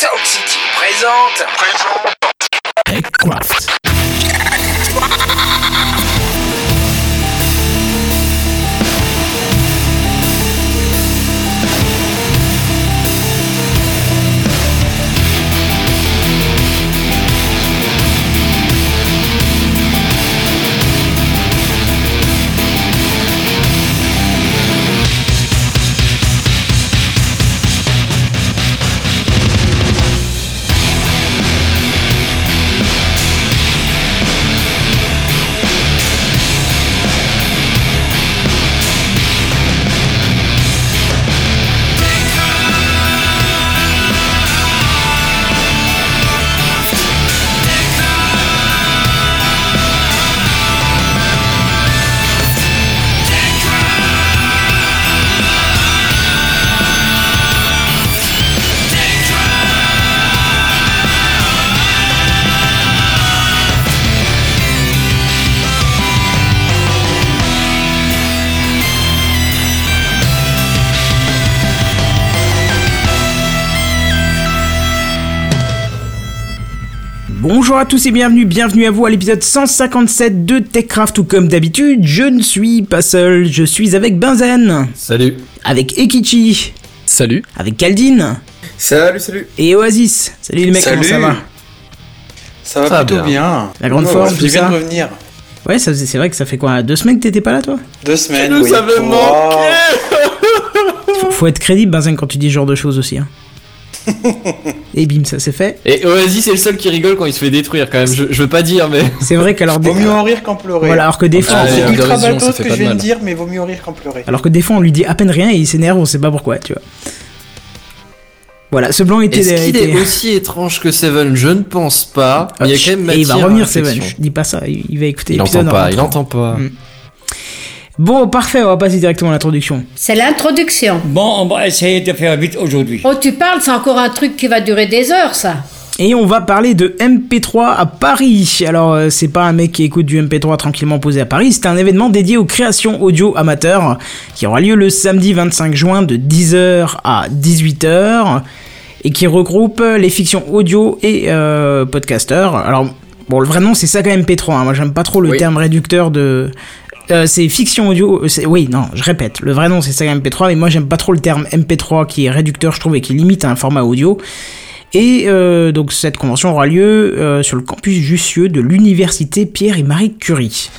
Sound City présente. TechCraft. Bonjour à tous et bienvenue, bienvenue à vous à l'épisode 157 de TechCraft ou comme d'habitude, je ne suis pas seul, je suis avec Benzen, Salut. avec Ekichi, Salut. avec Kaldin Salut, salut. et Oasis. Salut les mecs, comment ça Salut. va? Ça va Ça va plutôt bien. bien. La grande Non, forme, tout viens ça de revenir. Ouais, c'est vrai que ça fait quoi Deux semaines que t'étais pas là toi? Deux semaines. nous oui. avais Wow. faut, faut être crédible Benzen quand tu dis ce genre de choses aussi. Hein. et bim, ça c'est fait. Et Oasis c'est le seul qui rigole quand il se fait détruire quand même. Je, je veux pas dire mais. C'est vrai qu'alors des... Vaut mieux en rire qu'en pleurer. Voilà, alors que des fois, Ah, C'est ouais, ultra bateau ce que je viens de dire, mais vaut mieux en rire qu'en pleurer. alors que des fois on lui dit à peine rien et il s'énerve, on sait pas pourquoi, tu vois. Voilà, ce blanc était. Est-ce qu'il était- est aussi étrange que Seven? Je ne pense pas. Mais il y a quand même et il va revenir. Seven. Je dis pas ça, il va écouter Il l'épisode. entend en pas, il rentrant. entend pas. Mm. Bon, parfait, on va passer directement à l'introduction. C'est l'introduction. Bon, on va essayer de faire vite aujourd'hui. Oh, tu parles, c'est encore un truc qui va durer des heures, ça. Et on va parler de MP3 à Paris. Alors, euh, c'est pas un mec qui écoute du MP3 tranquillement posé à Paris, c'est un événement dédié aux créations audio amateurs qui aura lieu le samedi 25 juin de 10h à 18h et qui regroupe les fictions audio et euh, podcasters. Alors, bon, le vrai nom c'est Saga MP3. hein. Moi, j'aime pas trop le Oui. terme réducteur de. Euh, c'est fiction audio. euh, Oui, non, je répète. Le vrai nom c'est Saga MP3, mais moi j'aime pas trop le terme MP3 qui est réducteur, je trouve, et qui limite à un format audio. Et euh, donc cette convention aura lieu sur le campus Jussieu de l'université Pierre et Marie Curie.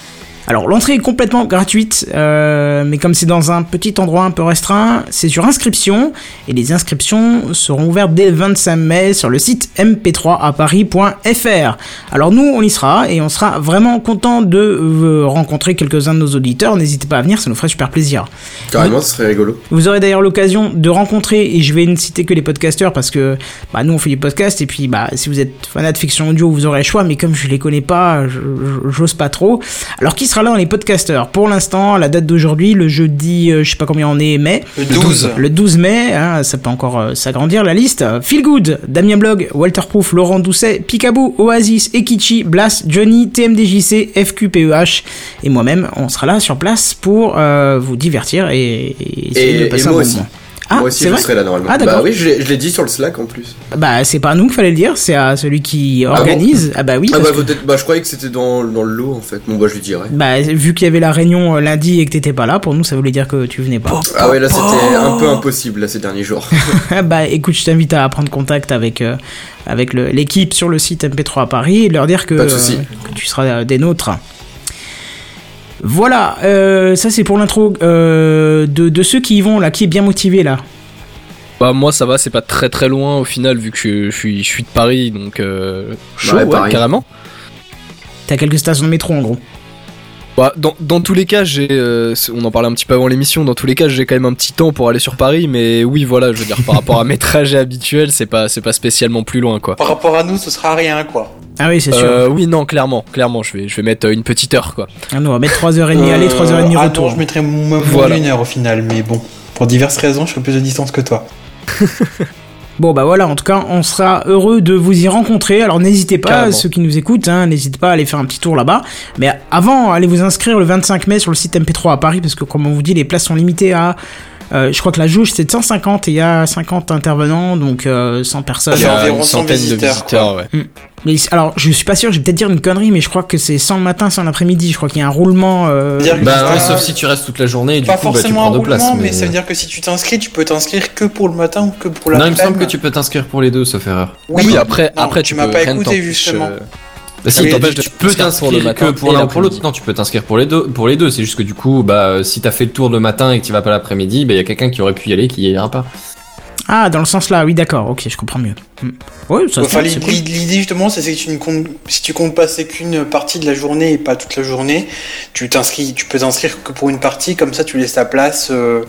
Alors l'entrée est complètement gratuite, euh, mais comme c'est dans un petit endroit un peu restreint, c'est sur inscription, et les inscriptions seront ouvertes dès le 25 mai sur le site mp3aparis.fr. Alors nous, on y sera, et on sera vraiment content de euh, rencontrer quelques-uns de nos auditeurs, n'hésitez pas à venir, ça nous ferait super plaisir. Carrément, ce serait rigolo. Vous aurez d'ailleurs l'occasion de rencontrer, et je vais ne citer que les podcasteurs parce que bah, nous on fait des podcasts, et puis bah, si vous êtes fanat de fiction audio, vous aurez le choix, mais comme je les connais pas, j'ose pas trop. Alors qui sera là dans les podcasteurs Pour l'instant, la date d'aujourd'hui, le jeudi, euh, je sais pas combien on est, mai. Le 12. Le 12 mai, hein, ça peut encore euh, s'agrandir la liste. Feel Good, Damien Blog, Walterproof, Laurent Doucet, Picaboo, Oasis, Ekichi, Blast, Johnny, TMDJC, FQPEH et moi-même, on sera là sur place pour euh, vous divertir et, et essayer Et- de passer et un bon moment. Ah, Moi aussi, je vrai serai là normalement. Ah, d'accord. bah oui, je l'ai dit sur le Slack en plus. Bah, c'est pas à nous qu'il fallait le dire, c'est à celui qui bon organise. Ah, bah oui, Ah bah, que- bah je croyais que c'était dans, dans le lot en fait. Bon bah je lui dirai. bah, vu qu'il y avait la réunion euh, lundi et que t'étais pas là, pour nous ça voulait dire que tu venais pas. Ah ouais, là c'était un peu impossible là ces derniers jours. bah écoute, je t'invite à prendre contact avec, euh, avec l'équipe sur le site MP3 à Paris et leur dire que, euh, que tu seras euh, des nôtres. Voilà, euh, ça c'est pour l'intro euh, de, de ceux qui y vont là, qui est bien motivé là. Bah moi ça va, c'est pas très très loin au final vu que je, je suis, je suis de Paris donc euh, chaud Ouais, ouais, carrément. T'as quelques stations de métro en gros. Bah, dans, dans tous les cas j'ai, euh, on en parlait un petit peu avant l'émission, dans tous les cas j'ai quand même un petit temps pour aller sur Paris mais oui voilà je veux dire par rapport à mes trajets habituels c'est pas, c'est pas spécialement plus loin quoi. Par rapport à nous, ce sera rien quoi. Ah oui, c'est sûr. Euh, oui non clairement, clairement je vais, je vais mettre euh, une petite heure quoi. Ah non, on va mettre 3h30 aller, 3h30 Euh, ah retour. non, je mettrais moins Voilà. d'une heure au final, mais bon. Pour diverses raisons, je ferai plus de distance que toi. Bon bah voilà, en tout cas, on sera heureux de vous y rencontrer. Alors n'hésitez pas, Carrément. ceux qui nous écoutent, hein, n'hésitez pas à aller faire un petit tour là-bas. Mais avant, allez vous inscrire le 25 mai sur le site MP3 à Paris, parce que comme on vous dit, les places sont limitées à je crois que la jauge c'est de 150 et il y a 50 intervenants, donc euh, 100 personnes. Il y a environ 100 visiteurs, ouais. Mais alors, je suis pas sûr, je vais peut-être dire une connerie, mais je crois que c'est 100 le matin, 100 l'après-midi. Je crois qu'il y a un roulement. Euh... Bah ouais, sauf si tu restes toute la journée et du Pas coup bah, tu forcément prends un deux places. roulement, mais... mais- ça veut dire que si tu t'inscris, tu peux t'inscrire que pour le matin ou que pour la Non, il me semble que tu peux t'inscrire pour les deux, sauf erreur. Oui, après, Non, après tu tu m'as peux pas écouté, justement. euh, si, Oui, tu, t'empêches de tu peux t'inscrire le que pour l'un ou pour l'autre. Non, tu peux t'inscrire pour les deux. Pour les deux, c'est juste que du coup, bah, si t'as fait le tour le matin et que tu vas pas l'après-midi, bah, il y a quelqu'un qui aurait pu y aller qui y ira pas. Ah, dans le sens là, oui, d'accord, ok, je comprends mieux. Hmm. Ça se Enfin, cool. l'idée justement, c'est que tu ne comptes, si tu comptes passer qu'une partie de la journée et pas toute la journée, tu t'inscris, tu peux t'inscrire que pour une partie, comme ça tu laisses ta place euh,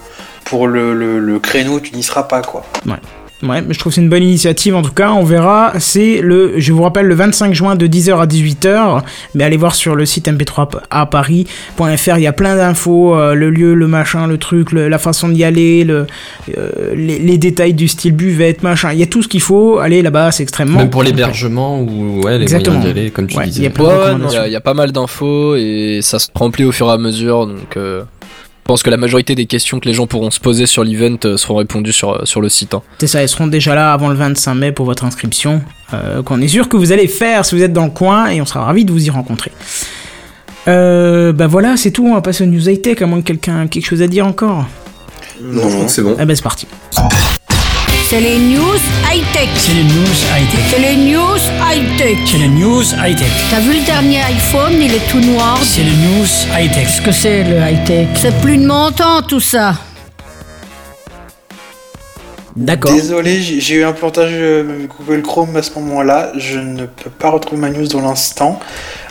pour le, le, le créneau, tu n'y seras pas quoi. Ouais, mais je trouve que c'est une bonne initiative en tout cas. On verra. C'est le, je vous rappelle, le 25 juin de 10h à 18h. Mais allez voir sur le site mp3paris.fr. Il y a plein d'infos, euh, le lieu, le machin, le truc, le- la façon d'y aller, le, euh, les, les détails du style buvette, machin. Il y a tout ce qu'il faut. Allez là-bas, c'est extrêmement. Même pour l'hébergement ou ouais, les Exactement. moyens d'y aller, comme tu Ouais, il y disais. Ouais, ouais, y il y, a pas mal d'infos et ça se remplit au fur et à mesure. Donc, euh, je pense que la majorité des questions que les gens pourront se poser sur l'event euh, seront répondues sur, euh, sur le site. hein. C'est ça, elles seront déjà là avant le 25 mai pour votre inscription. Euh, qu'on est sûr que vous allez faire si vous êtes dans le coin et on sera ravis de vous y rencontrer. Euh, bah voilà, c'est tout, on va passer aux news high-tech, à moins que quelqu'un ait quelque chose à dire encore. Non, je crois que c'est bon. Eh ben c'est parti. C'est les news high-tech. C'est les news high-tech. C'est les news high-tech. C'est les news high-tech. T'as vu le dernier iPhone, il est tout noir. C'est les news high-tech. Qu'est-ce que c'est le high-tech? C'est plus de mon temps tout ça. D'accord. Désolé, j'ai eu un plantage euh, Google Chrome à ce moment-là, je ne peux pas retrouver ma news dans l'instant.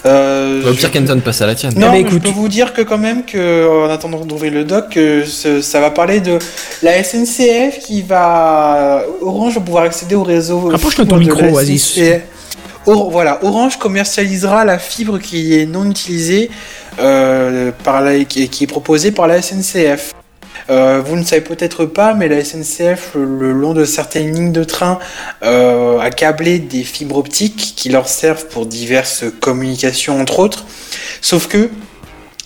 Euh, Bah, Au je- pire, Kenton passe à la tienne. Non, Eh ben, mais écoute. je peux vous dire que quand même que en attendant d'ouvrir le doc, que ce- ça va parler de la SNCF qui va Orange va pouvoir accéder au réseau. Rapproche-toi de fibre ton micro, vas-y. SNCF. Or- voilà, Orange commercialisera la fibre qui est non utilisée euh, par la, qui, est- qui est proposée par la SNCF. Euh, vous ne savez peut-être pas, mais la SNCF, le, long de certaines lignes de train, euh, a câblé des fibres optiques qui leur servent pour diverses communications, entre autres. Sauf que,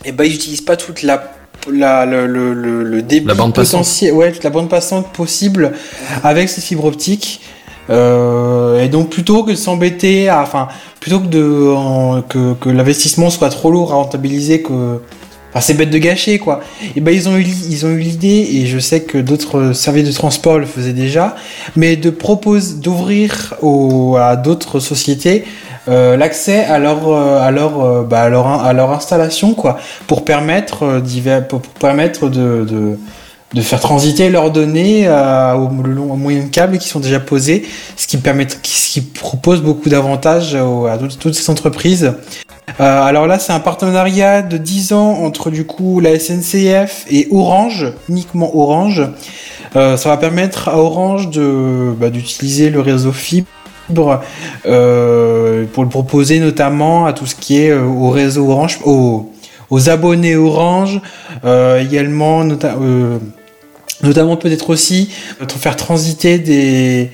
eh ben, ils n'utilisent pas toute la, la- le, le, le, débit La bande passante. potentiel, ouais, toute la bande passante possible avec ces fibres optiques. Euh, et donc plutôt que de s'embêter, enfin plutôt que de en- que, que l'investissement soit trop lourd à rentabiliser, que c'est bête de gâcher quoi. Et ben ils ont eu l'idée et je sais que d'autres services de transport le faisaient déjà, mais de proposer d'ouvrir à d'autres sociétés l'accès à leur installation quoi, pour permettre euh, divers de, faire transiter leurs données euh, au, long, moyen de câbles qui sont déjà posés, ce qui permet, propose beaucoup d'avantages à toutes ces entreprises. Euh, alors là, c'est un partenariat de 10 ans entre du coup la SNCF et Orange, uniquement Orange. Euh, ça va permettre à Orange de bah, d'utiliser le réseau fibre euh, pour le proposer notamment à tout ce qui est au réseau Orange, aux, abonnés Orange, également nota- notamment peut-être aussi faire transiter des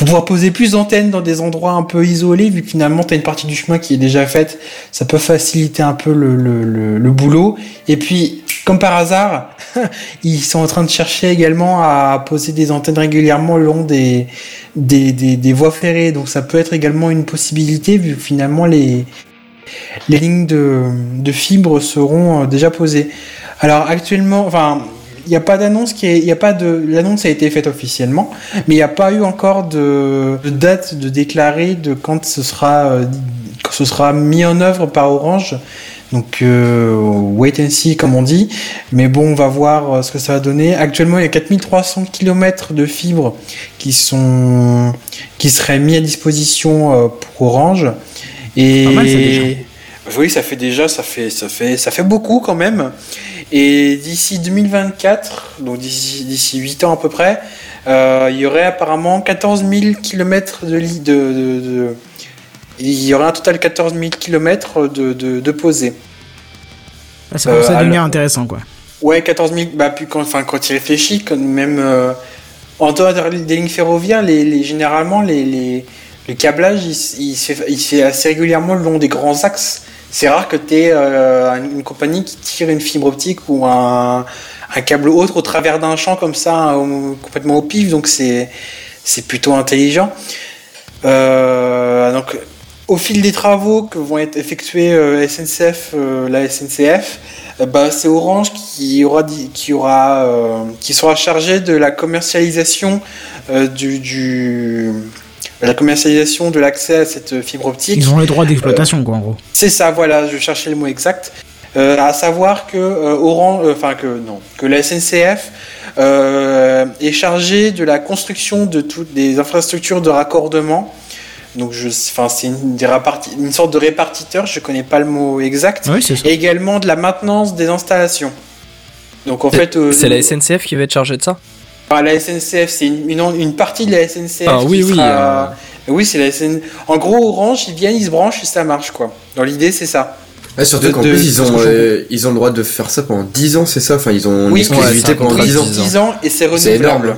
pour pouvoir poser plus d'antennes dans des endroits un peu isolés, vu que finalement tu as une partie du chemin qui est déjà faite, ça peut faciliter un peu le, le, le, le boulot. Et puis, comme par hasard, ils sont en train de chercher également à poser des antennes régulièrement le long des, des, des, voies ferrées, donc ça peut être également une possibilité, vu que finalement les, les lignes de, de fibres seront euh, déjà posées. Alors actuellement, enfin, il n'y a pas d'annonce qui est, il y a pas de, l'annonce a été faite officiellement, mais il n'y a pas eu encore de, de date de déclarer de quand ce sera, euh, quand ce sera mis en œuvre par Orange. Donc euh, wait and see comme on dit, mais bon on va voir euh, ce que ça va donner. Actuellement il y a 4300 km de fibres qui sont qui seraient mis à disposition pour Orange. Et Pas mal, ça, déjà. oui, ça fait déjà, ça fait, ça fait, ça fait beaucoup quand même. Et d'ici 2024, donc d'ici d'ici 8 ans à peu près, euh, il y aurait apparemment 14 000 km de, de, de, de- il y aurait un total de 14 000 km de, de, posés. Ah, ça commence Euh, à devenir alors- intéressant quoi. Ouais, 14 000, bah, puis quand, enfin, quand il réfléchit, quand même, euh, en dehors des lignes ferroviaires, les, les, généralement, les, les, le câblage, il, s- il, se fait, il se fait assez régulièrement le long des grands axes. C'est rare que tu aies une compagnie qui tire une fibre optique ou un, câble autre au travers d'un champ comme ça, hein, complètement au pif, donc c'est plutôt intelligent. Euh, donc, au fil des travaux que vont être effectués euh, SNCF, euh, la SNCF, euh, bah, c'est Orange qui aura qui aura euh, qui sera chargé de la commercialisation euh, du, la commercialisation de l'accès à cette fibre optique. Ils ont les droits d'exploitation, quoi, en gros. C'est ça, voilà, je cherchais le mot exact. Euh, à savoir que euh, Orange, euh, enfin que non, que la SNCF euh, est chargée de la construction de toutes les infrastructures de raccordement. Donc, je, enfin, c'est une, sorte de répartiteur. Je connais pas le mot exact. Oui, c'est ça. Et également de la maintenance des installations. Donc en fait, euh, C'est la SNCF qui va être chargée de ça? La SNCF, c'est une, une, une partie de la SNCF. Ah, oui, qui oui, sera- Oui, c'est la SN. En gros, Orange, ils viennent, ils se branchent et ça marche quoi. Dans l'idée, c'est ça. Surtout qu'en plus, ils ont, euh, ils ont le droit de faire ça pendant 10 ans, c'est ça? Enfin, ils ont une Oui, exclusivité ouais, c'est un pendant contrat 10 de ans. 10 10 ans et c'est C'est renouvelable. énorme.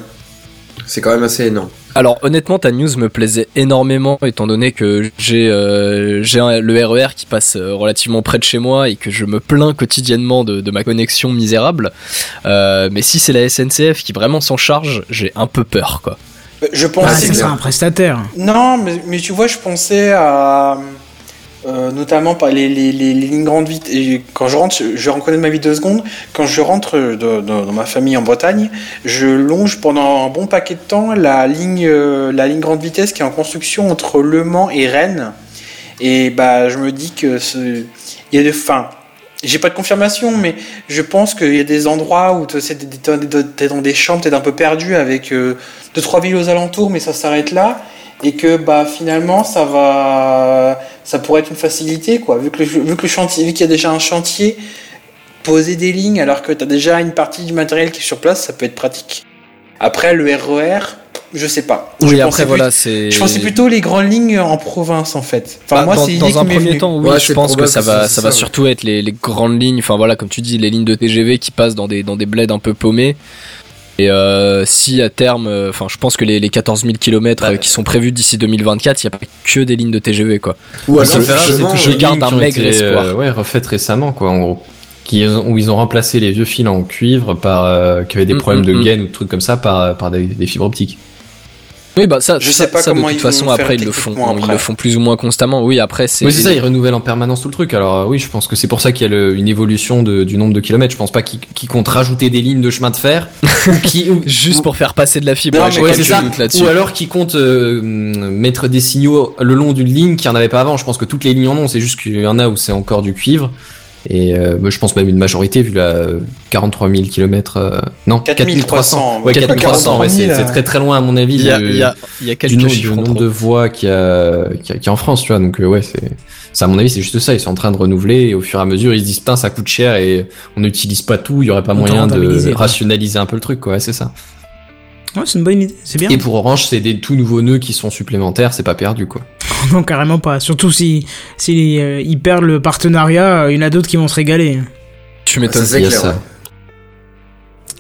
C'est quand même assez énorme. Alors honnêtement, ta news me plaisait énormément étant donné que j'ai euh, j'ai le RER qui passe euh, relativement près de chez moi et que je me plains quotidiennement de, de ma connexion misérable. Euh, mais si c'est la SNCF qui vraiment s'en charge, j'ai un peu peur quoi. Euh, Je Ah, pensais c'est que un prestataire. Non, mais, mais tu vois, je pensais à. Euh, notamment par les, lignes grande vitesse. Et quand je rentre, je vais ma vie deux secondes. Quand je rentre dans ma famille en Bretagne, je longe pendant un bon paquet de temps la ligne, euh, la ligne grande vitesse qui est en construction entre Le Mans et Rennes. Et bah, je me dis que il y a de fin. J'ai pas de confirmation, mais je pense qu'il y a des endroits où tu es dans des champs peut-être un peu perdus avec euh, deux trois villes aux alentours, mais ça s'arrête là et que bah finalement ça va ça pourrait être une facilité quoi vu que le, vu que le chantier vu qu'il y a déjà un chantier poser des lignes alors que tu as déjà une partie du matériel qui est sur place ça peut être pratique après le RER je sais pas Oui, je après pensais voilà, plus- c'est. je pensais plutôt les grandes lignes en province en fait enfin Bah, moi dans, c'est dans un premier venue. temps, oui, Ouais, je pense que ça va, ça va ouais. surtout être les, les grandes lignes. Enfin voilà, comme tu dis, les lignes de TGV qui passent dans des dans des bleds un peu paumés. Et euh, si à terme, euh, enfin, je pense que les, les 14 000 km Bah, qui sont prévus d'ici 2024, il n'y a pas que des lignes de TGV quoi. Ou Ouais, alors, toutes je les garde lignes un maigre été, espoir. euh, ouais, refaites récemment, quoi, en gros. Qui, où ils ont remplacé les vieux fils en cuivre par, euh, qui avaient des Mm, problèmes mm, de mm. gaine ou de trucs comme ça par, par des, des fibres optiques. Oui, bah ça, Je ça, sais pas ça, de comment toute ils vont façon faire après ils le font, ils le font plus ou moins constamment. Oui, après c'est. Oui, c'est ça, ils renouvellent en permanence tout le truc. Alors euh, oui, je pense que c'est pour ça qu'il y a le- une évolution de- du nombre de kilomètres. Je pense pas qu'ils qu'ils comptent rajouter des lignes de chemin de fer ou qui ou- Juste pour faire passer de la fibre. Non, ouais, Ouais, ça. doutes là-dessus. Ou alors qui comptent euh, mettre des signaux le long d'une ligne qui en avait pas avant. Je pense que toutes les lignes en ont. C'est juste qu'il y en a où c'est encore du cuivre. Et euh, moi, je pense même une majorité vu la euh, 43 000 km. non, 4300, Ouais, 4300. Ouais, c'est 000, c'est très très loin à mon avis. Il y a, du- il y a, il y a du quelques nombre, chiffres du nombre de voix qu'il y a, qu'il y a, qu'il y a en France, tu vois. Donc euh, ouais, c'est, ça à mon avis, c'est juste ça. Ils sont en train de renouveler et au fur et à mesure, ils se disent putain, ça coûte cher et on n'utilise pas tout. Il y aurait pas moyen de quoi. rationaliser un peu le truc, quoi. Ouais, c'est ça. Ouais, c'est une bonne idée, c'est bien. Et pour Orange, c'est des tout nouveaux nœuds qui sont supplémentaires. C'est pas perdu, quoi. Non, carrément pas. Surtout si, si euh, ils perdent le partenariat, euh, il y en a d'autres qui vont se régaler. Tu m'étonnes. c'est ça. ouais.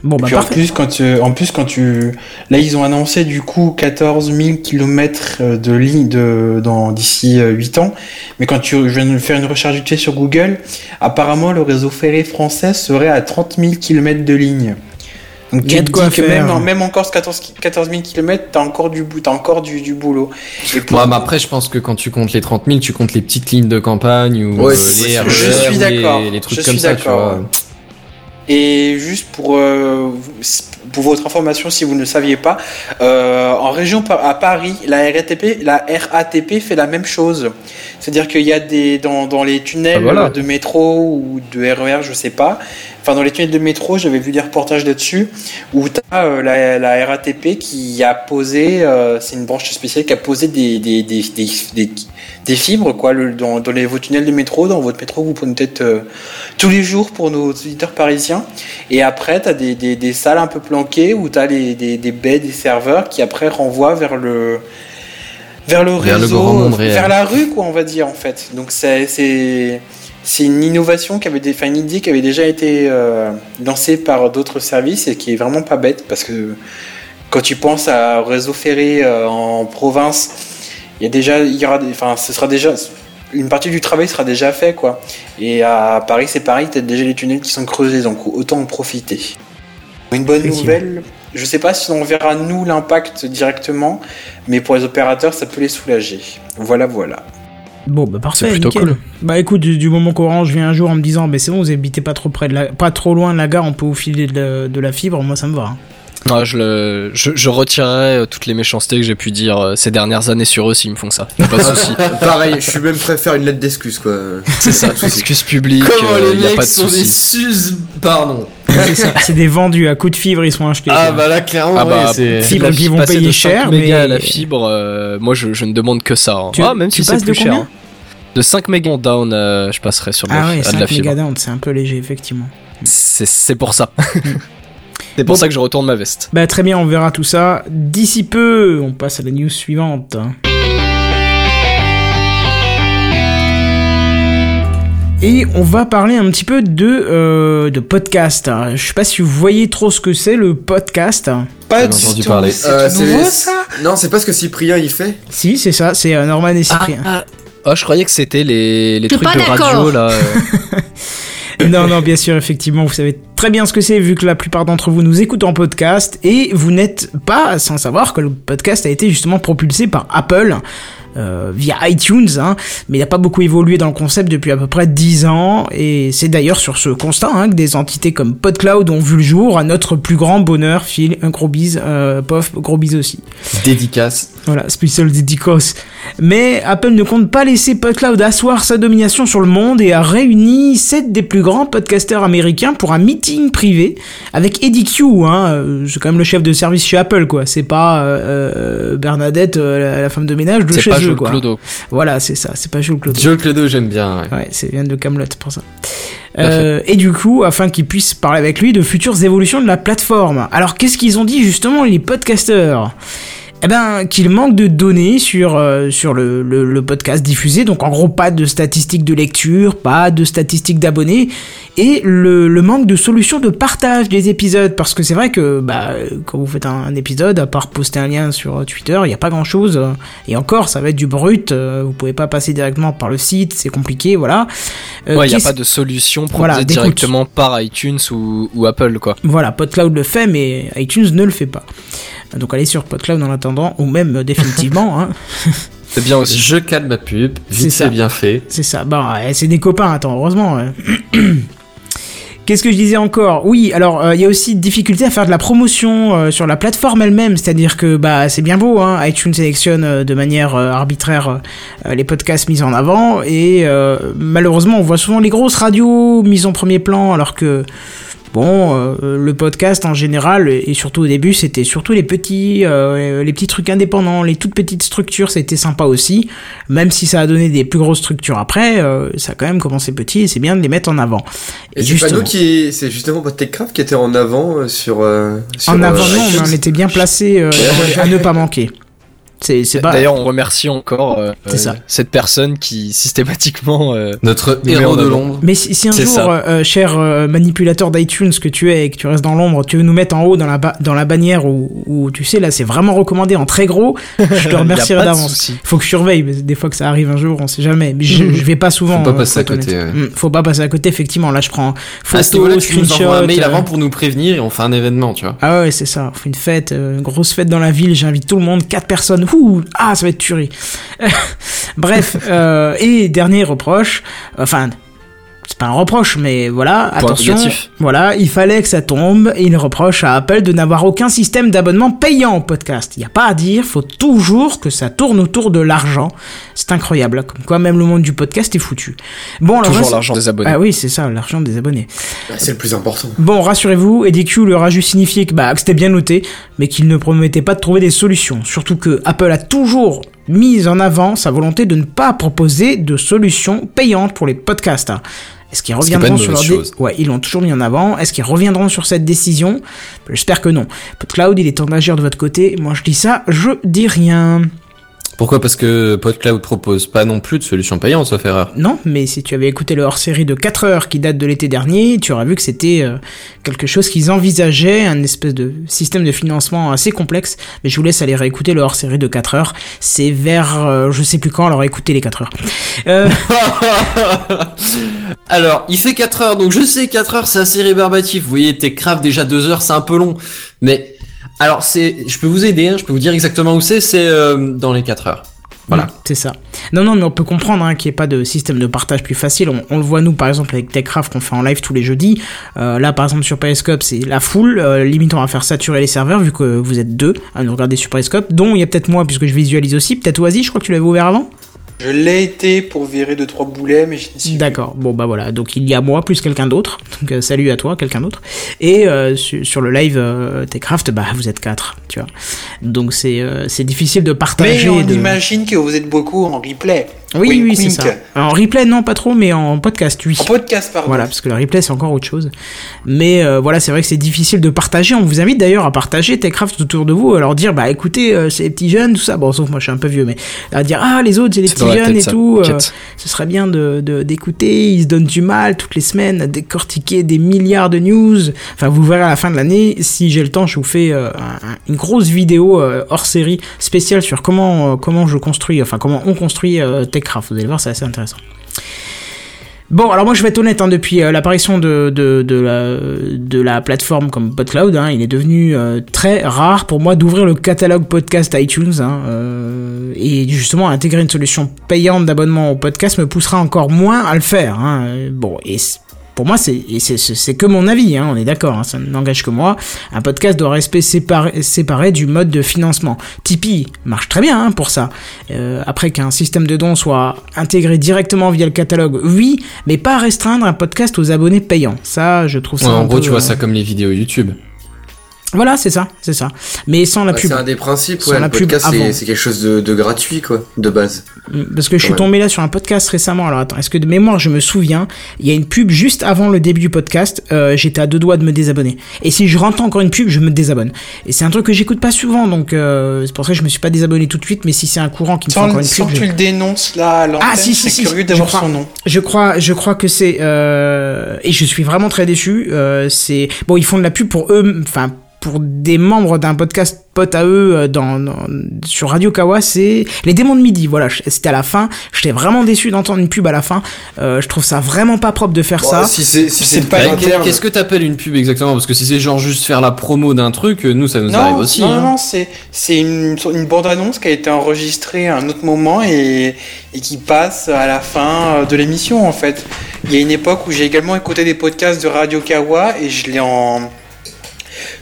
Bon, bah Puis en plus, quand tu, en plus, quand tu, là, ils ont annoncé du coup 14 000 km de ligne de, dans, d'ici euh, 8 ans. Mais quand tu, je viens de faire une recherche vite fait sur Google, apparemment, le réseau ferré français serait à 30 000 km de ligne. Donc Il y a de quoi que faire. même, même encore ce 14, 14 000 km, t'as encore du bout, t'as encore du, du boulot. Et pour- Bon, mais après, je pense que quand tu comptes les 30 000, tu comptes les petites lignes de campagne ou Ouais, euh, les je RER suis ou d'accord. les, les trucs Je comme suis ça, tu d'accord. vois. Et juste pour, euh, pour votre information, si vous ne le saviez pas, euh, en région à Paris, la RATP, la RATP fait la même chose. C'est-à-dire qu'il y a des dans, dans les tunnels Ah, voilà. de métro ou de RER, je sais pas. Enfin, dans les tunnels de métro, j'avais vu des reportages là-dessus où tu as la, la RATP qui a posé, euh, c'est une branche spéciale qui a posé des, des, des, des, fibres quoi, le- dans, dans les, vos tunnels de métro, dans votre métro, vous prenez peut-être euh, tous les jours pour nos auditeurs parisiens. Et après, tu as des, des, des salles un peu où tu as les, des, des baies, des serveurs qui après renvoient vers le, vers le Vers réseau, vers la rue, quoi, on va dire, en fait. Donc, c'est, une innovation qui avait, des, une idée qui avait déjà été euh, lancée par d'autres services et qui est vraiment pas bête parce que quand tu penses à un réseau ferré euh, en province, il y a déjà, il y aura, enfin, ce sera déjà, une partie du travail sera déjà fait, quoi. Et à Paris, c'est pareil, t'as déjà les tunnels qui sont creusés, donc autant en profiter. Une bonne nouvelle. Je sais pas si on verra nous l'impact directement, mais pour les opérateurs, ça peut les soulager. Voilà, voilà. Bon, bah parfait, C'est plutôt nickel. cool. Bah écoute, du, du moment qu'Orange vient un jour en me disant, mais c'est bon, vous habitez pas trop près de la, pas trop loin de la gare, on peut vous filer de la, de la fibre, moi ça me va. hein. Ouais, je, le, je, je retirerai euh, toutes les méchancetés que j'ai pu dire euh, ces dernières années sur eux s'ils me font ça. Pas de souci. Pareil, je suis même prêt à faire une lettre d'excuse, quoi. C'est ça, excuse publique, Comment euh, les y a mecs pas de sont des sus... Pardon. C'est des vendus à coups de fibre, ils sont achetés. Ah bah là, clairement, Ah bah, ouais, c'est... Fibre qui vont payer 5 cher, mais- à la fibre, euh, moi je, je ne demande que ça. hein. Tu- ah, même tu si c'est passes de plus cher. hein. De 5 mégas down, euh, je passerai sur de, Ah la, ouais, à de 5 la fibre. mégadown, c'est un peu léger, effectivement. C'est c'est pour ça. c'est pour Bon. ça que je retourne ma veste. Bah très bien, on verra tout ça d'ici peu. On passe à la news suivante. Et on va parler un petit peu de, euh, de podcast. Je sais pas si vous voyez trop ce que c'est le podcast. Pas du entendu parler. C'est Euh, nouveau, ça Non, c'est pas ce que Cyprien il fait. Si, c'est ça, c'est euh, Norman et Cyprien. Ah, ah, je croyais que c'était les, les trucs de radio là. euh. Non, non, bien sûr, effectivement, vous savez très bien ce que c'est, vu que la plupart d'entre vous nous écoutent en podcast, et vous n'êtes pas sans savoir que le podcast a été justement propulsé par Apple. Euh, via iTunes, hein, mais il n'a pas beaucoup évolué dans le concept depuis à peu près 10 ans, et c'est d'ailleurs sur ce constat hein, que des entités comme PodCloud ont vu le jour, à notre plus grand bonheur, Phil, un gros bise, euh, Pof, gros bise aussi. Dédicace. Voilà, spécial dédicace. Mais Apple ne compte pas laisser PodCloud asseoir sa domination sur le monde et a réuni 7 des plus grands podcasteurs américains pour un meeting privé avec Eddie Q, hein, euh, c'est quand même le chef de service chez Apple, quoi. C'est pas euh, euh, Bernadette, la, la femme de ménage de C'est Joe quoi. Clodo. Voilà, c'est ça, c'est pas Jules Claude. Joe Clodo, j'aime bien. ouais. Ouais, c'est vient de Camelot pour ça. Euh, et du coup, afin qu'ils puissent parler avec lui de futures évolutions de la plateforme. Alors, qu'est-ce qu'ils ont dit justement les podcasteurs? Eh ben, qu'il manque de données sur, euh, sur le, le, le podcast diffusé, donc en gros pas de statistiques de lecture, pas de statistiques d'abonnés, et le, le manque de solutions de partage des épisodes, parce que c'est vrai que bah, quand vous faites un, un épisode, à part poster un lien sur Twitter, il n'y a pas grand chose, et encore ça va être du brut, euh, vous pouvez pas passer directement par le site, c'est compliqué, voilà. Euh, Ouais, il n'y a pas de solution proposée Voilà, directement par iTunes ou, ou Apple, quoi. Voilà, PodCloud le fait, mais iTunes ne le fait pas. Donc allez sur PodCloud en attendant, ou même euh, définitivement, hein. C'est bien aussi. Je calme ma pub, C'est vite c'est bien fait. C'est ça. Bon, c'est des copains, attends, heureusement. Qu'est-ce que je disais encore? Oui, alors euh, il y a aussi difficulté à faire de la promotion euh, sur la plateforme elle-même, c'est-à-dire que bah c'est bien beau, hein, iTunes sélectionne euh, de manière arbitraire les podcasts mis en avant et malheureusement on voit souvent les grosses radios mises en premier plan alors que Bon, euh, le podcast en général, et surtout au début, c'était surtout les petits, euh, les petits trucs indépendants, les toutes petites structures, c'était sympa aussi. Même si ça a donné des plus grosses structures après, euh, ça a quand même commencé petit et c'est bien de les mettre en avant. Et c'est pas nous qui. C'est justement TechCraft qui était en avant euh, sur. euh, sur, en avant, non, mais on était bien placé euh, à ne pas manquer. C'est, c'est pas. D'ailleurs, on remercie encore euh, C'est ça. euh, cette personne qui systématiquement. euh, Notre héros de l'ombre. Mais si, si un C'est jour, euh, cher euh, manipulateur d'iTunes que tu es et que tu restes dans l'ombre, tu veux nous mettre en haut dans la, ba- dans la bannière où, où tu sais, là c'est vraiment recommandé en très gros, je te remercierai d'avance. souci. Faut que je surveille, mais des fois que ça arrive un jour, on sait jamais. Mais je, je vais pas souvent. Faut pas euh, passer à côté, ouais. Mm, Faut pas passer à côté, effectivement. Là, je prends photo, nous envoies un screenshot. mail avant pour nous prévenir et on fait un événement, tu vois. Ah ouais, c'est ça. On fait une fête, euh, une grosse fête dans la ville. J'invite tout le monde, quatre personnes. Ah, ça va être tuerie. Bref, euh, et dernier reproche. Enfin, c'est pas un reproche, mais voilà. Point attention. négatif. Voilà, il fallait que ça tombe. Et il reproche à Apple de n'avoir aucun système d'abonnement payant au podcast. Il y a pas à dire. Faut toujours que ça tourne autour de l'argent. C'est incroyable. Comme quoi, même le monde du podcast est foutu. Bon, alors, Toujours l'argent des abonnés. Ah oui, c'est ça, l'argent des abonnés. Bah, C'est le plus important. Bon, rassurez-vous, EDQ leur a juste signifié que, bah, que c'était bien noté, mais qu'il ne promettait pas de trouver des solutions. Surtout que Apple a toujours mis en avant sa volonté de ne pas proposer de solutions payantes pour les podcasts. Est-ce qu'ils reviendront sur leur chose. Ouais, ils l'ont toujours mis en avant. Est-ce qu'ils reviendront sur cette décision? J'espère que non. PodCloud, il est temps d'agir de votre côté. Moi, je dis ça, je dis rien. Pourquoi? Parce que PodCloud propose pas non plus de solution payante, sauf erreur. Non, mais si tu avais écouté le hors-série de 4 heures qui date de l'été dernier, tu auras vu que c'était euh, quelque chose qu'ils envisageaient, un espèce de système de financement assez complexe. Mais je vous laisse aller réécouter le hors-série de 4 heures. C'est vers, euh, je sais plus quand, alors écoutez les 4 heures. Euh, Alors, il fait 4 heures, donc je sais 4 heures c'est assez rébarbatif. Vous voyez, Techcraft déjà 2 heures, c'est un peu long. Mais alors c'est, je peux vous aider, hein, je peux vous dire exactement où c'est. C'est euh, dans les 4 heures. Voilà. C'est ça. Non, non, mais on peut comprendre hein, qu'il n'y ait pas de système de partage plus facile. On, on le voit nous, par exemple, avec Techcraft qu'on fait en live tous les jeudis. Euh, là, par exemple, sur Periscope, c'est la foule. Euh, limite, on va faire saturer les serveurs vu que vous êtes deux à nous regarder sur Periscope. Dont il y a peut-être moi, puisque je visualise aussi. Peut-être Oasis, je crois que tu l'avais ouvert avant? Je l'ai été pour virer 2-3 boulets, mais je n'y suis D'accord. Bon, bah voilà. Donc il y a moi plus quelqu'un d'autre. Donc euh, salut à toi, quelqu'un d'autre. Et euh, su- sur le live euh, Techcraft, bah vous êtes quatre, tu vois. Donc c'est euh, c'est difficile de partager. Mais on de... imagine que vous êtes beaucoup en replay. Oui, Wink, oui, c'est ça. En replay, non, pas trop, mais en podcast, oui. En podcast, pardon. Voilà, parce que le replay c'est encore autre chose. Mais euh, voilà, c'est vrai que c'est difficile de partager. On vous invite d'ailleurs à partager Techcraft autour de vous, à leur dire bah écoutez, euh, c'est les petits jeunes, tout ça. Bon, sauf moi, je suis un peu vieux, mais à dire ah les autres, c'est les petits jeunes et ça. tout. euh, ce serait bien de de- d'écouter. Ils se donnent du mal toutes les semaines à décortiquer des milliards de news. Enfin, vous verrez à la fin de l'année. Si j'ai le temps, je vous fais euh, un- un- une grosse vidéo euh, hors série spéciale sur comment euh, comment je construis, enfin comment on construit euh, Vous allez voir, c'est assez intéressant. Bon, alors moi je vais être honnête, hein, depuis euh, l'apparition de, la, plateforme comme PodCloud, hein, il est devenu euh, très rare pour moi d'ouvrir le catalogue podcast iTunes. Hein, euh, et justement, intégrer une solution payante d'abonnement au podcast me poussera encore moins à le faire. Bon, et pour moi, c'est c'est- que mon avis, hein, on est d'accord, hein, ça n'engage que moi. Un podcast doit rester séparé, séparé du mode de financement. Tipeee marche très bien hein, pour ça. Euh, après qu'un système de dons soit intégré directement via le catalogue, oui, mais pas restreindre un podcast aux abonnés payants. Ça, je trouve ça. Ouais, en gros, peu, tu vois euh, ça comme les vidéos YouTube. Voilà, c'est ça, c'est ça. Mais sans la Ouais, pub. c'est un des principes, Sans ouais. la Le pub podcast, avant. c'est quelque chose de, de gratuit, quoi, de base. Mm, Parce que je suis tombé là sur un podcast récemment. Alors attends, est-ce que de mémoire je me souviens Il y a une pub juste avant le début du podcast. euh, J'étais à deux doigts de me désabonner. Et si je rentre encore une pub, je me désabonne. Et c'est un truc que j'écoute pas souvent, donc euh, c'est pour ça que je me suis pas désabonné tout de suite. Mais si c'est un courant qui me fait Sans, encore une sans pub, que je- tu le dénonces là à l'antenne, Ah, si, si, si, serais curieux je d'avoir crois. son nom. Je crois, je crois que c'est euh, et je suis vraiment très déçu. Euh, c'est bon, ils font de la pub pour eux, enfin pour des membres d'un podcast pote à eux euh, dans, dans- sur Radio Kawa, c'est les démons de midi. Voilà, c'était à la fin. J'étais vraiment déçu d'entendre une pub à la fin. Euh, je trouve ça vraiment pas propre de faire Bon, ça. Si c'est si pas. Qu'est-ce que t'appelles une pub exactement? Parce que si c'est genre juste faire la promo d'un truc, euh, nous ça nous arrive aussi. non, hein. non, c'est c'est une, une bande-annonce qui a été enregistrée à un autre moment et, et qui passe à la fin euh, de l'émission en fait. Il y a une époque où j'ai également écouté des podcasts de Radio Kawa et je l'ai en...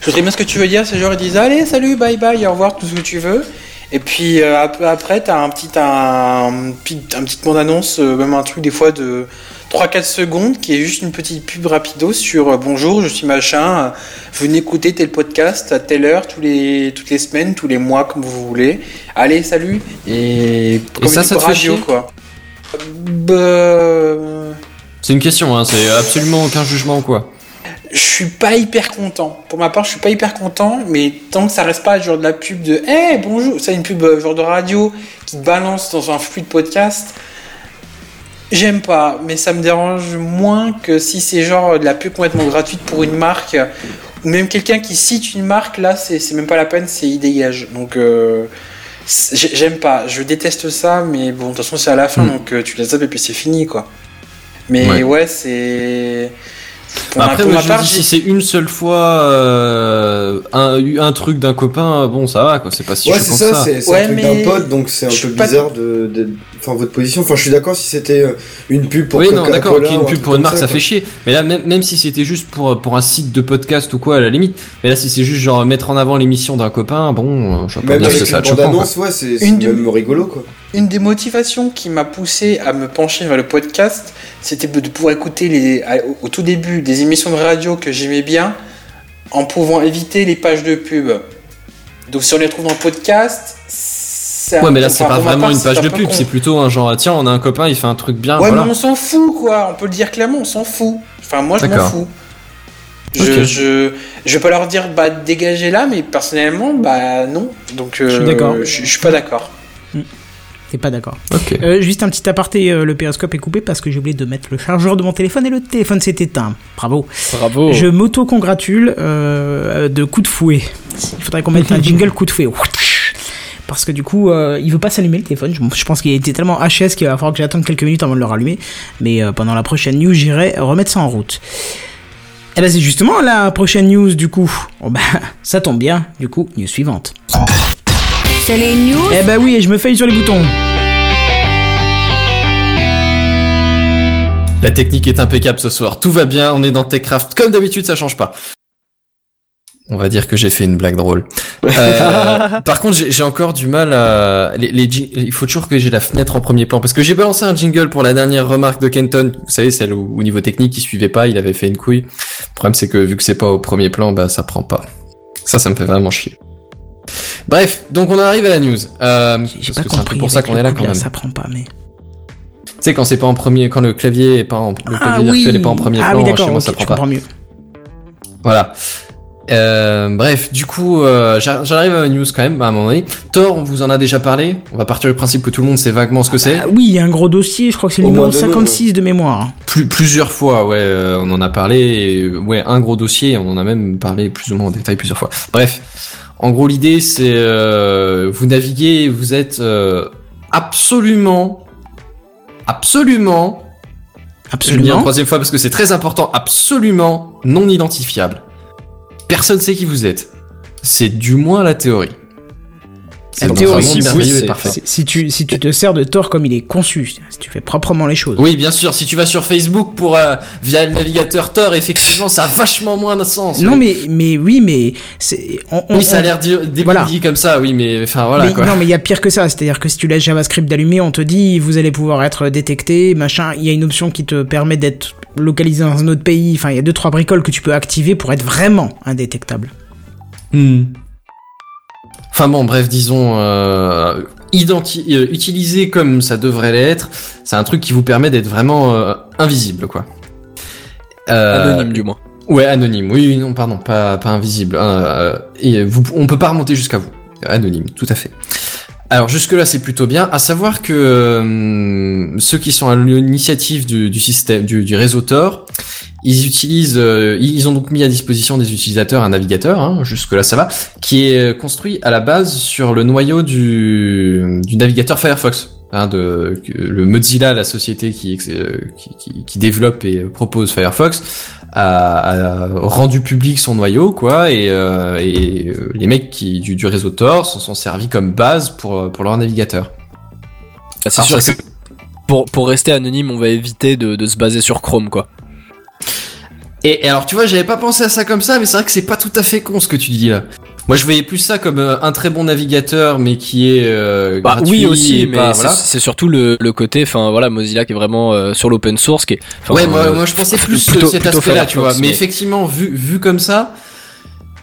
Je sais bien ce que tu veux dire, c'est genre ils disent allez salut bye bye au revoir tout ce que tu veux. Et puis euh, ap- après t'as un petit un, petit un bande-annonce, euh, même un truc des fois de 3-4 secondes qui est juste une petite pub rapido sur euh, bonjour je suis machin, venez écouter tel podcast à telle heure tous les toutes les semaines, tous les mois comme vous voulez. Allez salut et, comme ça, ça te radio quoi. Bah, C'est une question, hein, c'est absolument aucun jugement quoi. Je suis pas hyper content. Pour ma part, je suis pas hyper content, mais tant que ça reste pas genre de la pub de Eh bonjour, c'est une pub euh, genre de radio qui te balance dans un flux de podcast. J'aime pas, mais ça me dérange moins que si c'est genre de la pub complètement gratuite pour une marque ou même quelqu'un qui cite une marque là, c'est même pas la peine, c'est il dégage. Donc euh, j'aime pas, je déteste ça, mais bon de toute façon c'est à la fin, Hmm. donc euh, tu la zappes et puis c'est fini quoi. Mais Ouais. ouais, c'est ma- Après, moi, je part, me dis, si c'est une seule fois euh, un, un truc d'un copain, bon, ça va, quoi. C'est pas si Ouais, c'est que ça, ça. c'est Ouais, un truc mais d'un pote, donc c'est un je peu pas- bizarre de, de, enfin, votre position. Enfin, je suis d'accord si c'était euh, une pub pour oui, non, d'accord, une un pub pour une marque, ça, fait chier. Mais là, même, même si c'était juste pour, pour un site de podcast ou quoi, à la limite. Mais là, si c'est juste genre mettre en avant l'émission d'un copain, bon, euh, je sais pas Même dire que avec ça bande-annonce, ouais, c'est Une de- même rigolo, quoi. Une des motivations qui m'a poussé à me pencher vers le podcast, c'était de pouvoir écouter les, au tout début des émissions de radio que j'aimais bien en pouvant éviter les pages de pub. Donc si on les trouve dans le podcast, c'est Ouais, mais là, c'est pas vraiment part, une page de pub, c'est plutôt un genre, tiens, on a un copain, il fait un truc bien, Ouais, voilà. mais on s'en fout, quoi. On peut le dire clairement, on s'en fout. Enfin, moi, je m'en D'accord. fous. Je, je, je vais pas leur dire, bah, dégagez là, mais personnellement, bah, non. Donc, euh, Je suis d'accord. Je, je suis pas d'accord. T'es pas d'accord. Ok. Euh, juste un petit aparté, euh, le périscope est coupé parce que j'ai oublié de mettre le chargeur de mon téléphone et le téléphone s'est éteint. Bravo. Bravo. Je m'auto-congratule euh, de coup de fouet. Il faudrait qu'on mette un jingle coup de fouet. Parce que du coup, euh, il veut pas s'allumer le téléphone. Je, je pense qu'il a été tellement HS qu'il va falloir que j'attende quelques minutes avant de le rallumer. Mais euh, pendant la prochaine news, j'irai remettre ça en route. Et ben c'est justement la prochaine news du coup. Oh bah ça tombe bien. Du coup, news suivante. C'est les news Eh ben oui, et je me faille sur les boutons. La technique est impeccable ce soir. Tout va bien. On est dans Techcraft. Comme d'habitude, ça change pas. On va dire que j'ai fait une blague drôle. Euh, par contre, j'ai encore du mal à. Les, les il faut toujours que j'ai la fenêtre en premier plan parce que j'ai balancé un jingle pour la dernière remarque de Kenton. Vous savez, celle où, au niveau technique, il suivait pas, il avait fait une couille. Le problème, c'est que vu que c'est pas au premier plan, bah ça prend pas. Ça, ça me fait vraiment chier. Bref, donc on arrive à la news. Euh, J'ai pas que c'est un peu compris. pour ça qu'on est là quand même. Ça prend pas, mais. Tu sais, quand c'est pas en premier, quand le clavier est pas en, le Ah clavier oui. virtuel est pas en premier ah plan, oui, chez moi, ok, ça prend pas. mieux. Voilà. Euh, bref, du coup, euh, j'ar- j'arrive à la news quand même, à un moment donné. Thor, on vous en a déjà parlé. On va partir du principe que tout le monde sait vaguement ce que c'est. Ah oui, il y a un gros dossier. Je crois que c'est le numéro moins deux, 56 de mémoire. Plus, plusieurs fois, ouais, euh, on en a parlé. et, ouais, un gros dossier, on en a même parlé plus ou moins en détail plusieurs fois. Bref, en gros, l'idée, c'est euh, vous naviguez, vous êtes euh, absolument, absolument, je le dis une Absolument. troisième fois parce que c'est très important, absolument non identifiable. Personne sait qui vous êtes. C'est du moins la théorie. La théorie, oui. Si, tu, si tu te sers de Thor comme il est conçu, si tu fais proprement les choses. Oui, bien sûr, si tu vas sur Facebook pour euh, via le navigateur Tor, effectivement, ça a vachement moins de sens. Non, mais, mais oui, mais c'est. on- on- Oui, ça a l'air dit, dit- Voilà. comme ça, oui, mais enfin voilà mais, quoi. non, mais il y a pire que ça. C'est-à-dire que si tu laisses JavaScript d'allumer, on te dit vous allez pouvoir être détecté, machin. Il y a une option qui te permet d'être localisé dans un autre pays. Enfin, il y a deux trois bricoles que tu peux activer pour être vraiment indétectable. Hmm. Enfin bon, bref, disons, euh, euh, utilisé comme ça devrait l'être, c'est un truc qui vous permet d'être vraiment euh, invisible, quoi. Euh, Anonyme du moins. Ouais, anonyme. Oui, non, pardon, pas, pas invisible. Euh, et vous, on peut pas remonter jusqu'à vous. Anonyme, tout à fait. Alors jusque là c'est plutôt bien. À savoir que euh, ceux qui sont à l'initiative du, du système du, du réseau Tor, ils utilisent, euh, ils ont donc mis à disposition des utilisateurs un navigateur. Hein, jusque là ça va, qui est construit à la base sur le noyau du, du navigateur Firefox. Hein, de, le Mozilla, la société qui, euh, qui, qui, qui développe et propose Firefox, a, a rendu public son noyau, quoi, et, euh, et euh, les mecs qui, du, du réseau Tor s'en sont servis comme base pour, pour leur navigateur. Ah, c'est sûr que pour, pour rester anonyme, on va éviter de, de se baser sur Chrome, quoi. Et, et alors, tu vois, j'avais pas pensé à ça comme ça, mais c'est vrai que c'est pas tout à fait con ce que tu dis là. Moi, je voyais plus ça comme euh, un très bon navigateur, mais qui est euh, Bah, gratuit oui aussi, et mais pas- c'est voilà. c'est surtout le, le côté, enfin voilà, Mozilla qui est vraiment euh, sur l'open source, qui est. ouais, moi, euh, moi, je pensais plus plutôt- cet aspect-là, tu vois. Mais, mais- effectivement, vu, vu comme ça,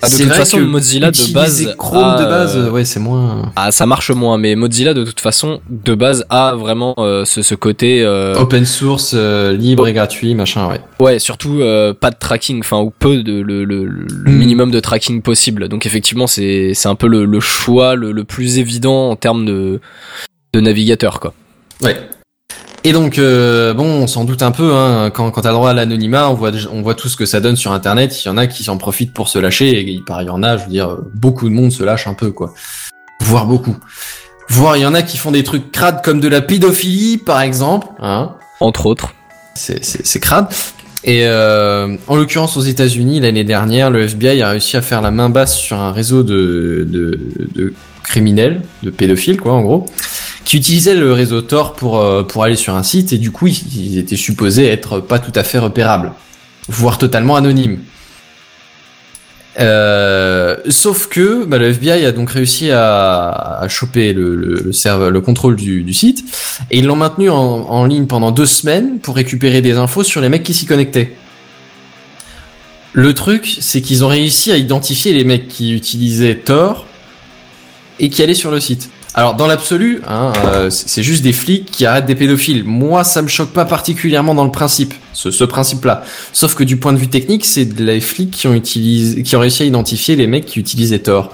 Ah, de c'est toute vrai façon, que Mozilla de base Chrome a, de base, euh, ouais, c'est moins Ah, ça marche moins, mais Mozilla de toute façon, de base, a vraiment euh, ce, ce côté, euh, open source, euh, libre et gratuit, machin, ouais. ouais, surtout euh, pas de tracking, enfin ou peu de le, le, le Mm. minimum de tracking possible. Donc effectivement, c'est c'est un peu le, le choix le, le plus évident en termes de de navigateur, quoi. Ouais. Et donc, euh, bon, on s'en doute un peu, hein, quand, quand t'as le droit à l'anonymat, on voit, déjà- on voit tout ce que ça donne sur Internet, il y en a qui s'en profitent pour se lâcher, et il y en a, je veux dire, beaucoup de monde se lâche un peu, quoi. Voire beaucoup. Voire, il y en a qui font des trucs crades comme de la pédophilie, par exemple, hein. Entre autres. C'est, crade. Et euh, en l'occurrence, aux États-Unis, l'année dernière, le FBI a réussi à faire la main basse sur un réseau de, de, de criminels, de pédophiles, quoi, en gros, qui utilisaient le réseau Tor pour, euh, pour aller sur un site, et du coup, ils, étaient supposés être pas tout à fait repérables, voire totalement anonymes. Euh, sauf que bah, le FBI a donc réussi à, à choper le, le, le, serveur, le contrôle du, du site et ils l'ont maintenu en, en ligne pendant deux semaines pour récupérer des infos sur les mecs qui s'y connectaient. Le truc, c'est qu'ils ont réussi à identifier les mecs qui utilisaient Tor et qui allaient sur le site. Alors dans l'absolu, hein, euh, c'est juste des flics qui arrêtent des pédophiles. Moi, ça me choque pas particulièrement dans le principe, ce, principe-là. Sauf que du point de vue technique, c'est les flics qui ont utilisé, qui ont réussi à identifier les mecs qui utilisaient Tor.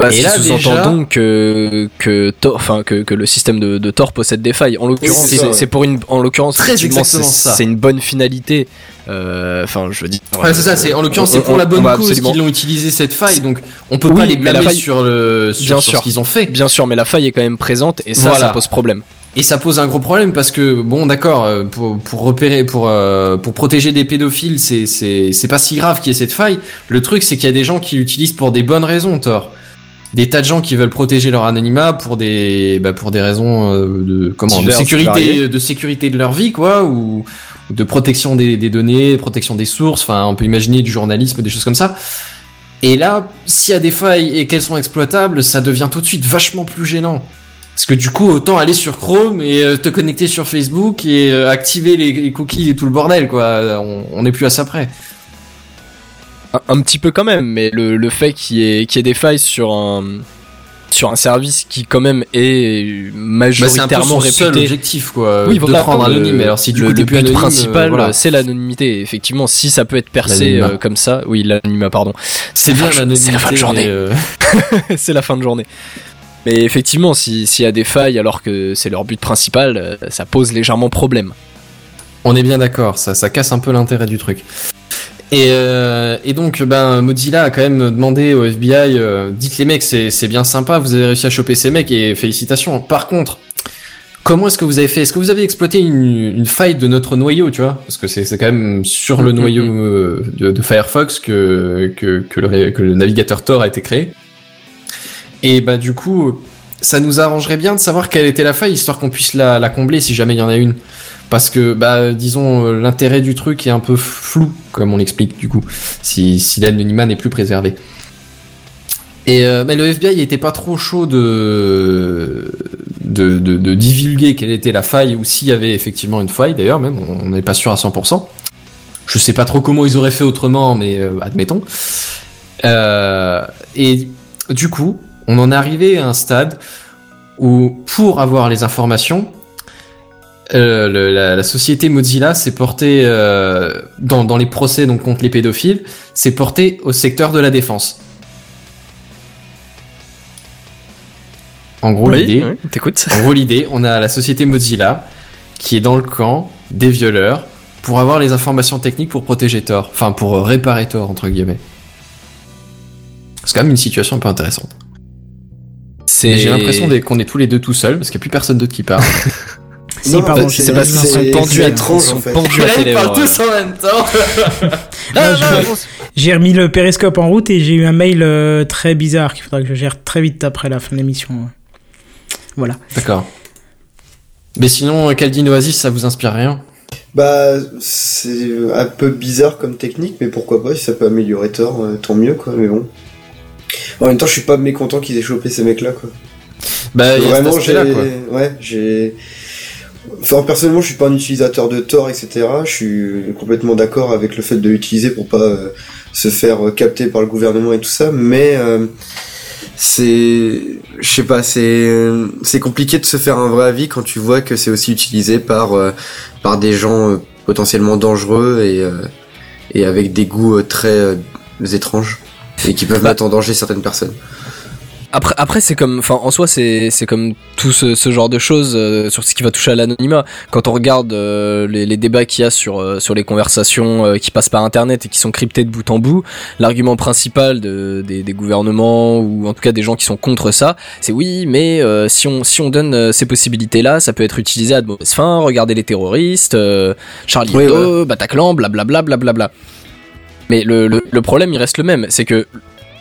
Bah, Et là, sous-entend déjà- donc que que Tor, que, que le système de, de Tor possède des failles. En l'occurrence, c'est c'est pour une, en l'occurrence, Très c'est ça. c'est une bonne finalité. Euh, Enfin, je veux dire. Ouais, c'est ça, c'est en l'occurrence c'est on- pour la on- bonne cause absolument- qu'ils l'ont utilisé cette faille, donc on peut Oui, pas les blâmer faille- sur le sur, Bien sur sûr. ce qu'ils ont fait. Bien sûr, mais la faille est quand même présente et ça, Voilà. ça pose problème. Et ça pose un gros problème parce que bon d'accord euh, pour pour repérer pour euh, pour protéger des pédophiles c'est c'est c'est pas si grave qu'il y ait cette faille. Le truc c'est qu'il y a des gens qui l'utilisent pour des bonnes raisons Thor. Des tas de gens qui veulent protéger leur anonymat pour des bah, pour des raisons euh, de comment de Diverses, sécurité de sécurité de leur vie quoi ou de protection des, des données, protection des sources, enfin on peut imaginer du journalisme, des choses comme ça. Et là, s'il y a des failles et qu'elles sont exploitables, ça devient tout de suite vachement plus gênant. Parce que du coup, autant aller sur Chrome et euh, te connecter sur Facebook et euh, activer les, cookies et tout le bordel, quoi. On on n'est plus à ça près. Un, un petit peu quand même, mais le, le fait qu'il y, ait- y ait des failles sur un sur un service qui quand même est Bah, c'est un peu majoritairement son seul réputé. objectif, quoi. Oui, de voilà, te rendre le- anonyme. Alors si du le, coup le but anonyme, principal, euh, voilà. c'est l'anonymité. Effectivement, si ça peut être percé euh, comme ça, oui, l'anonymat, pardon. c'est bien l'anonymité. c'est la fin de journée. euh, c'est la fin de journée. Mais effectivement, si- s'il y a des failles alors que c'est leur but principal, ça pose légèrement problème. On est bien d'accord, ça, ça casse un peu l'intérêt du truc. Et, euh, et donc, ben, Mozilla a quand même demandé au FBI, euh, dites les mecs, c'est c'est bien sympa, vous avez réussi à choper ces mecs et félicitations. Par contre, comment est-ce que vous avez fait? Est-ce que vous avez exploité une, une faille de notre noyau, tu vois? Parce que c'est c'est quand même sur le Mhm. noyau euh, de, de Firefox que, que, que, le, que le navigateur Tor a été créé. Et bah du coup, ça nous arrangerait bien de savoir quelle était la faille, histoire qu'on puisse la, la combler si jamais il y en a une. Parce que, bah, disons, euh, l'intérêt du truc est un peu flou, comme on l'explique, du coup, si, si l'anonymat n'est plus préservé. Et euh, mais le FBI était pas trop chaud de, de divulguer quelle était la faille, ou s'il y avait effectivement une faille, d'ailleurs, même, on n'est pas sûr à 100%. Je sais pas trop comment ils auraient fait autrement, mais euh, admettons. Euh, et du coup, on en est arrivé à un stade où, pour avoir les informations, euh, le- la, la société Mozilla s'est portée euh, dans, dans les procès donc contre les pédophiles, s'est portée au secteur de la défense. En gros, l'idée, t'écoutes. en gros, l'idée, on a la société Mozilla qui est dans le camp des violeurs pour avoir les informations techniques pour protéger Tor, enfin pour réparer Tor entre guillemets. C'est quand même une situation un peu intéressante. J'ai l'impression qu'on est tous les deux tout seuls parce qu'il n'y a plus personne d'autre qui parle. Fait, j'ai- C'est parce qu'ils sont c'est- pendus c'est à ils sont en fait. pendus à tes lèvres. ouais. en même temps. J'ai remis le périscope en route et j'ai eu un mail euh, très bizarre qu'il faudra que je gère très vite après la fin de l'émission. Voilà. D'accord. Mais sinon, Caldine Oasis, ça vous inspire rien? Bah, c'est un peu bizarre comme technique, mais pourquoi pas, si ça peut améliorer Thor, euh, tant mieux, quoi, mais bon. En même temps, je suis pas mécontent qu'ils aient chopé ces mecs-là, quoi. Bah, Vraiment, j'ai... Ouais, j'ai... Enfin, personnellement, je suis pas un utilisateur de Tor, etc. Je suis complètement d'accord avec le fait de l'utiliser pour pas euh, se faire euh, capter par le gouvernement et tout ça, mais euh, c'est, je sais pas, c'est c'est compliqué de se faire un vrai avis quand tu vois que c'est aussi utilisé par euh, par des gens potentiellement dangereux et euh, et avec des goûts très étranges et qui peuvent Bah, mettre en danger certaines personnes. Après, après c'est comme, enfin, en soi, c'est c'est comme tout ce, ce genre de choses euh, sur ce qui va toucher à l'anonymat. Quand on regarde euh, les, les débats qu'il y a sur euh, sur les conversations euh, qui passent par Internet et qui sont cryptées de bout en bout, l'argument principal de, des, des gouvernements ou en tout cas des gens qui sont contre ça, c'est oui, mais euh, si on si on donne euh, ces possibilités-là, ça peut être utilisé à de mauvaises fins. Regardez les terroristes, euh, Charlie Oui, Hebdo. Bataclan, blablabla, blablabla. Mais le, le, le problème, il reste le même, c'est que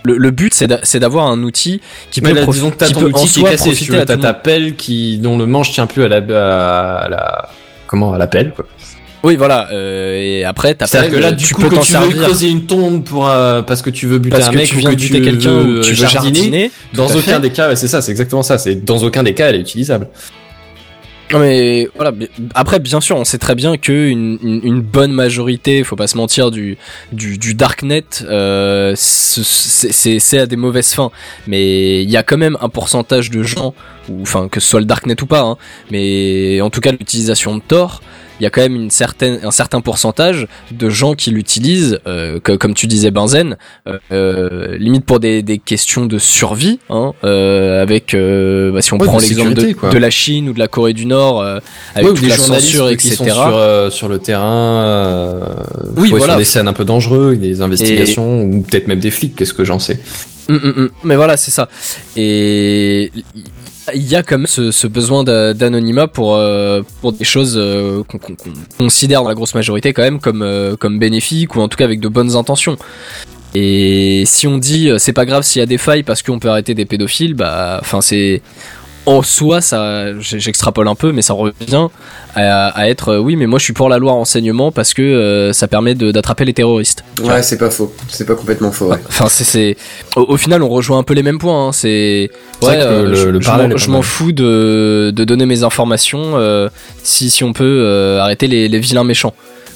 le, le but, c'est d'a- c'est d'avoir un outil qui peut, là, disons que t'as ton outil qui est cassé, tu à T'as ta pelle qui, dont le manche tient plus à la, à la, comment, à la pelle, quoi. Oui, voilà. euh, et après, t'as que là, du tu coup, peux quand t'en tu veux creuser une tombe pour, euh, parce que tu veux buter parce un que mec ou viens que buter tu quelqu'un veux ou tu veux jardiner. dans aucun fait. des cas, c'est ça, c'est exactement ça. C'est dans aucun des cas, elle est utilisable. Mais voilà. Après, bien sûr, on sait très bien que une, une, bonne majorité, faut pas se mentir, du du, du darknet, euh, ce- c'est c'est- c'est à des mauvaises fins. Mais il y a quand même un pourcentage de gens, ou enfin que ce soit le darknet ou pas, hein, mais en tout cas l'utilisation de Tor il y a quand même une certaine, un certain pourcentage de gens qui l'utilisent, euh, que- comme tu disais Benzen, euh, euh, limite pour des, des questions de survie, hein, euh, avec, euh, bah, si on Ouais, prend l'exemple de, de la Chine ou de la Corée du Nord, euh, avec Ouais, ou toute des la censure, qui etc. sont sur, euh, sur le terrain, euh, Oui, voilà. sur des scènes un peu dangereuses, des investigations, ou peut-être même des flics, qu'est-ce que j'en sais. Mm, mm, mm. Mais voilà, c'est ça. Et il y a même ce, ce besoin d'a- d'anonymat pour euh, pour des choses euh, qu'on considère dans la grosse majorité quand même comme euh, comme bénéfiques ou en tout cas avec de bonnes intentions. Et si on dit c'est pas grave s'il y a des failles parce qu'on peut arrêter des pédophiles, bah enfin c'est en soi ça j'extrapole un peu mais ça revient à, à être euh, oui mais moi je suis pour la loi renseignement parce que euh, ça permet d'attraper les terroristes. Ouais, c'est pas faux. C'est pas complètement faux, ouais. Enfin, c'est, c'est, au, au final, on rejoint un peu les mêmes points. Hein. C'est, vrai que le- je, le je parallèle m'en- je fous de, de donner mes informations euh, si, si on peut euh, arrêter les, les vilains méchants.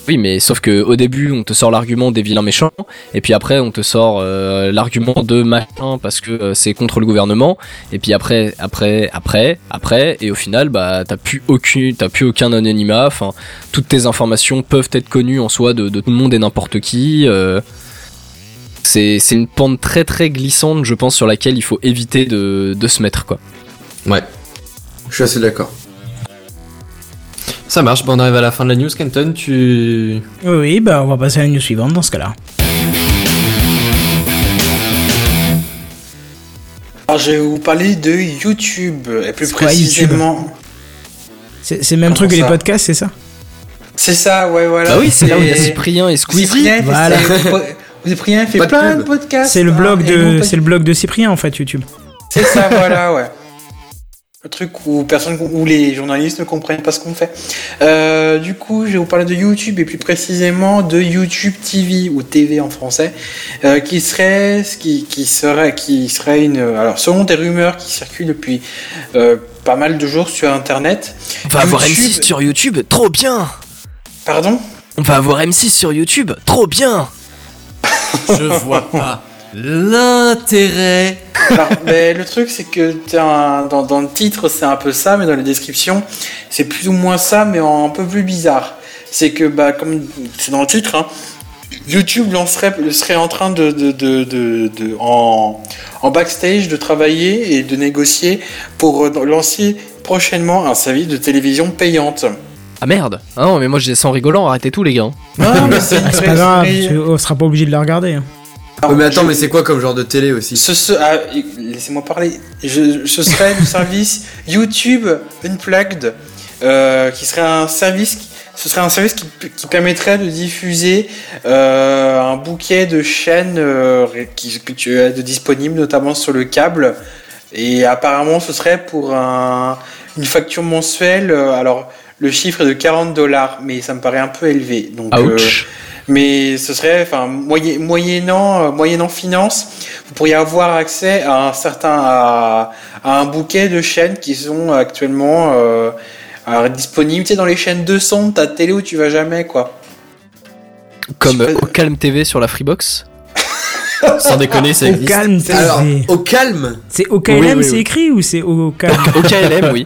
Oui, mais sauf que au début, on te sort l'argument des vilains méchants, et puis après, on te sort euh, l'argument de machin parce que euh, c'est contre le gouvernement, et puis après, après, après, après, et au final, bah, t'as plus aucun, t'as plus aucun anonymat. Enfin, toutes tes informations peuvent être connues en soi de, tout le monde et n'importe qui. euh, c'est c'est une pente très très glissante, je pense, sur laquelle il faut éviter de, de se mettre quoi. Ouais. Je suis assez d'accord. Ça marche, bon, on arrive à la fin de la news, Kenton, tu... Oui, bah on va passer à la news suivante dans ce cas-là. Alors, je vais vous parler de YouTube, et plus quoi, précisément. C'est le même Comment truc que les podcasts, c'est ça C'est ça, ouais, voilà. Bah oui, c'est là où il y a Cyprien et Squeezie. Cyprien, fait- Voilà. Cyprien fait Pas plein de podcasts. C'est le hein, blog de le blog de Cyprien en fait YouTube. C'est ça, voilà, ouais. Le truc où personne, où les journalistes ne comprennent pas ce qu'on fait. Euh, du coup, je vais vous parler de YouTube et plus précisément de YouTube TV ou TV en français, euh, qui serait, ce qui, qui serait, qui serait une, alors selon des rumeurs qui circulent depuis euh, pas mal de jours sur Internet. On va avoir YouTube- M6 sur YouTube, trop bien Pardon? On va avoir M6 sur YouTube, trop bien Je vois pas l'intérêt. Mais le truc, c'est que un- dans, dans le titre, c'est un peu ça, mais dans la description, c'est plus ou moins ça, mais en un peu plus bizarre. C'est que, bah, comme c'est dans le titre, hein, YouTube lancerait, serait en train de, de, de, de, de- en, en backstage de travailler et de négocier pour lancer prochainement un service de télévision payante. Ah merde Ah non, mais moi je dis ça en rigolant, arrêtez tout les gars. Non, mais c'est Ah, pas grave, on sera pas obligé de la regarder. hein. Ouais, mais attends, je- mais c'est quoi comme genre de télé aussi Ce, ce- ah, laissez-moi parler. Je, ce serait le service YouTube Unplugged, euh, qui serait un service. qui- Ce serait un service qui, qui permettrait de diffuser euh, un bouquet de chaînes euh, qui, que tu as de disponibles, notamment sur le câble. Et apparemment, ce serait pour un, une facture mensuelle. euh, alors, le chiffre est de 40 dollars, mais ça me paraît un peu élevé. Donc, euh, Ouch mais ce serait, enfin, moyen- moyennant, euh, moyennant finance, vous pourriez avoir accès à un certain, à, à un bouquet de chaînes qui sont actuellement euh, disponibles. Tu sais, dans les chaînes de son de ta télé où tu vas jamais, quoi. Comme euh, au Calm TV sur la Freebox. Sans déconner, ça Au existe. calme, TV. Alors, au calme C'est au KLM, Oui, oui, c'est écrit ou c'est au calme Au KLM, oui.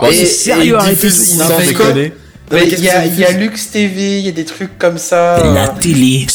Bon, Et- c'est- sérieux, arrêtez Sans déconner. Mais il y, a- y a Lux TV, il y a des trucs comme ça. La euh, télé.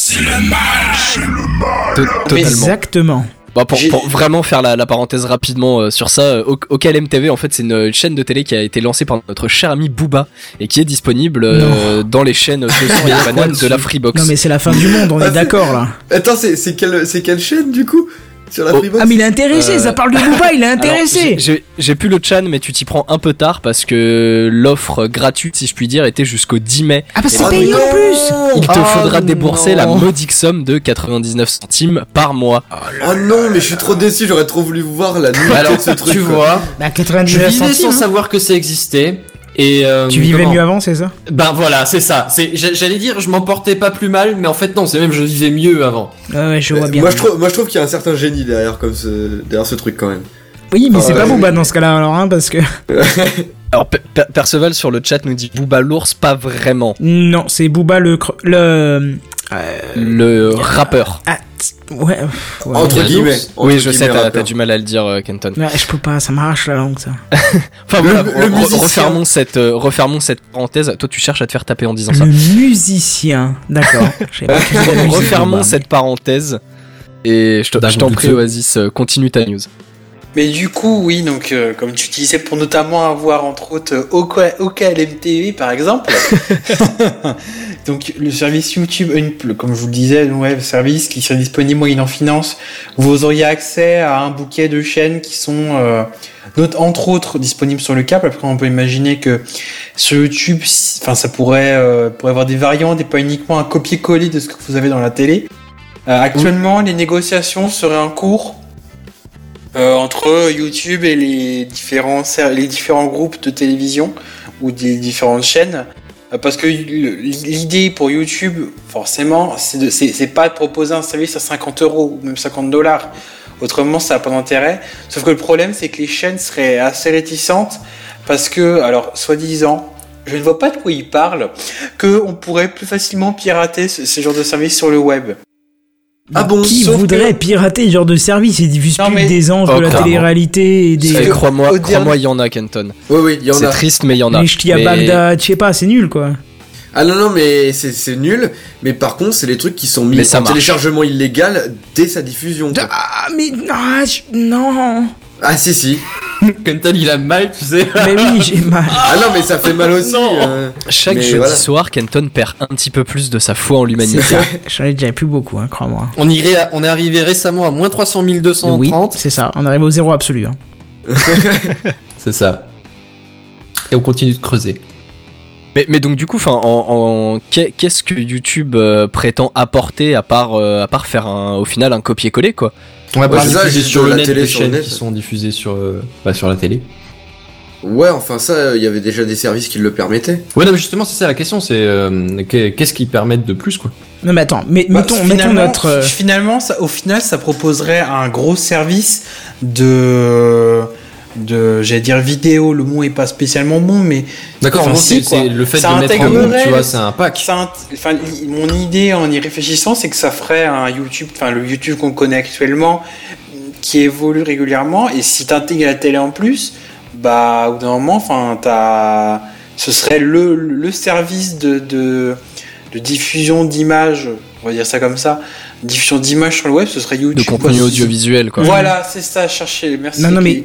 to- totalement. Exactement. Bon, pour, vraiment faire la, la parenthèse rapidement euh, sur ça, euh, au, au KLM TV, en fait, c'est une chaîne de télé qui a été lancée par notre cher ami Booba et qui est disponible euh, dans les chaînes de banales de la Freebox. Non mais c'est la fin du monde, on Ah, est c'est- d'accord là. Attends, c'est c'est quelle, c'est quelle chaîne du coup? Sur la Oh, Freebox Ah mais il est intéressé, Euh, ça parle de Booba, il est intéressé. j'ai- plus le chan, mais tu t'y prends un peu tard parce que l'offre gratuite, si je puis dire, était jusqu'au 10 mai. Ah bah c'est payé en plus. Il te Oh faudra débourser la modique somme de 99 centimes par mois. Oh non, mais je suis trop déçu, j'aurais trop voulu voir la nouveauté Alors, ce truc. tu quoi. vois, Bah je 99 vivais centimes. sans hein. savoir que ça existait. Et euh, Tu vivais comment mieux avant, c'est ça? Ben voilà, c'est ça. J'allais dire, je m'en portais pas plus mal, mais en fait non, c'est même je vivais mieux avant. Ouais ouais, je vois Euh, bien. Moi je trouve, moi je trouve qu'il y a un certain génie derrière comme ce, derrière ce truc quand même. Oui, mais c'est Ah, pas ouais. Booba dans ce cas-là alors hein, parce que Alors Per- Per- Perceval sur le chat nous dit Booba l'ours, pas vraiment. Non, c'est Booba le. cre- le euh, Le rappeur. ah, ouais, ouais. Entre guillemets. Oui, je sais, guillemets, t'as du mal à le dire, euh, Kenton. Ouais, je peux pas, ça m'arrache la langue ça. Enfin Le- voilà, le re- refermons cette, euh, refermons cette parenthèse. Toi, tu cherches à te faire taper en disant ça. Le musicien, d'accord. Refermons Booba. cette parenthèse. Et je t'en prie. Oasis, euh, continue ta news. Mais du coup, oui, donc euh, comme tu disais, pour notamment avoir entre autres euh, OK- OKLM-TV par exemple. donc le service YouTube, comme je vous le disais, le web service qui serait disponible moyennant finance, vous auriez accès à un bouquet de chaînes qui sont euh, entre autres disponibles sur le câble. Après, on peut imaginer que sur YouTube, enfin ça pourrait, euh, pourrait avoir des variantes et pas uniquement un copier-coller de ce que vous avez dans la télé. Euh, actuellement, les négociations seraient en cours euh, entre YouTube et les différents, les différents groupes de télévision ou des différentes chaînes. Euh, Parce que l'idée pour YouTube, forcément, c'est pas de proposer un service à 50 euros ou même 50 dollars. Autrement, ça n'a pas d'intérêt. Sauf que le problème, c'est que les chaînes seraient assez réticentes parce que, alors, soi-disant, je ne vois pas de quoi ils parlent, qu'on pourrait plus facilement pirater ce genre de service sur le web. Ah bon Qui voudrait que- pirater ce genre de service Ils diffusent Non, plus mais- des anges Oh, de la télé-réalité et des. Crois-moi, crois-moi, dernier- il y en a, Kenton. Oui, oui, il y en C'est a. triste, mais il y en a. Les ch'tis à Mais- Bagdad, je sais pas, c'est nul quoi. Ah non, non, mais c'est c'est nul. Mais par contre, c'est les trucs qui sont mis Mais ça en marche. téléchargement illégal dès sa diffusion. quoi. Ah, mais non, je- non. Ah si, si. Kenton, il a mal, tu sais. Mais oui, j'ai mal. Ah non, mais ça fait mal aussi. euh. Chaque Mais jeudi voilà. soir, Kenton perd un petit peu plus de sa foi en l'humanité. J'en ai déjà plus beaucoup, hein, crois-moi. On, irait à- on est arrivé récemment à moins 300 Oui, 230. c'est ça. On arrive au zéro absolu. hein. C'est ça. Et on continue de creuser. Mais, mais donc du coup, en, en- qu'est- qu'est-ce que YouTube euh, prétend apporter à part, euh, à part faire un, au final un copier-coller quoi? On va Bah, pas c'est ça, diffuser juste sur de le la net télé des sur le chaînes net. qui sont diffusées sur, euh, bah, sur la télé. Ouais, enfin ça, il y avait déjà des services qui le permettaient. Ouais, non, mais justement, c'est ça la question, c'est euh, qu'est- qu'est-ce qui permettent de plus, quoi? Non, mais attends, mais, Bah, mettons, notre. euh, finalement, ça, au final, ça proposerait un gros service de, de, j'allais dire vidéo. Le mot est pas spécialement bon, mais D'accord, Enfin, c'est le fait Ça de mettre en groupe, tu vois, c'est un pack. ça, enfin, mon idée en y réfléchissant, c'est que ça ferait un YouTube, enfin le YouTube qu'on connaît actuellement, qui évolue régulièrement. Et si t'intègres la télé en plus, bah, au bout d'un moment, enfin, t'as, ce serait le, le service de, de, de diffusion d'images, on va dire ça comme ça, diffusion d'images sur le web, ce serait YouTube. De contenu quoi. audiovisuel quoi. Voilà, c'est ça, chercher. Merci. Non, non, mais-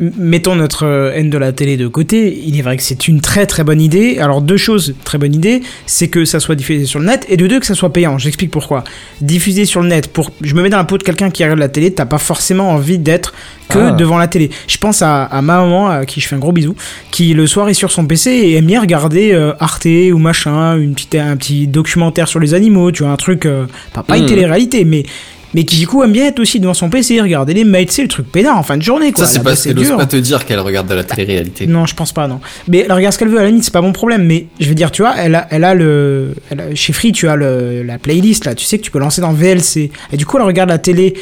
Mettons notre euh, haine de la télé de côté, il est vrai que c'est une très très bonne idée. Alors deux choses, très bonne idée, c'est que ça soit diffusé sur le net, et de deux que ça soit payant. J'explique pourquoi. Diffuser sur le net, pour, je me mets dans la peau de quelqu'un qui regarde la télé, t'as pas forcément envie d'être que Ah. devant la télé. Je pense à, à ma maman, à qui je fais un gros bisou, qui le soir est sur son PC et aime bien regarder euh, Arte ou machin, une petite, un petit documentaire sur les animaux, tu vois, un truc, euh, pas, pas une Mhm. Mais mais qui du coup aime bien être aussi devant son PC, regarder les mails, c'est le truc pédard en fin de journée quoi. Ça, c'est parce qu'elle n'ose pas te dire qu'elle regarde de la télé-réalité. Non, je pense pas, non. Mais elle regarde ce qu'elle veut, à la limite, c'est pas mon problème. Mais je veux dire, tu vois, elle a, elle a le. elle a- chez Free, tu as le, la playlist, là. Tu sais que tu peux lancer dans VLC. Et du coup, elle regarde la télé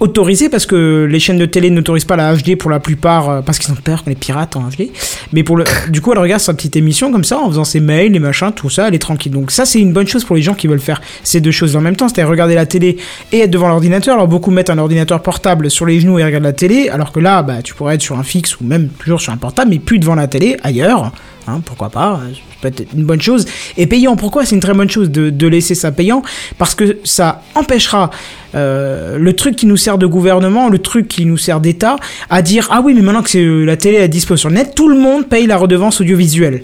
autorisée parce que les chaînes de télé n'autorisent pas la HD pour la plupart euh, parce qu'ils ont peur qu'on les pirates en HD. Mais pour le, du coup, elle regarde sa petite émission comme ça en faisant ses mails, les machins, tout ça, elle est tranquille. Donc ça, c'est une bonne chose pour les gens qui veulent faire ces deux choses en même temps, c'est-à-dire regarder la télé et être devant l'ordinateur. Alors beaucoup mettent un ordinateur portable sur les genoux et regardent la télé, alors que là, bah, tu pourrais être sur un fixe ou même toujours sur un portable, mais plus devant la télé, ailleurs. Hein, pourquoi pas Ça peut être une bonne chose. Et payant, pourquoi c'est une très bonne chose de, laisser ça payant? Parce que ça empêchera euh, le truc qui nous sert de gouvernement, le truc qui nous sert d'État, à dire ah oui mais maintenant que euh, la télé est dispo sur le net, tout le monde paye la redevance audiovisuelle.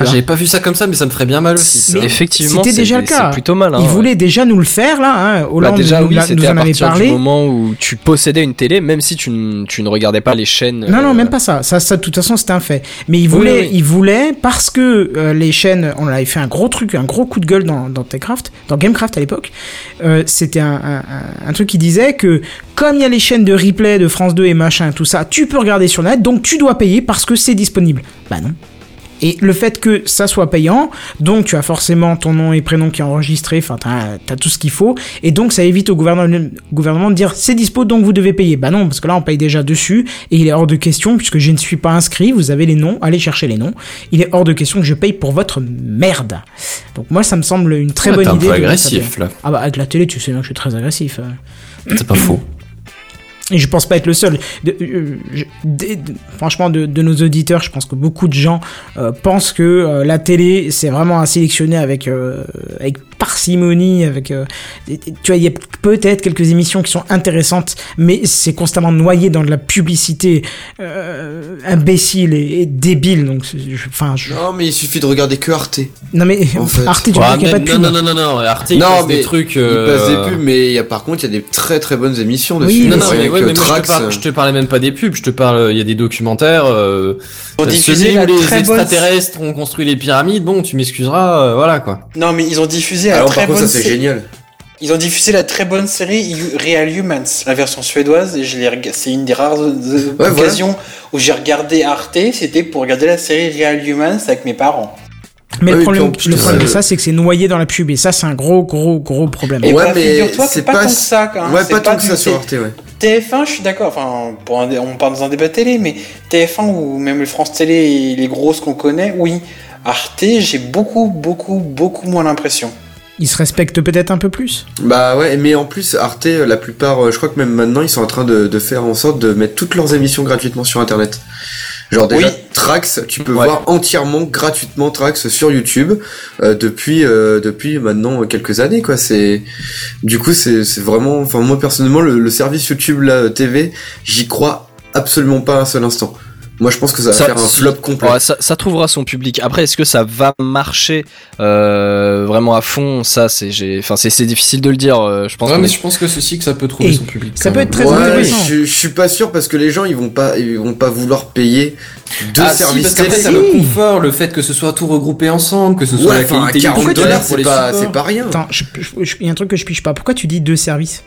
Tu Ah. J'avais pas vu ça comme ça, mais ça me ferait bien mal aussi. Mais Effectivement, c'était déjà le cas. C'est plutôt mal. Hein, Ils ouais. voulaient déjà nous le faire là. Hein. Bah, Hollande déjà, nous, oui, nous à en avait partir parlé. du moment où tu possédais une télé, même si tu, ne- tu ne regardais pas les chaînes. Non, non, euh, même pas ça. Ça, ça de toute façon, c'était un fait. Mais ils voulaient, oui. ils voulaient parce que euh, les chaînes, on avait fait un gros truc, un gros coup de gueule dans, dans Techcraft, dans Gamecraft à l'époque. Euh, c'était un, un- un- un truc qui disait que comme il y a les chaînes de replay de France 2 et machin, tout ça, tu peux regarder sur le net, donc tu dois payer parce que c'est disponible. Bah non. Et le fait que ça soit payant, donc tu as forcément ton nom et prénom qui est enregistré, enfin t'as as tout ce qu'il faut, et donc ça évite au gouvernement, gouvernement de dire c'est dispo donc vous devez payer. Bah non, parce que là on paye déjà dessus, et il est hors de question, puisque je ne suis pas inscrit, vous avez les noms, allez chercher les noms, il est hors de question que je paye pour votre merde. Donc moi ça me semble une très bonne t'es un idée. peu de agressif, là. Ah bah avec la télé tu sais bien que je suis très agressif. euh. C'est pas faux. Et je pense pas être le seul. Euh, franchement, de, nos auditeurs, je pense que beaucoup de gens euh, pensent que euh, la télé, c'est vraiment à sélectionner avec parcimonie, avec. euh, tu vois, il y a peut-être quelques émissions qui sont intéressantes, mais c'est constamment noyé dans de la publicité euh, imbécile et, et débile. Donc, enfin, je- Non, mais il suffit de regarder que Arte. non mais En fait. Arte, tu Ouais, vois qu'il n'y a pas de pub. non, non, non, non, non, Arte, il Non, passe mais des trucs. Il euh, passe des pubs, mais il y a, par contre, il y a des très très bonnes émissions Oui, dessus. mais Non, non, mais, Rien ouais, que mais moi, je, te Trax, parle, je te parlais même pas des pubs, je te parle, il y a des documentaires. Euh, Ils ont diffusé les très bonne- extraterrestres ont construit les pyramides, bon, tu m'excuseras, euh, voilà quoi. Non, mais ils ont diffusé la Alors, très par contre, bonne ça c'est sé- génial. Ils ont diffusé la très bonne série Real Humans, la version suédoise, et je l'ai c'est une des rares euh, voilà. occasions où j'ai regardé Arte, c'était pour regarder la série Real Humans avec mes parents. Mais Ah le oui, problème, le de euh, ça, c'est que c'est noyé dans la pub, et ça, c'est un gros, gros, gros problème. Et Ouais, bah, mais c'est pas pas- tant que ça, quand même. Ouais, C'est pas tant que du- ça sur Arte, ouais. TF1, je suis d'accord, enfin, pour un dé- on parle dans un débat télé, mais TF1 ou même le France Télé et les grosses qu'on connaît, oui. Arte, j'ai beaucoup, beaucoup, beaucoup moins l'impression. Ils se respectent peut-être un peu plus. Bah ouais, mais en plus, Arte, euh, la plupart, euh, je crois que même maintenant, ils sont en train de, de faire en sorte de mettre toutes leurs émissions gratuitement sur Internet. Genre déjà, Oui. Trax, tu peux Ouais. voir entièrement gratuitement Trax sur YouTube euh, depuis euh, depuis maintenant quelques années quoi. C'est du coup c'est c'est vraiment, enfin moi personnellement le, le service YouTube là, TV, j'y crois absolument pas un seul instant. Moi je pense que ça va Ça- faire un si. flop complet. Ouais, ça, ça trouvera son public. Après, est-ce que ça va marcher euh, vraiment à fond? Ça, c'est, j'ai, enfin, c'est, c'est difficile de le dire. euh, Je pense. Ouais, mais est- je pense que ceci que ça peut trouver Et son public. ça peut même. être très ouais, intéressant. je, je suis pas sûr parce que les gens ils vont pas ils vont pas vouloir payer deux Ah, si, services parce qu'après, télé. t'as le confort, le fait que ce soit tout regroupé ensemble, que ce soit Ouais, la qualité 40 du dollars, pour c'est les pas, c'est pas rien. Attends, il y a un truc que je piche pas. Pourquoi tu dis deux services?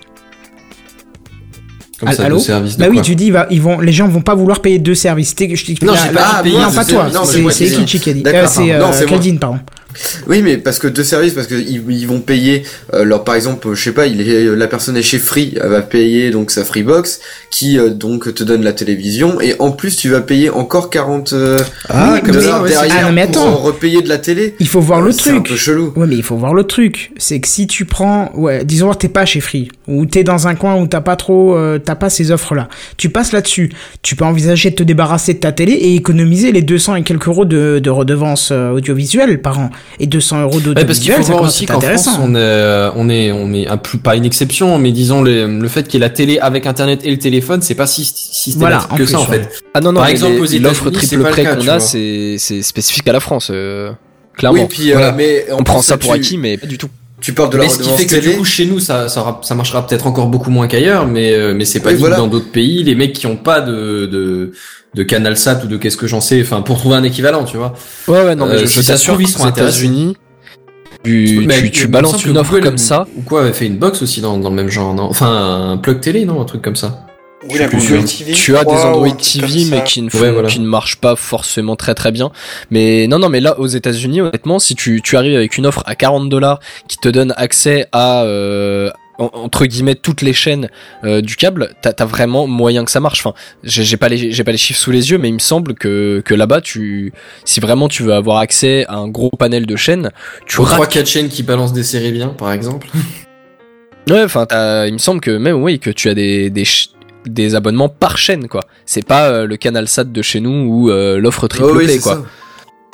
Comme Allô Bah oui, tu dis, ils vont, les gens vont pas vouloir payer deux services. T'es- Je t'explique. Non, j'ai pas là- dit payer non, deux pas toi. Non, C'est c'est moi c'est qui ai Kichi qui a dit. D'accord, Euh, C'est pardon. Non, c'est euh, moi. Caldine, pardon. Oui, mais parce que deux services, parce que ils, vont payer, euh, leur, par exemple, je sais pas, il est, la personne est chez Free, elle va payer donc sa Freebox, qui euh, donc te donne la télévision, et en plus tu vas payer encore 40 euh, Ah, comme dollars ça, ouais, derrière Ah, non, mais pour attends. repayer de la télé. Il faut voir le C'est un truc. peu chelou. Ouais, mais il faut voir le truc. C'est que si tu prends, ouais, disons que t'es pas chez Free, ou t'es dans un coin où t'as pas trop, euh, t'as pas ces offres-là. Tu passes là-dessus. Tu peux envisager de te débarrasser de ta télé et économiser les 200 et quelques euros de, de redevance euh, audiovisuelle par an. Et 200 euros Ouais, parce qu'il faut voir aussi qu'en France, intéressant. on est, euh, on est, on est un plus pas une exception, mais disons le, le fait qu'il y ait la télé avec Internet et le téléphone, c'est pas si systématique Voilà, que ça en ouais. fait. Ah non non. Par exemple, l'offre triple prêt qu'on a, c'est, c'est spécifique à la France. euh, clairement. Oui, puis euh, mais on prend ça pour tu- acquis, mais pas du tout. Tu parles de la mais ce qui fait que télé. du coup chez nous ça, ça, marchera peut-être encore beaucoup moins qu'ailleurs, mais euh, mais c'est pas Oui, dit voilà. que dans d'autres pays, les mecs qui ont pas de de de Canal Sat ou de qu'est-ce que j'en sais, enfin pour trouver un équivalent, tu vois. Ouais ouais non mais Euh, je, je t'assure trouve, ils qu'aux seront. États-Unis, tu, Mais tu, balances une offre Google comme ça. Ou quoi avait fait une box aussi dans, dans le même genre, non? Enfin un plug télé, non? Un truc comme ça. Oui, la Google. TV. tu as des Android TV mais qui ne font, Ouais, voilà. qui ne marchent pas forcément très très bien. Mais non non mais là aux États-Unis honnêtement si tu tu arrives avec une offre à 40 dollars qui te donne accès à euh, en- entre guillemets toutes les chaînes euh, du câble, t'as as vraiment moyen que ça marche. Enfin, j'ai j'ai pas les j'ai pas les chiffres sous les yeux, mais il me semble que que là-bas tu si vraiment tu veux avoir accès à un gros panel de chaînes, tu trois quatre chaînes qui balancent des séries bien, par exemple. Ouais, enfin, t'as- il me semble que même oui que tu as des des des abonnements par chaîne quoi. C'est pas euh, le canal Sat de chez nous ou euh, l'offre triple Oh oui, play c'est quoi.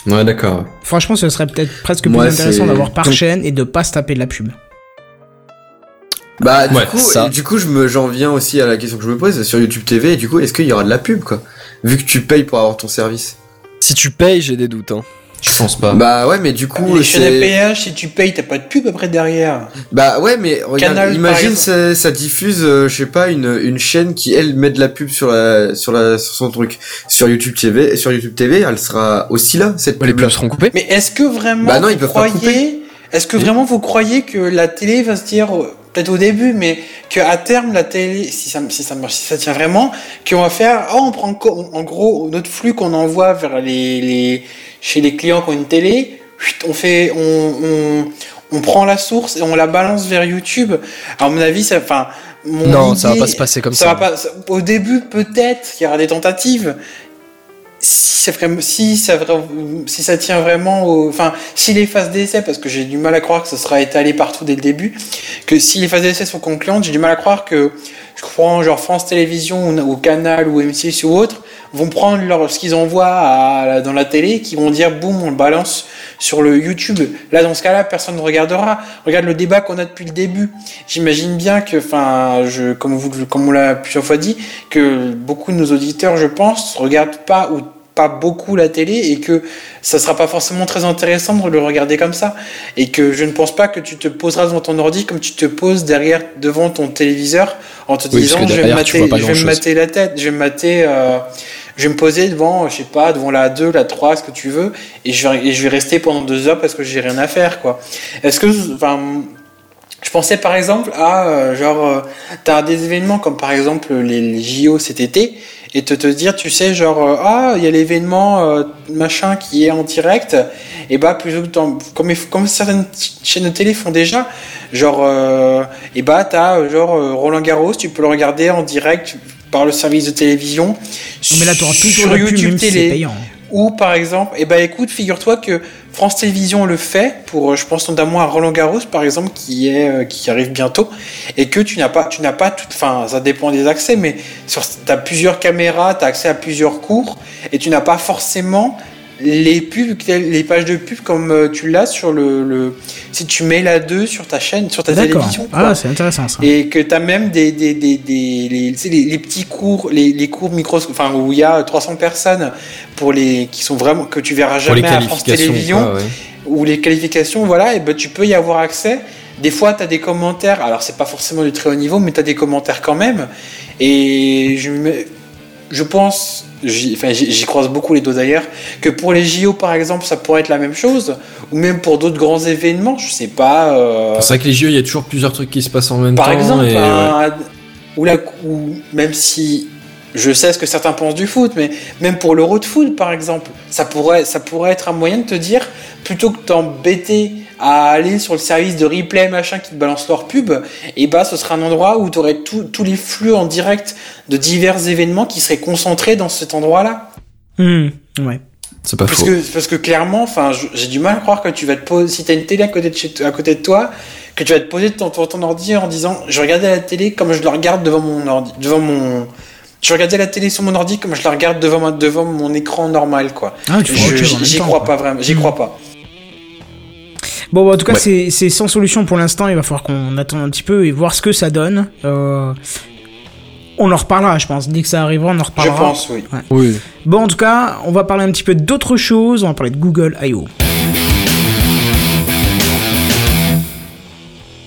ça. Ouais, d'accord. Franchement, ce serait peut-être presque plus intéressant d'avoir par Donc- chaîne et de pas se taper de la pub. Bah du Ouais, coup, ça. du coup, je me j'en viens aussi à la question que je me pose sur YouTube TV. Et du coup, est-ce qu'il y aura de la pub quoi? Vu que tu payes pour avoir ton service. Si tu payes, j'ai des doutes. Hein. Je pense pas. Bah ouais, mais du coup, Les chaînes à péage, si tu payes, t'as pas de pub après derrière. Bah ouais, mais regarde, Canal, imagine ça, ça diffuse, euh, je sais pas, une, une chaîne qui elle met de la pub sur la sur la sur son truc sur YouTube TV, et sur YouTube TV, elle sera aussi là cette Les pub. pubs seront coupées. Mais est-ce que vraiment Bah non, ils vous peuvent pas croyez Est-ce que vraiment vous croyez que la télé va se dire peut-être au début, mais que à terme la télé, si ça, si ça marche, si ça tient vraiment, qu'on va faire, oh, on prend en gros notre flux qu'on envoie vers les, les chez les clients qui ont une télé, on fait, on, on, on prend la source et on la balance vers YouTube. À mon avis, ça, enfin, mon Non, ça va idée- pas se passer comme ça ça. va pas, au début, peut-être qu'il y aura des tentatives. Si ça, tient vraiment au. Enfin, si les phases d'essai, parce que j'ai du mal à croire que ça sera étalé partout dès le début, que si les phases d'essai sont concluantes, j'ai du mal à croire que, je crois, genre France Télévisions ou, ou Canal ou M6 ou autre, vont prendre leur, ce qu'ils envoient à- dans la télé, qui vont dire boum, on le balance sur le YouTube. Là, dans ce cas-là, personne ne regardera. Regarde le débat qu'on a depuis le début. J'imagine bien que, enfin, je, comme vous, comme on l'a plusieurs fois dit, que beaucoup de nos auditeurs, je pense, regardent pas ou pas beaucoup la télé et que ça sera pas forcément très intéressant de le regarder comme ça et que je ne pense pas que tu te poseras devant ton ordi comme tu te poses derrière devant ton téléviseur en te Oui, disant je vais, me je vais mater la tête je vais me mater euh, je vais me poser devant je sais pas devant la 2 la 3 ce que tu veux et je vais rester pendant deux heures parce que j'ai rien à faire quoi. Est-ce que enfin je pensais par exemple à euh, genre euh, t'as des événements comme par exemple les, JO cet été et te te dire tu sais genre euh, ah il y a l'événement machin qui est en direct et bah plutôt que comme comme certaines chaînes de télé font déjà genre et bah t'as genre Roland Garros tu peux le regarder en direct par le service de télévision Mais là, t'auras toujours sur pub, YouTube si télé payant. ou par exemple, eh ben écoute, figure-toi que France Télévisions le fait pour, euh, je pense notamment à Roland Garros par exemple, qui est euh, qui arrive bientôt, et que tu n'as pas, tu n'as pas tout, enfin ça dépend des accès, mais sur, t'as plusieurs caméras, t'as accès à plusieurs cours, et tu n'as pas forcément les pubs, les pages de pub comme euh, tu l'as sur le, le, si tu mets la 2 sur ta chaîne, sur ta télévision. quoi. Ah, c'est intéressant ça. Et que tu as même des, des, des, des les, tu sais, les, les petits cours, les, les cours micro, enfin où il y a 300 personnes pour les qui sont vraiment que tu verras Pour les jamais à France. Télévisions ouais. ou les qualifications, voilà, et ben tu peux y avoir accès. Des fois, tu as des commentaires. Alors, c'est pas forcément du très haut niveau, mais tu as des commentaires quand même. Et je, me- je pense, j'y enfin, j'y j'y croise beaucoup les dos d'ailleurs, que pour les JO, par exemple, ça pourrait être la même chose. Ou même pour d'autres grands événements, je sais pas. euh, C'est vrai que les JO, il y a toujours plusieurs trucs qui se passent en même par temps. exemple, et, ouais. un- ou, la, ou même si je sais ce que certains pensent du foot, mais même pour l'euro de foot, par exemple, ça pourrait, ça pourrait être un moyen de te dire, plutôt que t'embêter à aller sur le service de replay machin qui te balance leur pub, et bah ce serait un endroit où tu aurais tous les flux en direct de divers événements qui seraient concentrés dans cet endroit-là. Hmm, ouais. C'est pas Parce faux. que, parce que clairement, enfin, j'ai du mal à croire que tu vas te poser, si t'as une télé à côté de, chez, à côté de toi, que tu vas te poser devant ton, ton ordi en disant, je regardais la télé comme je la regarde devant mon ordi, devant mon, je regardais la télé sur mon ordi comme je la regarde devant ma, devant mon écran normal, quoi. Ah, tu J'y crois quoi. pas vraiment, j'y crois pas. Bon, bah, en tout cas, Ouais. c'est c'est sans solution pour l'instant. Il va falloir qu'on attende un petit peu et voir ce que ça donne. Euh, on en reparlera, je pense. Dès que ça arrivera, on en Je reparlera. pense, oui. Oui. Bon, en tout cas, on va parler un petit peu d'autre chose. On va parler de Google I.O.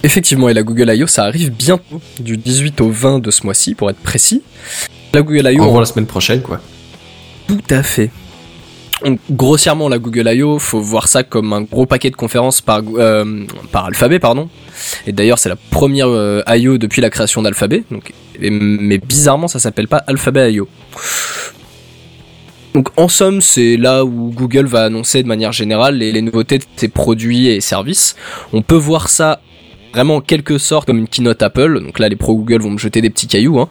Effectivement, et la Google I.O. ça arrive bientôt, du 18 au 20 de ce mois-ci, pour être précis. La Google I.O. On revoit la semaine prochaine, quoi. Tout à fait. Grossièrement, la Google I.O., faut voir ça comme un gros paquet de conférences par, euh, par alphabet, pardon. Et d'ailleurs, c'est la première euh, I.O. depuis la création d'Alphabet. Donc, mais bizarrement, ça s'appelle pas Alphabet I.O. Donc, en somme, c'est là où Google va annoncer de manière générale les nouveautés de ses produits et services. On peut voir ça vraiment en quelque sorte comme une keynote Apple. Donc là, les pro Google vont me jeter des petits cailloux. Hein.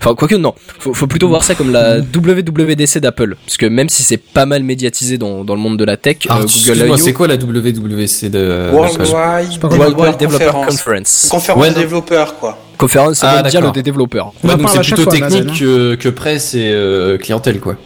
Enfin, quoique non. Faut, faut plutôt voir ça comme la WWDC d'Apple. Parce que même si c'est pas mal médiatisé dans, dans le monde de la tech, euh, Google excuse-moi, I.O. c'est quoi la WWC de Worldwide, pas World Developer Wide Developer Conference. Conference. Conférence Ouais, développeurs, quoi. Conférence Ah, mondiale d'accord. des développeurs. Ouais, donc c'est plutôt technique que, que presse et euh, clientèle, quoi.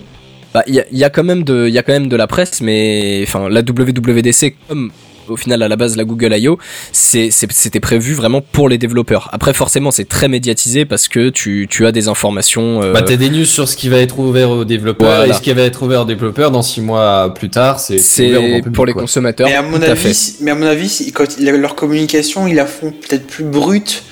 Bah, il y a, y a quand même de, il y a quand même de la presse, mais enfin, la WWDC comme au final à la base la Google I.O. c'était prévu vraiment pour les développeurs. Après forcément c'est très médiatisé parce que tu, tu as des informations. euh, Bah, t'as des news sur ce qui va être ouvert aux développeurs Voilà. et ce qui va être ouvert aux développeurs dans six mois plus tard, c'est pour les quoi. consommateurs. Mais à mon tout à avis, fait. si- mais à mon avis, si- quand ils- leur communication, ils la font peut-être plus brute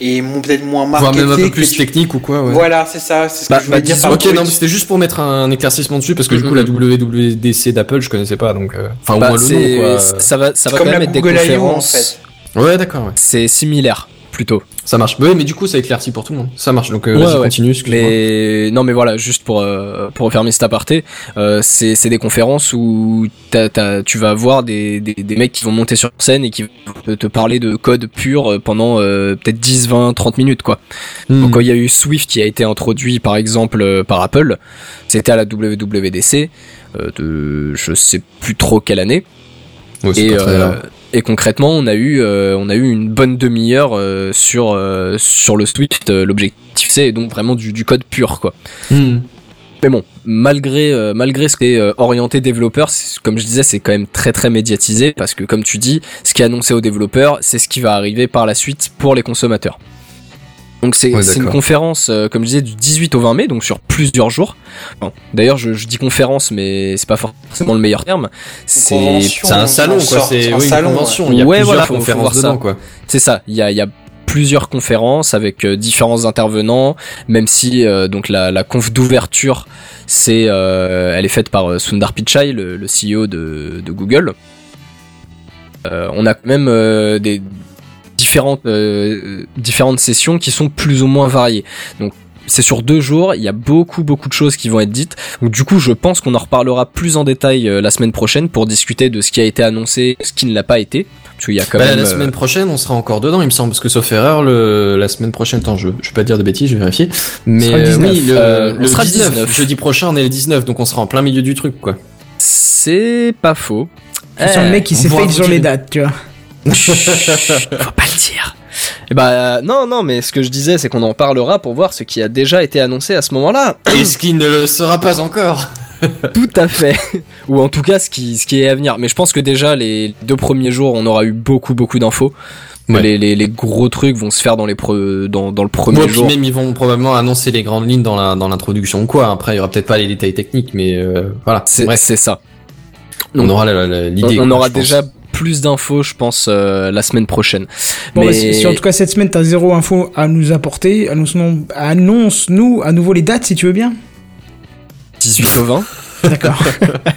et mon- peut-être moins Voire marketée. même un peu plus tu- technique ou quoi, ouais. Voilà, c'est ça, c'est ce Bah, que je voulais bah, dire par Ok, non, mais c'était juste pour mettre un éclaircissement dessus parce que du coup, Mhm. la WWDC d'Apple, je connaissais pas, donc. euh, Enfin, au Bah, moins le nom, quoi. ça va, ça va Comme quand la même être des I.O. en conférences. fait. Ouais, d'accord, ouais. C'est similaire. plutôt. Ça marche. Oui, mais du coup, ça éclaircit pour tout le monde. Ça marche. Donc, euh, Ouais, ouais. continue. Mais non, mais voilà, juste pour euh, pour refermer cet aparté, euh, c'est c'est des conférences où t'as, t'as, tu vas avoir des, des des mecs qui vont monter sur scène et qui vont te parler de code pur euh, pendant euh, peut-être 10, 20, 30 minutes quoi. Hmm. Donc quand il y a eu Swift qui a été introduit par exemple euh, par Apple, c'était à la WWDC euh, de je sais plus trop quelle année. Ouais, Et, euh. Et concrètement, on a eu, euh, on a eu une bonne demi-heure euh, sur euh, sur le Swift. Euh, L'objectif, c'est donc vraiment du, du code pur, quoi. Hmm. Mais bon, malgré euh, malgré ce qui est euh, orienté développeur, comme je disais, c'est quand même très très médiatisé parce que comme tu dis, ce qui est annoncé aux développeurs, c'est ce qui va arriver par la suite pour les consommateurs. Donc c'est Ouais, une conférence, euh, comme je disais, du 18 au 20 mai, donc sur plusieurs jours. Bon, D'ailleurs, je, je dis conférence, mais c'est pas forcément le meilleur terme. C'est un salon, quoi. C'est un oui, une salon, convention. Il y a Ouais, plusieurs voilà, faut- faut conférences voir ça. dedans, quoi. C'est ça. Il y a, il y a plusieurs conférences avec euh, différents intervenants, même si euh, donc la, la conf d'ouverture, c'est, euh, elle est faite par euh, Sundar Pichai, le, le CEO de, de Google. Euh, on a quand même euh, des différentes euh, différentes sessions qui sont plus ou moins variées. Donc c'est sur deux jours, il y a beaucoup beaucoup de choses qui vont être dites. Donc du coup, je pense qu'on en reparlera plus en détail euh, la semaine prochaine pour discuter de ce qui a été annoncé, ce qui ne l'a pas été. Parce qu'il y a quand Bah, même la euh, semaine prochaine, on sera encore dedans, il me semble, parce que sauf erreur, le, la semaine prochaine, attends, je, je vais pas dire de bêtises, je vais vérifier. Mais sera le euh, 19. oui, le, Euh, on le sera le 19, 19. jeudi prochain, on est le 19, donc on sera en plein milieu du truc, quoi. C'est pas faux. Je sens le mec qui on s'est fait sur les dates, tu vois. Faut pas le dire. Et bah non non mais ce que je disais c'est qu'on en parlera pour voir ce qui a déjà été annoncé à ce moment-là. Et ce qui ne le sera pas encore. Tout à fait. Ou en tout cas ce qui ce qui est à venir. Mais je pense que déjà les deux premiers jours on aura eu beaucoup beaucoup d'infos. Ouais. Les, les, les gros trucs vont se faire dans les pre- dans, dans le premier Moi, puis jour. même, ils vont probablement annoncer les grandes lignes dans la, dans l'introduction ou quoi. Après, il y aura peut-être pas les détails techniques, mais euh, voilà. C'est ça. on aura On, l'idée. on aura pense. Plus d'infos je pense euh, la semaine prochaine. Bon, mais bah, si, si en tout cas cette semaine t'as zéro info à nous apporter, annonce-nous annonce -nous à nouveau les dates si tu veux bien. 18 au 20. D'accord.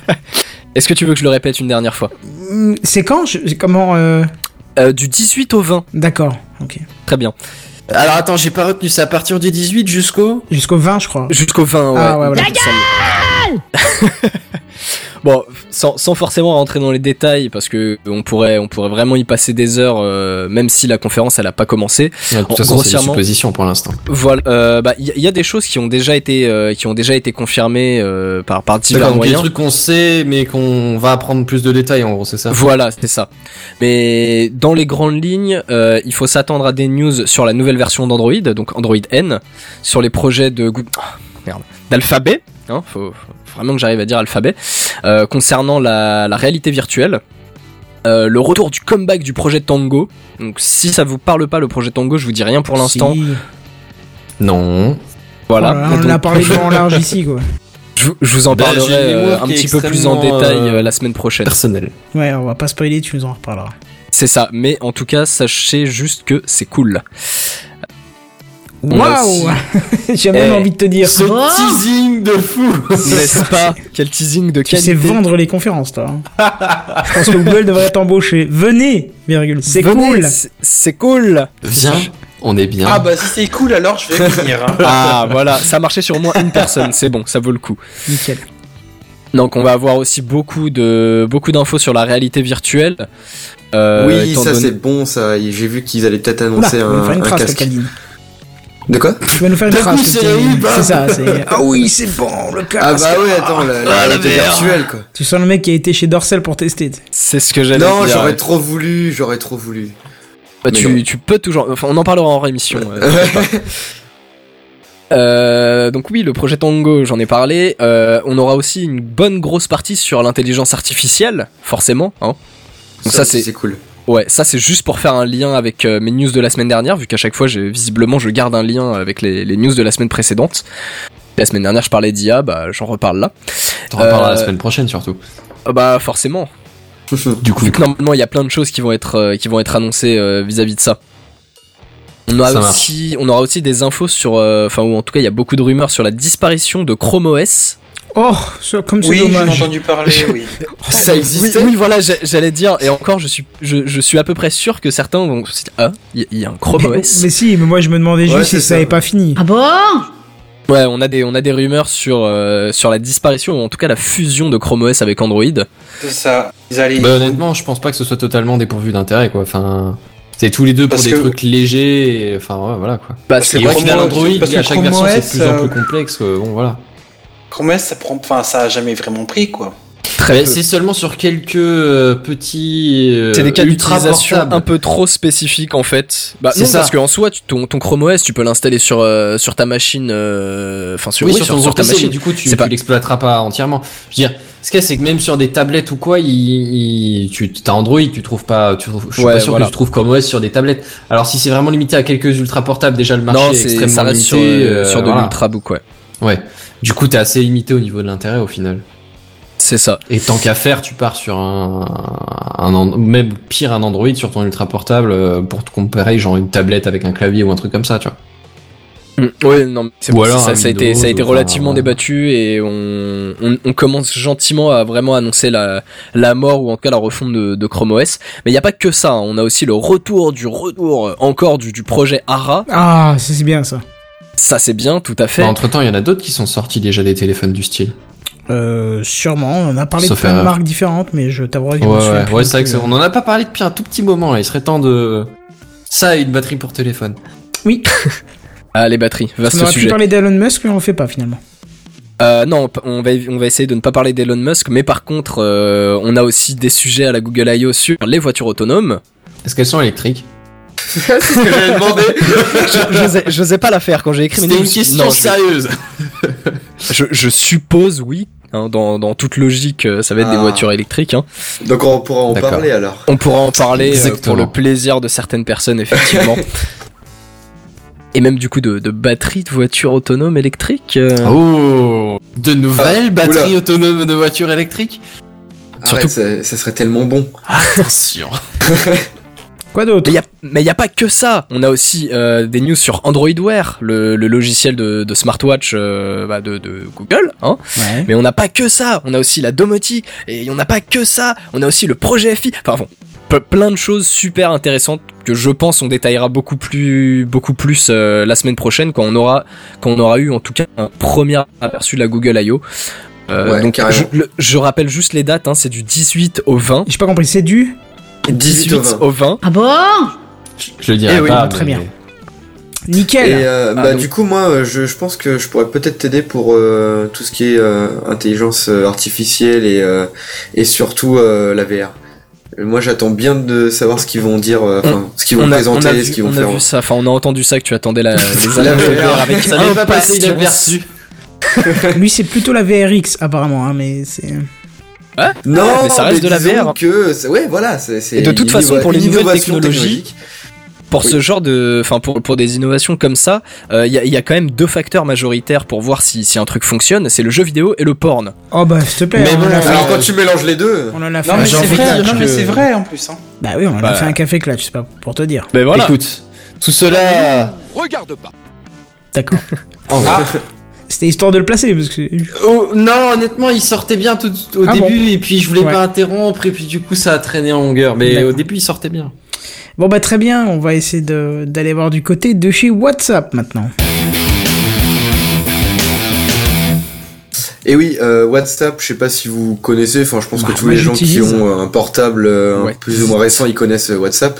Est-ce que tu veux que je le répète une dernière fois? Hum, C'est quand? Je- Comment euh, Euh, Du 18 au 20. D'accord. Ok. Très bien. Alors attends, j'ai pas retenu, c'est à partir du 18 jusqu'au? Jusqu'au 20, je crois. Jusqu'au 20, ouais. Ah, ouais, voilà. Bon, sans, sans forcément rentrer dans les détails, parce que on pourrait, on pourrait vraiment y passer des heures, euh, même si la conférence elle a pas commencé. De toute En- façon, c'est une grossièrement- supposition pour l'instant. Voilà, euh, bah il y, a- il y a des choses qui ont déjà été, euh, qui ont déjà été confirmées euh, par par divers moyens. trucs qu'on sait, mais qu'on va apprendre plus de détails, en gros, c'est ça? Voilà, c'est ça. Mais dans les grandes lignes, euh, il faut s'attendre à des news sur la nouvelle version d'Android, donc Android N, sur les projets de Google, merde, d'Alphabet, hein, faut, faut vraiment que j'arrive à dire Alphabet, euh, concernant la, la réalité virtuelle. Euh, le retour du comeback du projet Tango. Donc si ça vous parle pas le projet Tango, je vous dis rien pour l'instant. Si. Non. Voilà. Voilà, on en Donc, a parlé en large ici, quoi. je, vous- je vous en Bah, parlerai euh, un petit peu plus en détail euh, la semaine prochaine. Personnel. Ouais, on va pas spoiler, tu nous en reparleras. C'est ça. Mais en tout cas, sachez juste que c'est cool. Waouh J'ai même Eh, envie de te dire. Ce teasing de fou N'est-ce pas Quel teasing de Tu sais qualité. vendre les conférences, toi. hein. Je pense que Google devrait t'embaucher. Venez, virgule. C'est cool. c'est- cool. Viens, on est bien. Ah bah si c'est cool alors je vais venir. hein. Ah voilà, ça a marché sur au moins une personne, c'est bon, ça vaut le coup. Nickel. Donc on va avoir aussi beaucoup de beaucoup d'infos sur la réalité virtuelle. Euh, oui, ça donné- c'est bon, ça. J'ai vu qu'ils allaient peut-être annoncer un, une un casque. De quoi Tu vas nous faire une coup, c'est ça, c'est. Ah oui, c'est bon, le casque. Ah bah ouais, attends, la, la Ah, la virtuelle quoi. Tu sens le mec qui a été chez Dorsel pour tester. C'est ce que j'allais Non, j'aurais trop voulu, j'aurais trop voulu. Bah, tu, bon. tu peux toujours. Enfin, on en parlera en rémission. euh. Euh, donc oui, le projet Tango, j'en ai parlé. Euh, on aura aussi une bonne grosse partie sur l'intelligence artificielle, forcément. Hein. Donc ça, c'est c'est cool. Ouais, ça c'est juste pour faire un lien avec euh, mes news de la semaine dernière, vu qu'à chaque fois, j'ai visiblement, je garde un lien avec les, les news de la semaine précédente. La semaine dernière, je parlais d'IA, bah j'en reparle là. T'en reparleras euh, la semaine prochaine surtout. Ah bah forcément, Du coup, vu que normalement il y a plein de choses qui vont être euh, qui vont être annoncées euh, vis-à-vis de ça. On aura aussi, on aura aussi des infos sur, euh, enfin ou en tout cas il y a beaucoup de rumeurs sur la disparition de Chrome OS. Oh, ça- comme c'est Oui, j'en ai dommage. entendu parler, oui. Ça Oui, existait oui, voilà, j'a- j'allais dire, et encore, je suis, je, je suis à peu près sûr que certains vont se dire, ah, il y, a un Chrome Mais, OS. mais si, mais moi je me demandais Ouais, juste si c'est ça avait pas fini. Ah bon? Ouais, on a des, on a des rumeurs sur, euh, sur la disparition, ou en tout cas la fusion de Chrome OS avec Android. C'est ça. Ils allaient. Bah, honnêtement, je pense pas que ce soit totalement dépourvu d'intérêt, quoi. Enfin, c'est tous les deux pour Parce des que- trucs légers. et- Enfin, ouais, voilà, quoi. Parce c'est Et que au vrai Chrome final, OS, Android, parce que à chaque Chrome version, c'est de plus en euh, plus complexe. quoi. Bon, voilà. Chrome OS, ça prend, enfin, ça a jamais vraiment pris, quoi. très c'est seulement sur quelques euh, petits. euh, C'est des cas d'utilisation un peu trop spécifiques en fait. Bah C'est non, ça. parce qu'en soi, tu- ton, ton Chrome OS, tu peux l'installer sur, euh, sur ta machine, euh, enfin sur, oui, oui, sur, sur, ton sur ta PC, machine. mais du coup, tu, tu pas- l'exploiteras pas entièrement. Je veux dire, ce qu'il c'est que même sur des tablettes ou quoi, il, il- tu as Android, tu trouves pas, tu trouves, je suis Ouais, pas sûr voilà. que tu trouves Chrome OS sur des tablettes. Alors si c'est vraiment limité à quelques ultra portables, déjà le marché Non, est extrêmement ça reste limité. sur, euh, euh, sur de voilà. l'ultrabook, ouais. Ouais. Du coup, t'es assez limité au niveau de l'intérêt au final. C'est ça. Et tant qu'à faire, tu pars sur un, un, même pire un Android sur ton ultra portable euh, pour te comparer genre une tablette avec un clavier ou un truc comme ça, tu vois. Ouais, non, mais c'est bon, ça, a été, ça a été relativement débattu et on, on, on commence gentiment à vraiment annoncer la, la mort ou en tout cas la refonte de, de Chrome OS. Mais il n'y a pas que ça, hein. on a aussi le retour du retour encore du, du projet ARA. Ah, c'est bien ça. Ça c'est bien, tout à fait. entre temps, il y en a d'autres qui sont sortis déjà des téléphones du style. Euh, sûrement, on en a parlé Sauf de plein de marques différentes, mais je t'avouerai que Ouais, ouais, ouais non c'est vrai que plus, c'est- euh. on en a pas parlé depuis un tout petit moment. là. Il serait temps de ça et une batterie pour téléphone. Oui, Ah, les batteries, on vaste aurait pu sujet. parler d'Elon Musk, mais on le fait pas finalement. Euh, non, on va, on va essayer de ne pas parler d'Elon Musk, mais par contre, euh, on a aussi des sujets à la Google I.O. sur les voitures autonomes. Est-ce qu'elles sont électriques c'est ce que j'avais demandé. Je n'osais- j'osais pas la faire quand j'ai écrit. mais C'était non, une question non, je- sérieuse. Je, je suppose oui. hein, dans, dans toute logique, euh, ça va être des Ah. voitures électriques. Hein. Donc on pourra en parler alors. On pourra en parler euh, pour le plaisir de certaines personnes, effectivement. Et même du coup de, de batteries de voitures autonomes électriques. euh, Oh, de nouvelles Ah, batteries oula. autonomes de voitures électriques? Surtout- Arrête, ça, ça serait tellement bon. Attention. Quoi d'autre? Mais il y a, pas que ça. On a aussi euh, des news sur Android Wear, le, le logiciel de, de smartwatch euh, bah, de, de Google. Hein. Ouais. Mais on n'a pas que ça. On a aussi la domotique et on n'a pas que ça. On a aussi le projet FI. Enfin bon, plein de choses super intéressantes que je pense on détaillera beaucoup plus, beaucoup plus euh, la semaine prochaine quand on aura, quand on aura eu en tout cas un premier aperçu de la Google I.O. Euh, Ouais, donc je, le- je rappelle juste les dates. Hein, c'est du 18 au 20. J'ai pas compris, c'est du 18 au 20. Ah bon? Je le dirai Eh oui, pas. très mais- bien. Nickel. Et euh, Ah, bah, donc- du coup, moi, je, je pense que je pourrais peut-être t'aider pour euh, tout ce qui est euh, intelligence artificielle et, euh, et surtout euh, la VR. Moi, j'attends bien de savoir ce qu'ils vont dire, euh, enfin, ce qu'ils vont on a, présenter, on a vu, ce qu'ils vont on a faire. vu ça, enfin on a entendu ça que tu attendais la, les La VR. Avec Ça n'est pas inaperçu. Lui, c'est plutôt la VRX apparemment, hein, mais c'est. Non, mais ça reste de la VR. Que, ouais, voilà, Et de toute façon, pour les nouvelles technologies, technologique. Pour Oui. ce genre de, enfin pour pour des innovations comme ça, euh, il y, a, il y a quand même deux facteurs majoritaires pour voir si si un truc fonctionne, c'est le jeu vidéo et le porn. Oh bah, s'il te plaît, Mais on, bon, fait, Alors quand tu mélanges les deux, on en a fait Non, un mais c'est vrai, mais que- c'est vrai en plus. Hein. Bah oui, on en a Bah. fait un café clutch, c'est pas pour te dire. Ben voilà. Écoute, tout cela. D'accord. Oh, Ah. C'était histoire de le placer, parce que. Oh, non, honnêtement, il sortait bien tout au Ah début et puis je voulais Ouais. pas interrompre et puis du coup ça a traîné en longueur. Mais D'accord. au début, il sortait bien. Bon bah très bien, on va essayer d'aller voir du côté de chez WhatsApp maintenant. Et oui, euh, WhatsApp, je sais pas si vous connaissez, enfin je pense Bah, que tous moi, les gens qui ont euh, un portable euh, Ouais. plus ou moins récent, ils connaissent WhatsApp.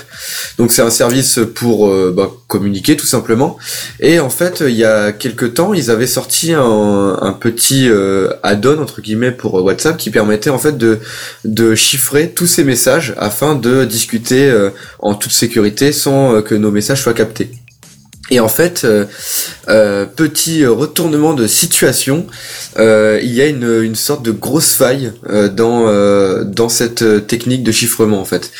Donc c'est un service pour euh, bah, communiquer tout simplement. Et en fait, il y a quelques temps, ils avaient sorti un, un petit euh, add-on entre guillemets pour WhatsApp qui permettait en fait de de chiffrer tous ces messages afin de discuter euh, en toute sécurité sans que nos messages soient captés. Et en fait, euh, euh, petit retournement de situation, euh, il y a une, une sorte de grosse faille euh, dans euh, dans cette euh, technique de chiffrement en fait.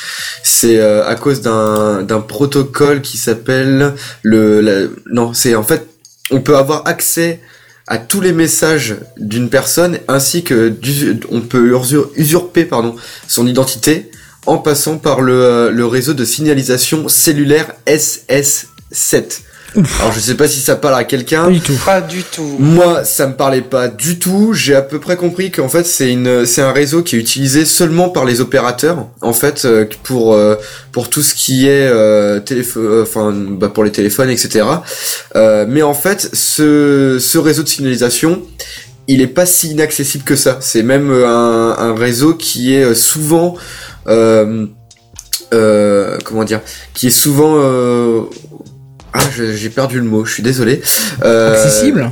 C'est à cause d'un d'un protocole qui s'appelle le la- non c'est en fait on peut avoir accès à tous les messages d'une personne ainsi que du- on peut usur- usurper pardon son identité en passant par le, le réseau de signalisation cellulaire SS7. Alors je sais pas si ça parle à quelqu'un. Pas du tout. Pas du tout. Moi, ça me parlait pas du tout. J'ai à peu près compris qu'en fait, c'est une, c'est un réseau qui est utilisé seulement par les opérateurs, en fait, euh, pour euh, pour tout ce qui est euh, téléphone, enfin, bah, pour les téléphones, etc. Euh, mais en fait, ce ce réseau de signalisation, il est pas si inaccessible que ça. C'est même un, un réseau qui est souvent euh, euh, comment dire, qui est souvent euh, ah, j'ai perdu le mot. Je suis désolé. Euh, Accessible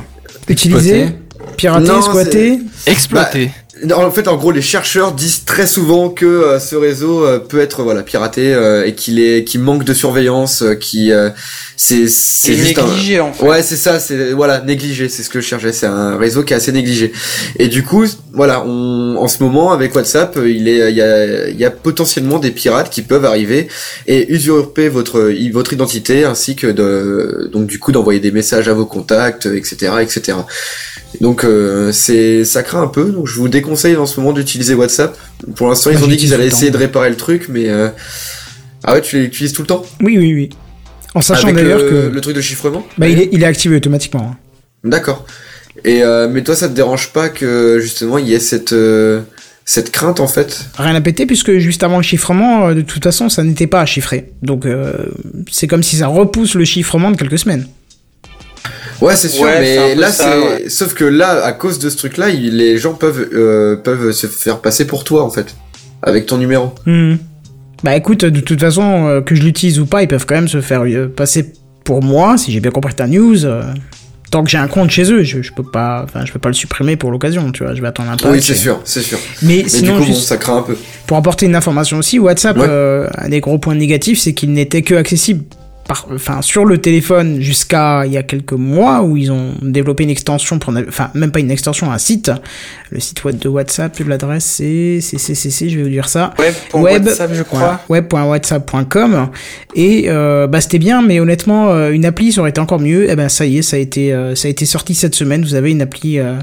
Utilisé Piraté Non, Squatté Exploité. En fait, en gros, les chercheurs disent très souvent que euh, ce réseau euh, peut être voilà piraté euh, et qu'il est, qu'il manque de surveillance, euh, qui euh, c'est c'est un- négligé en fait. Ouais, c'est ça, c'est voilà, négligé, c'est ce que je cherchais, c'est un réseau qui est assez négligé. Et du coup, voilà, on, en ce moment avec WhatsApp, il est il y a il y a potentiellement des pirates qui peuvent arriver et usurper votre votre identité ainsi que de donc du coup d'envoyer des messages à vos contacts, etc., etc. Donc euh, c'est ça craint un peu, donc je vous déconseille en ce moment d'utiliser WhatsApp. Pour l'instant, ils ont dit qu'ils allaient essayer de réparer le truc, mais euh... ah ouais, tu l'utilises tout le temps? Oui, oui, oui. En sachant d'ailleurs le, que le truc de chiffrement? bah, il, est, il est activé automatiquement. hein. D'accord. Et euh, mais toi, ça te dérange pas que justement il y ait cette euh, cette crainte en fait? Rien à péter puisque juste avant le chiffrement, euh, de toute façon, ça n'était pas à chiffrer. Donc euh, c'est comme si ça repousse le chiffrement de quelques semaines. Ouais, c'est sûr, Ouais, mais là, ça, c'est. ouais. Sauf que là, à cause de ce truc-là, il- les gens peuvent euh, peuvent se faire passer pour toi en fait, avec ton numéro. Hmm. Bah écoute, de toute façon, euh, que je l'utilise ou pas, ils peuvent quand même se faire euh, passer pour moi, si j'ai bien compris ta news. euh, tant que j'ai un compte chez eux, je, je peux pas, enfin, je peux pas le supprimer pour l'occasion, tu vois. Je vais attendre un peu. oui, c'est sûr, c'est sûr. Mais, Mais sinon, du coup, bon, ça craint un peu. pour apporter une information aussi, WhatsApp, Ouais. euh, un des gros points négatifs, c'est qu'il n'était que accessible par, enfin, sur le téléphone jusqu'à il y a quelques mois où ils ont développé une extension pour, enfin, même pas une extension, un site. Le site web de WhatsApp, l'adresse c'est, c'est, c'est, c'est, c'est, je vais vous dire ça. Web pour Web, WhatsApp, je crois. Web.whatsapp.com et euh, bah c'était bien mais honnêtement euh, une appli ça aurait été encore mieux et ben ça y est ça a été euh, ça a été sorti cette semaine vous avez une appli euh,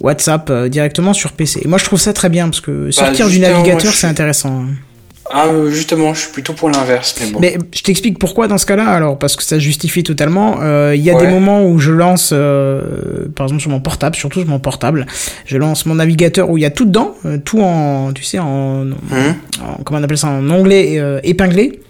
WhatsApp directement sur PC et moi je trouve ça très bien parce que sortir du navigateur c'est intéressant Ah, euh, justement, je suis plutôt pour l'inverse, mais bon. mais je t'explique pourquoi dans ce cas-là alors parce que ça justifie totalement Euh, il y a Ouais. des moments où je lance euh, par exemple sur mon portable surtout sur mon portable je lance mon navigateur où il y a tout dedans euh, tout en tu sais en, Hum en- comment on appelle ça en onglet épinglé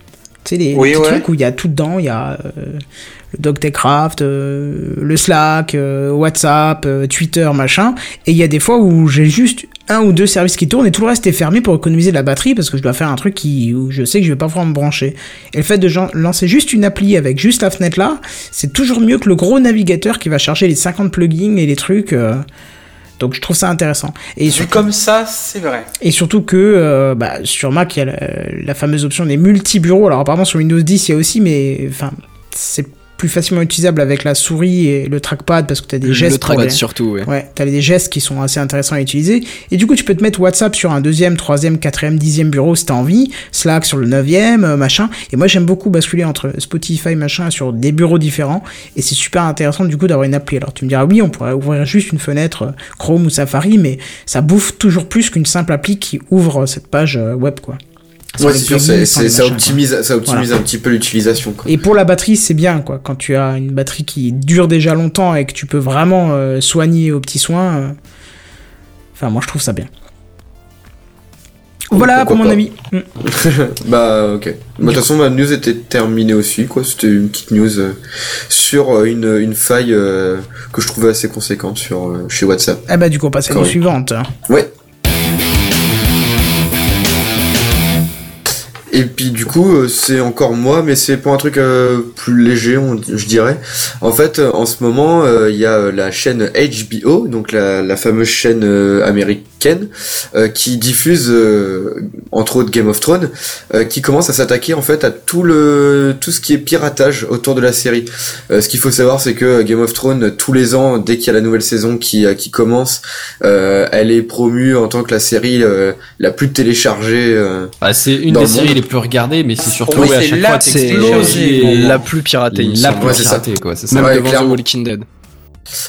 tu sais les, les Oui, petits ouais. trucs où il y a tout dedans il y a le DocTechCraft le Slack WhatsApp Twitter machin et il y a des fois où j'ai juste un ou deux services qui tournent et tout le reste est fermé pour économiser de la batterie parce que je dois faire un truc qui où je sais que je vais pas pouvoir me brancher et le fait de lancer juste une appli avec juste la fenêtre là c'est toujours mieux que le gros navigateur qui va charger les 50 plugins et les trucs euh, donc je trouve ça intéressant et surtout comme ça, c'est vrai. et surtout que euh, bah, sur Mac, il y a la, la fameuse option des multi-bureaux. Alors apparemment sur Windows 10, il y a aussi, mais enfin, c'est plus facilement utilisable avec la souris et le trackpad parce que tu as des gestes. Le trackpad surtout, ouais. Ouais, t'as des gestes qui sont assez intéressants à utiliser. Et du coup, tu peux te mettre WhatsApp sur un deuxième, troisième, quatrième, dixième bureau si t'as envie. Slack sur le neuvième, euh, machin. Et moi, j'aime beaucoup basculer entre Spotify, machin, sur des bureaux différents. Et c'est super intéressant, du coup, d'avoir une appli. Alors, tu me diras, oui, on pourrait ouvrir juste une fenêtre euh, Chrome ou Safari, mais ça bouffe toujours plus qu'une simple appli qui ouvre cette page euh, web, quoi. Ouais, c'est sûr, ça optimise, ça optimise un petit peu l'utilisation. Et pour la batterie, c'est bien, quoi. Quand tu as une batterie qui dure déjà longtemps et que tu peux vraiment euh, soigner aux petits soins. euh, Enfin, moi, je trouve ça bien. Voilà pourquoi pour mon pas. avis. Mm. Bah ok. Bah, De toute façon, ma news était terminée aussi, quoi. C'était une petite news euh, sur une, une faille euh, que je trouvais assez conséquente sur euh, chez WhatsApp. Ah bah, du coup, on passe à la suivante. Ouais. Et puis du coup, euh, c'est encore moi, mais c'est pour un truc euh, plus léger, on- je dirais. En fait, euh, en ce moment, euh, il y a la chaîne HBO, donc la, la fameuse chaîne euh, américaine, euh, qui diffuse euh, entre autres Game of Thrones, euh, qui commence à s'attaquer en fait à tout le tout ce qui est piratage autour de la série. Euh, ce qu'il faut savoir, c'est que Game of Thrones, tous les ans, dès qu'il y a la nouvelle saison qui qui commence, euh, elle est promue en tant que la série euh, la plus téléchargée. euh, Bah, c'est une Dans des le séries monde. les plus regardées, mais c'est surtout Oui, ouais, à chaque la- fois C'est la plus piratée, la plus Ouais, ça. piratée, quoi. C'est ça. Même Ouais, devant. The Walking Dead.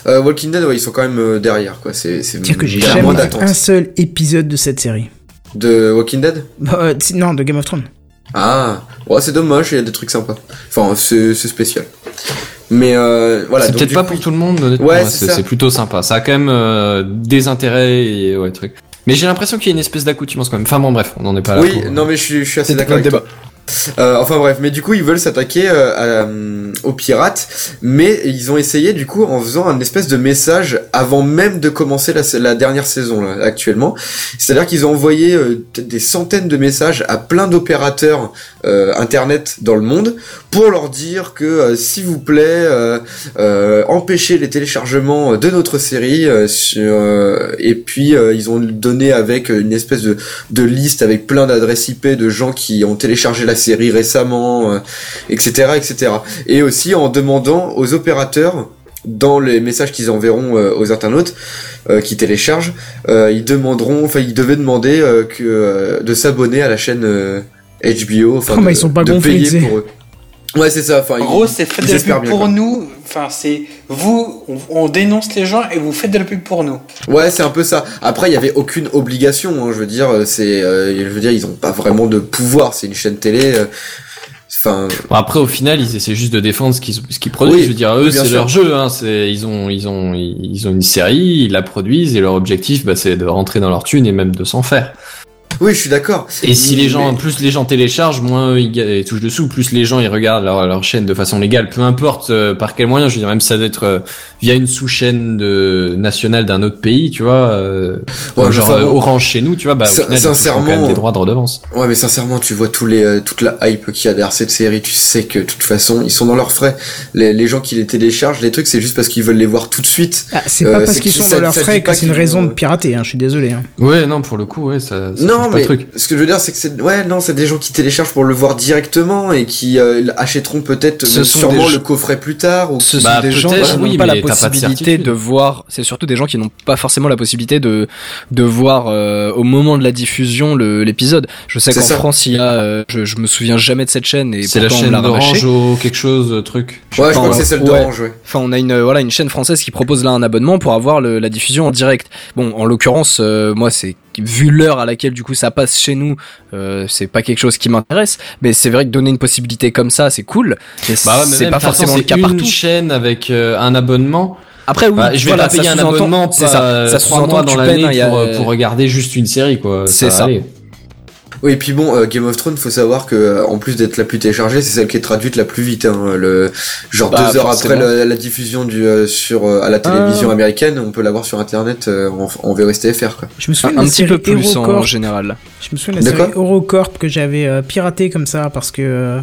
Euh, Walking Dead, ouais, ils sont quand même euh, derrière, quoi. C'est c'est Dire que j'ai jamais vu un seul épisode de cette série. De Walking Dead? Bah, euh, non, de Game of Thrones. Ah, ouais, c'est dommage, il y a des trucs sympas. Enfin, c'est c'est spécial. Mais euh, voilà. c'est donc, peut-être pas coup, pour tout le monde, honnêtement. Ouais, Ouais, c'est c'est ça. c'est plutôt sympa. Ça a quand même euh, des intérêts et ouais, trucs. Mais j'ai l'impression qu'il y a une espèce d'accoutumance quand même. Enfin bon, bref, on n'en est pas là. Oui, pour- non mais je suis, je suis assez d'accord avec débat. toi. Euh, enfin bref, mais du coup ils veulent s'attaquer euh, euh, aux pirates, mais ils ont essayé du coup en faisant un espèce de message avant même de commencer la, la dernière saison là, actuellement. C'est-à-dire qu'ils ont envoyé euh, des centaines de messages à plein d'opérateurs euh, internet dans le monde pour leur dire que euh, s'il vous plaît euh, euh, empêchez les téléchargements de notre série sur, et puis ils ont donné avec une espèce de de liste avec plein d'adresses IP de gens qui ont téléchargé la série récemment, etc., etc. Et aussi en demandant aux opérateurs dans les messages qu'ils enverront euh, aux internautes euh, qui téléchargent, euh, ils demanderont, enfin ils devaient demander que de s'abonner à la chaîne HBO, enfin Oh, de, ils sont pas de gonflés, payer pour eux. Ouais, c'est ça. Enfin, En gros, c'est fait ils de la pub bien, pour quoi. nous. Enfin, c'est vous, on, on dénonce les gens et vous faites de la pub pour nous. Ouais, c'est un peu ça. Après, il y avait aucune obligation. hein, je veux dire, euh, c'est, euh, je veux dire, ils ont pas vraiment de pouvoir. C'est une chaîne télé. euh, Enfin, Bon, après, au final, ils essaient juste de défendre ce qu'ils ce qu'ils produisent. Oui, je veux dire, eux, c'est leur jeu. Hein. C'est ils ont ils ont ils ont une série, ils la produisent et leur objectif, bah, c'est de rentrer dans leur thune et même de s'en faire. Oui, je suis d'accord. Et si les gens, plus les gens téléchargent, moins eux, ils touchent dessous, plus les gens ils regardent leur, leur chaîne de façon légale, peu importe euh, par quel moyen. Je veux dire, même ça doit être euh, via une sous-chaîne de nationale d'un autre pays, tu vois, euh, Ouais, genre enfin, euh, bon. Orange chez nous, tu vois, bah au ils quand même sincèrement, des droits de redevance. Ouais, mais sincèrement, tu vois tous les, euh, toute la hype qu'il y a derrière cette série, tu sais que de toute façon, ils sont dans leurs frais. Les, les gens qui les téléchargent, les trucs, c'est juste parce qu'ils veulent les voir tout de suite. Ah, c'est Euh, pas parce qu'ils sont dans leurs frais que c'est une raison de pirater, hein, je suis désolé. hein. Ouais, non, pour le coup, ouais, ça, ça non, mais le truc. ce que je veux dire, c'est que c'est, ouais, non, c'est des gens qui téléchargent pour le voir directement et qui euh, achèteront peut-être sûrement des le coffret plus tard. Ou... Ce Bah, sont des gens qui n'ont oui, pas la t'as pas de possibilité de voir. C'est surtout des gens qui n'ont pas forcément la possibilité de de voir euh, au moment de la diffusion l'épisode. Je sais qu'en. France, il y a. euh, je, je me souviens jamais de cette chaîne et C'est la chaîne l'a d'Orange ou quelque chose, euh, truc. Ouais, je crois que c'est celle d'Orange, ouais. Enfin, on a une voilà une chaîne française qui propose là un abonnement pour avoir le, la diffusion en direct. Bon, en l'occurrence, euh, moi c'est vu l'heure à laquelle du coup ça passe chez nous, euh, c'est pas quelque chose qui m'intéresse. Mais c'est vrai que donner une possibilité comme ça, c'est cool. Bah ouais, c'est pas façon, forcément le cas une partout. chaîne avec euh, un abonnement. Après, oui, Bah, je vais voilà, pas payer ça un abonnement, c'est pas, ça. euh, Ça trois sous-entend dans l'année y a, pour, euh, pour regarder juste une série, quoi. C'est ça. Oui, et puis bon, euh, Game of Thrones, faut savoir que euh, en plus d'être la plus téléchargée, c'est celle qui est traduite la plus vite. Hein, le genre Bah, deux heures forcément. après la, la diffusion du euh, sur euh, à la télévision américaine, on peut l'avoir sur internet euh, en, en VOSTFR quoi. Je me souviens un petit peu plus en général. Je me souviens de la série Eurocorp que j'avais euh, piraté comme ça parce que.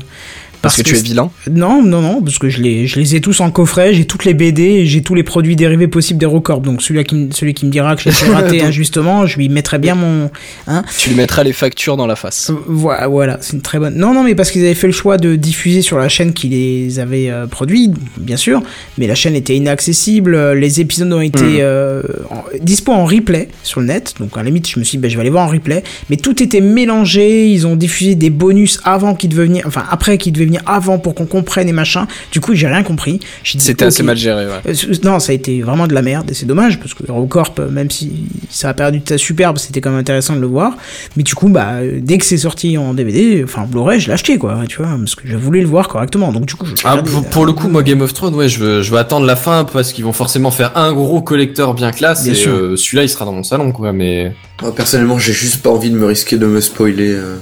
Euh, Parce que tu es vilain. Non, non, non, parce que je les, je les ai tous en coffret, j'ai toutes les BD j'ai tous les produits dérivés possibles d'Eurocorp. Donc celui qui, me- celui qui me dira que j'ai piraté injustement, je lui mettrai bien mon. Hein Tu lui mettras les factures dans la face. voilà, voilà, c'est une très bonne. Non, non, mais parce qu'ils avaient fait le choix de diffuser sur la chaîne qui les avait euh, produits, bien sûr, mais la chaîne était inaccessible. euh, Les épisodes ont été euh, en- dispo en replay sur le net, donc à la limite, je me suis dit, bah, je vais aller voir en replay. Mais tout était mélangé. Ils ont diffusé des bonus avant qu'ils devaient venir, enfin après qu'ils devaient venir avant pour qu'on comprenne et machin. Du coup, j'ai rien compris. J'ai dit, C'était assez mal géré, ouais. Euh, Non, ça a été vraiment de la merde et c'est dommage parce que Eurocorp, euh, même si ça a perdu de sa superbe, c'était quand même intéressant de le voir. Mais du coup, bah, euh, dès que c'est sorti en DVD, enfin en Blu-ray, je l'ai acheté quoi, tu vois, parce que je voulais le voir correctement. Donc du coup, je Ah, pour, pour le coup, moi, Game of Thrones, ouais, je veux, je veux attendre la fin parce qu'ils vont forcément faire un gros collecteur bien classe Bien et sûr. euh, celui-là, il sera dans mon salon, quoi. Mais Moi, personnellement, j'ai juste pas envie de me risquer de me spoiler euh,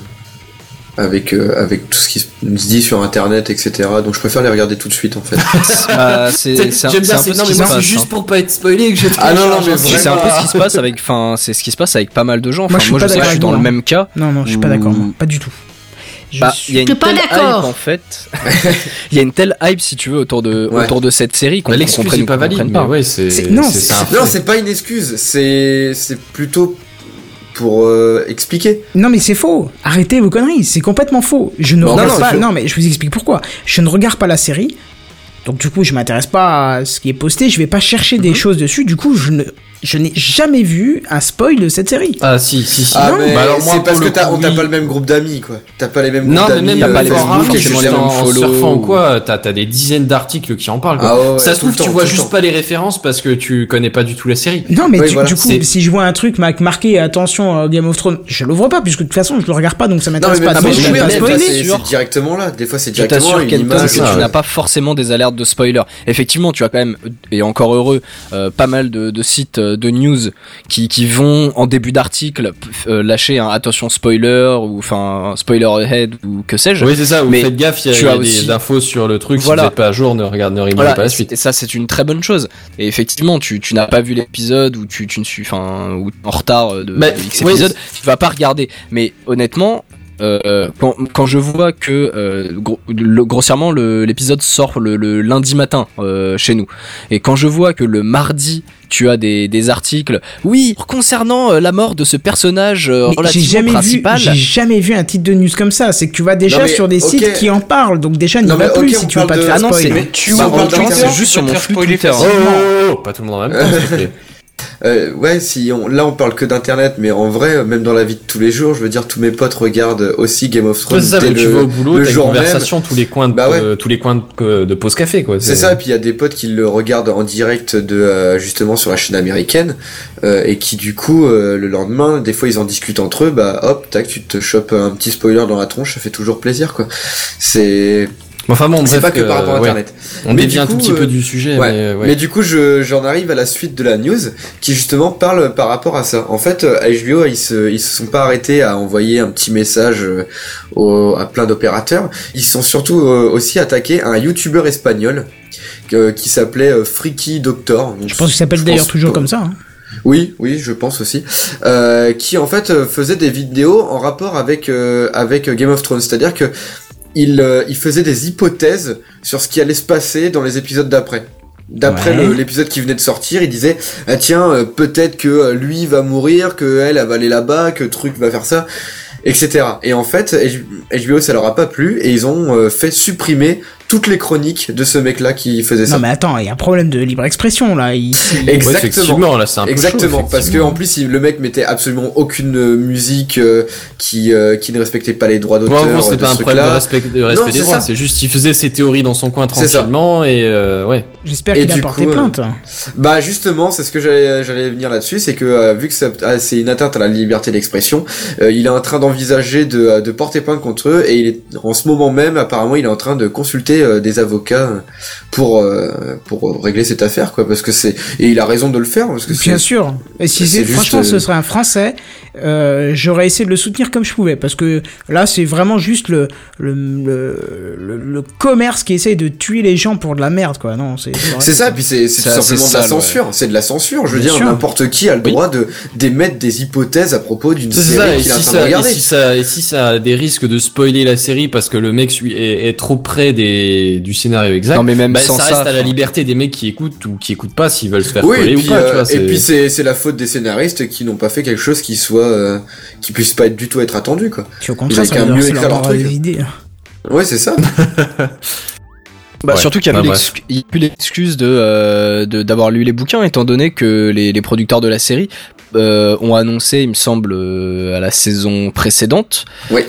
avec euh, avec tout ce qui se dit sur internet, etc. Donc je préfère les regarder tout de suite en fait. Bah, c'est j'aime bien, un c'est ce mais qui moi, se c'est passe. juste hein. pour pas être spoilé que je Ah non, non, mais C'est un peu ce qui se passe avec, enfin, c'est ce qui se passe avec pas mal de gens. Enfin, Moi, moi, je suis pas sais que je suis dans le même cas. Non, non, je suis pas d'accord, moi, pas du tout. Je Bah, suis- il y a une T'es pas telle d'accord. hype en fait. Il y a une telle hype si tu veux autour de Ouais. autour de cette série qu'on Bah, l'excuse comprenne pas valide, pas. ouais, c'est, C'est- non, c'est, non, c'est pas une excuse, c'est c'est plutôt pour euh, expliquer. Non mais c'est faux. Arrêtez vos conneries. C'est complètement faux. Je ne Non, regarde non, pas. Non mais je vous explique pourquoi. Je ne regarde pas la série. Donc du coup, je m'intéresse pas à ce qui est posté. Je vais pas chercher Mhm. des choses dessus. Du coup, je ne je n'ai jamais vu un spoil de cette série. Ah si si si. Ah, Non. mais Bah alors, moi, c'est parce que t'as, on t'a pas le même groupe d'amis, quoi. T'as pas les mêmes Non, groupes mais d'amis. même t'as euh, pas les mêmes en follow surfant ou quoi, t'as as des dizaines d'articles qui en parlent. Quoi. Ah ouais, ça se trouve, tu vois juste temps. pas les références parce que tu connais pas du tout la série. Non, mais Oui, du, voilà, du coup, c'est- si je vois un truc ma- marqué attention euh, Game of Thrones, je l'ouvre pas, puisque de toute façon, je le regarde pas, donc ça Non, m'intéresse mais pas. mais c'est, directement là. Des fois, c'est directement ça, tu n'as pas forcément des alertes de spoiler. Effectivement, tu as quand même, et encore heureux, euh, pas mal de, sites euh, de news qui, qui vont, en début d'article, euh, lâcher un attention spoiler, ou enfin, spoiler ahead, ou que sais-je. Oui, c'est ça. Vous Mais faites gaffe, il y a, y a des infos sur le truc. Voilà. Si vous n'êtes pas à jour, ne regardez, ne Voilà, pas la suite. et ça c'est une très bonne chose. Et effectivement, tu, tu n'as pas vu l'épisode ou tu, tu ne suis, enfin, ou en retard de, Bah, de X oui, épisodes, tu vas pas regarder. Mais honnêtement, euh, quand, quand je vois que euh, le- grossièrement le- l'épisode sort le, le lundi matin euh, chez nous, et quand je vois que le mardi tu as des, des articles, oui, concernant euh, la mort de ce personnage euh, relativement jamais vu, principal. j'ai jamais vu un titre de news comme ça. C'est que tu vas déjà Non, mais, sur des sites qui en parlent, donc déjà n'y va mais, plus si tu veux pas te de- faire Ah non, spoil. c'est juste sur mon flux Twitter. Oh, oh, oh, pas tout le monde en même temps, s'il te plaît. Euh, ouais, si on, là on parle que d'internet, mais en vrai, même dans la vie de tous les jours, je veux dire, tous mes potes regardent aussi Game of Thrones C'est ça, dès quand tu le, vas au boulot, le jour même. conversation tous les coins de, Bah ouais. euh, tous les coins de, de pause café, quoi. C'est ça, et puis il y a des potes qui le regardent en direct de euh, justement sur la chaîne américaine euh, et qui du coup euh, le lendemain, des fois ils en discutent entre eux, bah hop, tac, tu te chopes un petit spoiler dans la tronche, ça fait toujours plaisir quoi. C'est Enfin bon, c'est pas que par euh, rapport à ouais. internet. On Mais dévie un coup, tout petit euh, peu du sujet, Ouais. mais ouais. Mais du coup, je, j'en arrive à la suite de la news qui justement parle par rapport à ça. En fait, euh, HBO, ils se, ils se sont pas arrêtés à envoyer un petit message euh, au- à plein d'opérateurs. Ils sont surtout euh, aussi attaqués à un YouTuber espagnol que- qui s'appelait euh, Freaky Doctor. Donc, Je pense qu'il s'appelle d'ailleurs toujours pas- comme ça. hein. oui, oui, je pense aussi. Euh, qui en fait euh, faisait des vidéos en rapport avec euh, avec Game of Thrones, c'est-à-dire que il euh, il faisait des hypothèses sur ce qui allait se passer dans les épisodes d'après. D'après Ouais. l'épisode qui venait de sortir, il disait ah tiens euh, peut-être que euh, lui va mourir, que elle, elle va aller là-bas, que truc va faire ça, etc. Et en fait HBO ça leur a pas plu et ils ont euh, fait supprimer toutes les chroniques de ce mec-là qui faisait ça. Non mais attends, il y a un problème de libre expression là. Il- Ouais, Exactement. effectivement, là, c'est un peu Exactement, chaud, parce que en plus il- le mec mettait absolument aucune euh, musique euh, qui euh, qui ne respectait pas les droits d'auteur. moi, c'est de pas ce un problème de respect, de respect Non, des c'est droits, ça. c'est juste qu'il faisait ses théories dans son coin tranquillement et euh, ouais. J'espère qu'il a porté coup, euh, plainte. Bah justement, c'est ce que j'allais venir là-dessus, c'est que euh, vu que ah, c'est une atteinte à la liberté d'expression, euh, il est en train d'envisager de, euh, de porter plainte contre eux et il est en ce moment même apparemment il est en train de consulter euh, des avocats euh, pour euh, pour régler cette affaire quoi, parce que c'est et il a raison de le faire parce que Bien sûr. Et si c'est franchement euh, ce serait un Français, euh, j'aurais essayé de le soutenir comme je pouvais parce que là c'est vraiment juste le le, le le le commerce qui essaye de tuer les gens pour de la merde quoi. Non, c'est C'est ça, puis c'est c'est simplement de la ouais. censure. C'est de la censure. Je veux Bien dire, n'importe qui a le Oui. droit de d'émettre des hypothèses à propos d'une série qu'il si ça, et si ça, et si ça a des risques de spoiler la série parce que le mec suit- est, est trop près des, du scénario exact, Non mais même bah, sans ça ça, reste à la liberté des mecs qui écoutent ou qui écoutent pas s'ils veulent se faire Oui, et ou puis, pas, tu euh, vois. et c'est- puis c'est c'est la faute des scénaristes qui n'ont pas fait quelque chose qui soit euh, qui puisse pas être du tout être attendu quoi. Puis au contraire, ça mieux écrire leur truc. Ouais, c'est ça. Bah, Ouais. Surtout qu'il y Bah, avait bref. l'excu- il y a eu l'excuse de euh, de- d'avoir lu les bouquins, étant donné que les, les producteurs de la série euh, ont annoncé, il me semble, euh, à la saison précédente, Ouais.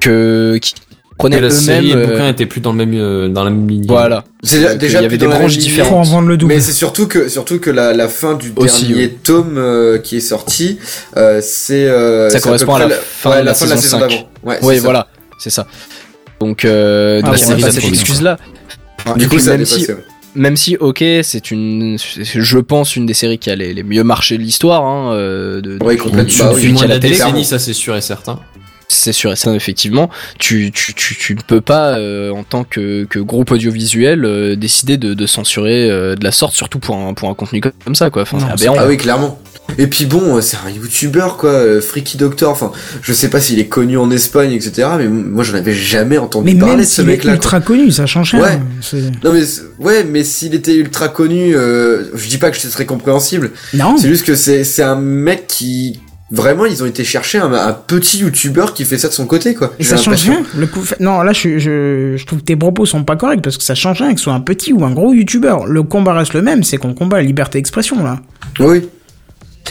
que qu'ils prenaient la série et eux-mêmes. le bouquin euh, étaient plus dans le même, euh, dans la même ligne. voilà. Déjà il y avait des la branches différentes. Faut en vendre le double. Mais c'est surtout que surtout que la, la fin du Aussi, dernier oui. tome euh, qui est sorti, euh, c'est euh, Ça correspond à près la fin ouais, de la saison d'avant. Ouais, Oui, voilà, c'est ça. Donc, euh, Ah, donc pas cette bien. excuse-là. Du coup, ça même si même si ok c'est une c'est- je pense une des séries qui a les, les mieux marché de l'histoire hein, euh, de, Ouais, Bah oui, de a la la décennie, ça c'est sûr et certain. C'est sûr et certain effectivement tu tu, tu, tu ne peux pas euh, en tant que, que groupe audiovisuel euh, décider de, de censurer euh, de la sorte surtout pour un pour un contenu comme ça quoi enfin Non, c'est c'est aberrant Ah oui, clairement. Et puis bon, euh, c'est un youtubeur quoi, euh, Freaky Doctor. Enfin, je sais pas s'il est connu en Espagne, etc. Mais moi, j'en avais jamais entendu Mais parler même de ce s'il est mec-là. quoi. ultra connu, ça change rien. Ouais. Non mais ouais, mais s'il était ultra connu, euh, je dis pas que ce serait compréhensible. Non. C'est juste que c'est c'est un mec qui vraiment ils ont été chercher un, un petit youtubeur qui fait ça de son côté quoi. Et ça change rien. Le coup, non, là, je, je, je trouve que tes propos sont pas corrects parce que ça change rien que ce soit un petit ou un gros youtubeur. Le combat reste le même, c'est qu'on combat la liberté d'expression, là. Oui.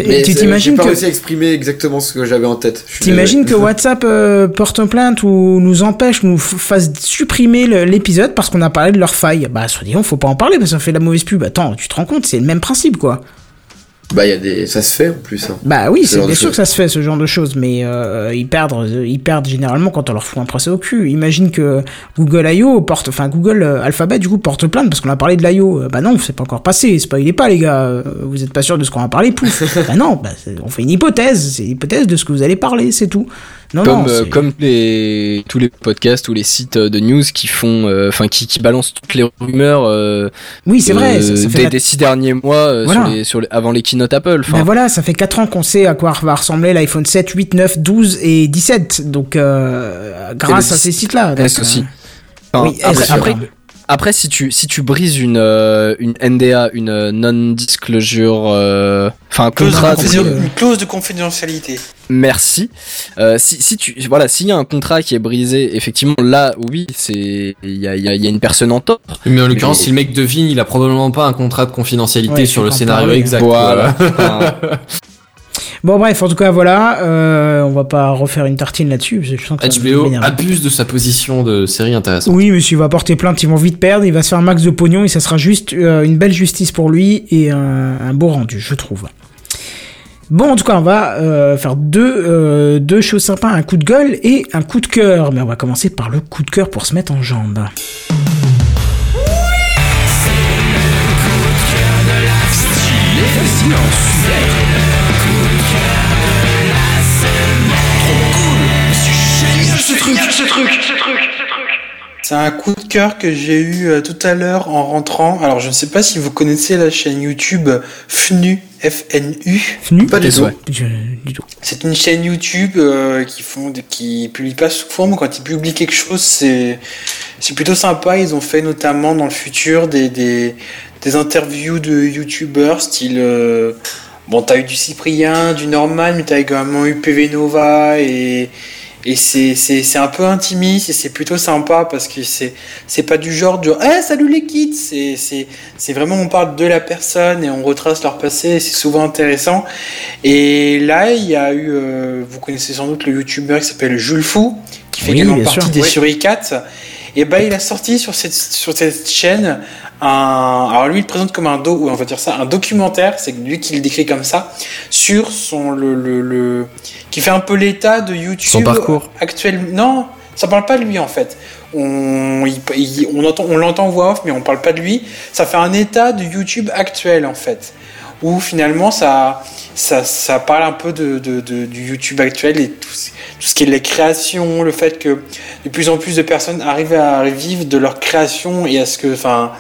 Mais tu t'imagines j'ai pas que réussi à exprimer exactement ce que j'avais en tête. T'imagines que. WhatsApp euh, porte plainte ou nous empêche, nous fasse supprimer l'épisode parce qu'on a parlé de leur faille Bah, soit disant, faut pas en parler parce qu'on fait de la mauvaise pub. Attends, tu te rends compte, c'est le même principe, quoi. Bah, il y a des, ça se fait en plus. Hein. Bah oui, Ce c'est bien sûr que ça se fait, ce genre de choses, mais euh, ils perdent, euh, ils perdent généralement quand on leur fout un procès au cul. Imagine que Google I.O. porte, enfin Google euh, Alphabet du coup porte plainte parce qu'on a parlé de l'I.O. Euh, Bah non, c'est pas encore passé, spoilez pas les gars, vous êtes pas sûr de ce qu'on va parler, pouf. bah non, bah, c'est- on fait une hypothèse, c'est une hypothèse de ce que vous allez parler, c'est tout. Non, comme non, euh, comme les tous les podcasts ou les sites de news qui font euh, enfin qui, qui balancent toutes les rumeurs euh, oui, c'est vrai, euh, ça, ça fait des, la- des six derniers mois euh, Voilà. sur les, sur les- avant les keynote Apple Ben voilà, ça fait 4 ans qu'on sait à quoi va ressembler l'iPhone 7, 8, 9, 12 et 17. Donc, euh, grâce le à ces sites-là. donc, aussi euh, Enfin, oui, après, après. Après, si tu si tu brises une euh, une NDA, une euh, non-disclosure, euh, enfin un de contrat, euh. Une clause de confidentialité. merci. Euh, si si tu voilà, s'il y a un contrat qui est brisé, effectivement là, oui, c'est il y a il y a, il y a une personne en tort. Mais en l'occurrence, Mais- si le mec devine, il a probablement pas un contrat de confidentialité Ouais, sur le scénario parler. exact. Voilà. Bon, bref, en tout cas, voilà. euh, on va pas refaire une tartine là-dessus. parce que je sens que HBO abuse de sa position de série intéressante. Oui, mais s'il va porter plainte, ils vont vite perdre. Il va se faire un max de pognon et ça sera juste euh, une belle justice pour lui et un, un beau rendu, je trouve. Bon, en tout cas, on va euh, faire deux, euh, deux choses sympas, un coup de gueule et un coup de cœur. Mais on va commencer par le coup de cœur pour se mettre en jambe. C'est un coup de cœur que j'ai eu euh, tout à l'heure en rentrant. Alors, je ne sais pas si vous connaissez la chaîne YouTube FNU, FNU. Fnu Pas du tout. Ouais. C'est une chaîne YouTube euh, qui font, qui publie pas sous forme. Quand ils publient quelque chose, c'est, c'est plutôt sympa. Ils ont fait notamment dans le futur des, des, des interviews de YouTubeurs, style, euh, bon, t'as eu du Cyprien, du Norman, mais t'as également eu PV Nova et, et c'est, un peu intimiste et c'est plutôt sympa parce que c'est, c'est pas du genre de, eh, salut les kids! C'est, c'est, c'est vraiment, on parle de la personne et on retrace leur passé c'est souvent intéressant. Et là, il y a eu, euh, vous connaissez sans doute le youtubeur qui s'appelle Jules Fou, qui fait Oui, également partie sûr. des. Suricates. Et ben, il a sorti sur cette, sur cette chaîne un, alors lui, il présente comme un do, ou on va dire ça, un documentaire, c'est lui qui le décrit comme ça, sur son, le, le, le- qui fait un peu l'état de YouTube. Son parcours. Actuel, non, ça parle pas de lui en fait. On, il- il- on entend, on l'entend en voix off, mais on parle pas de lui. Ça fait un état de YouTube actuel en fait, où finalement ça, ça, ça parle un peu de, du YouTube actuel et tout, ce- qui est les créations, le fait que de plus en plus de personnes arrivent à vivre de leur création et à ce que, enfin,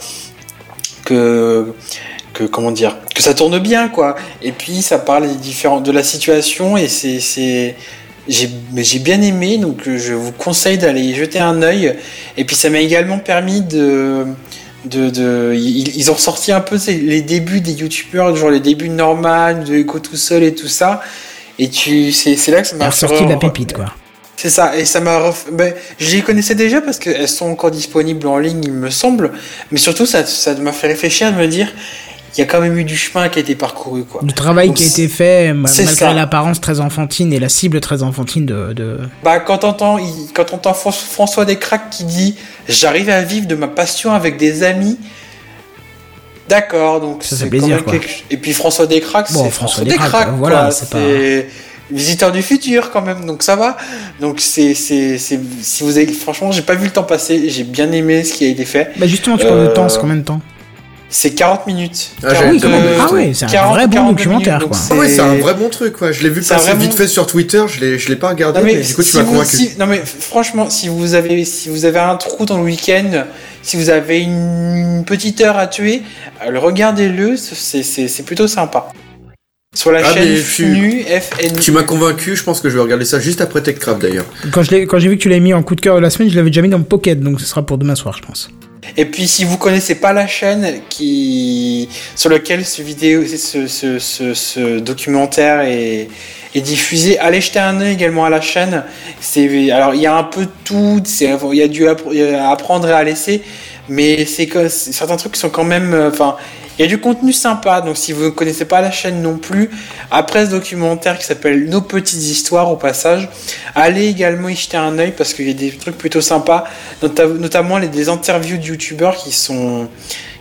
que, que comment dire, que ça tourne bien quoi. Et puis ça parle des différents, de la situation et c'est, j'ai, bien aimé donc euh, je vous conseille d'aller jeter un œil. Et puis ça m'a également permis de de, de ils, ils ont sorti un peu les débuts des youtubeurs, genre les débuts de Norman, de Echo tout seul et tout ça. Et tu, c'est, là que ça m'a ressorti de la pépite, quoi. c'est ça, et ça m'a. ref- Ben, je les connaissais déjà parce qu'elles sont encore disponibles en ligne, il me semble. Mais surtout, ça ça m'a fait réfléchir à me dire il y a quand même eu du chemin qui a été parcouru, quoi. Le travail Donc, qui a été fait, malgré l'apparence très enfantine et la cible très enfantine de. de... Bah, quand t'entends, il- quand t'entends Fran- François Descraques qui dit J'arrive à vivre de ma passion avec des amis. D'accord, donc Ça fait c'est plaisir, quand même quoi. quelque- Et puis François Descraques, Bon, c'est François François Descraques, Descraques, voilà, c'est pas- visiteur du futur quand même, donc ça va. Donc c'est, c'est, si vous avez, franchement, j'ai pas vu le temps passer, j'ai bien aimé ce qui a été fait. Bah justement, tu parles de Euh, temps, c'est combien de temps? C'est 40 minutes. Ah, j'ai 40, oui, euh, Ah ouais, c'est un 40, vrai bon 42 documentaire, minutes, quoi. Ah ouais, c'est un c'est- vrai bon truc, quoi. Je l'ai vu C'est passer vraiment- vite fait sur Twitter, je l'ai, je l'ai pas regardé, Non mais, mais, du coup, tu m'as convaincu. si- non mais franchement, si vous avez, si vous avez un trou dans le week-end, si vous avez une petite heure à tuer, euh, regardez-le, c'est, c'est, c'est plutôt sympa. Sur la Ah, chaîne FNU, FNU. Tu m'as convaincu, je pense que je vais regarder ça juste après TechCraft d'ailleurs. Quand je l'ai- quand j'ai vu que tu l'avais mis en coup de cœur de la semaine, je l'avais déjà mis dans mon pocket, donc ce sera pour demain soir, je pense. Et puis si vous connaissez pas la chaîne sur laquelle ce documentaire est, diffusé, allez jeter un œil également à la chaîne. C'est alors il y a un peu de tout, il y a du appr- il y a à apprendre et à laisser, mais c'est que certains trucs sont quand même, euh, enfin Il y a du contenu sympa, donc si vous ne connaissez pas la chaîne non plus, après ce documentaire qui s'appelle Nos petites histoires au passage, allez également y jeter un œil parce qu'il y a des trucs plutôt sympas, nota- notamment les, des interviews de youtubeurs qui sont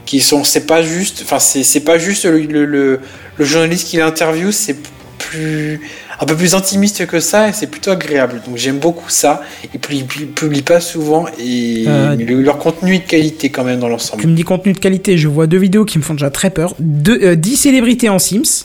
qui sont c'est pas juste enfin c'est pas juste le, le journaliste qui l'interviewe c'est plus un peu plus intimiste que ça et c'est plutôt agréable donc j'aime beaucoup ça et puis ils pu- publient pas souvent et Euh, le- leur contenu est de qualité quand même dans l'ensemble Tu me dis contenu de qualité, je vois deux vidéos qui me font déjà très peur. Deux, euh, 10 célébrités en Sims.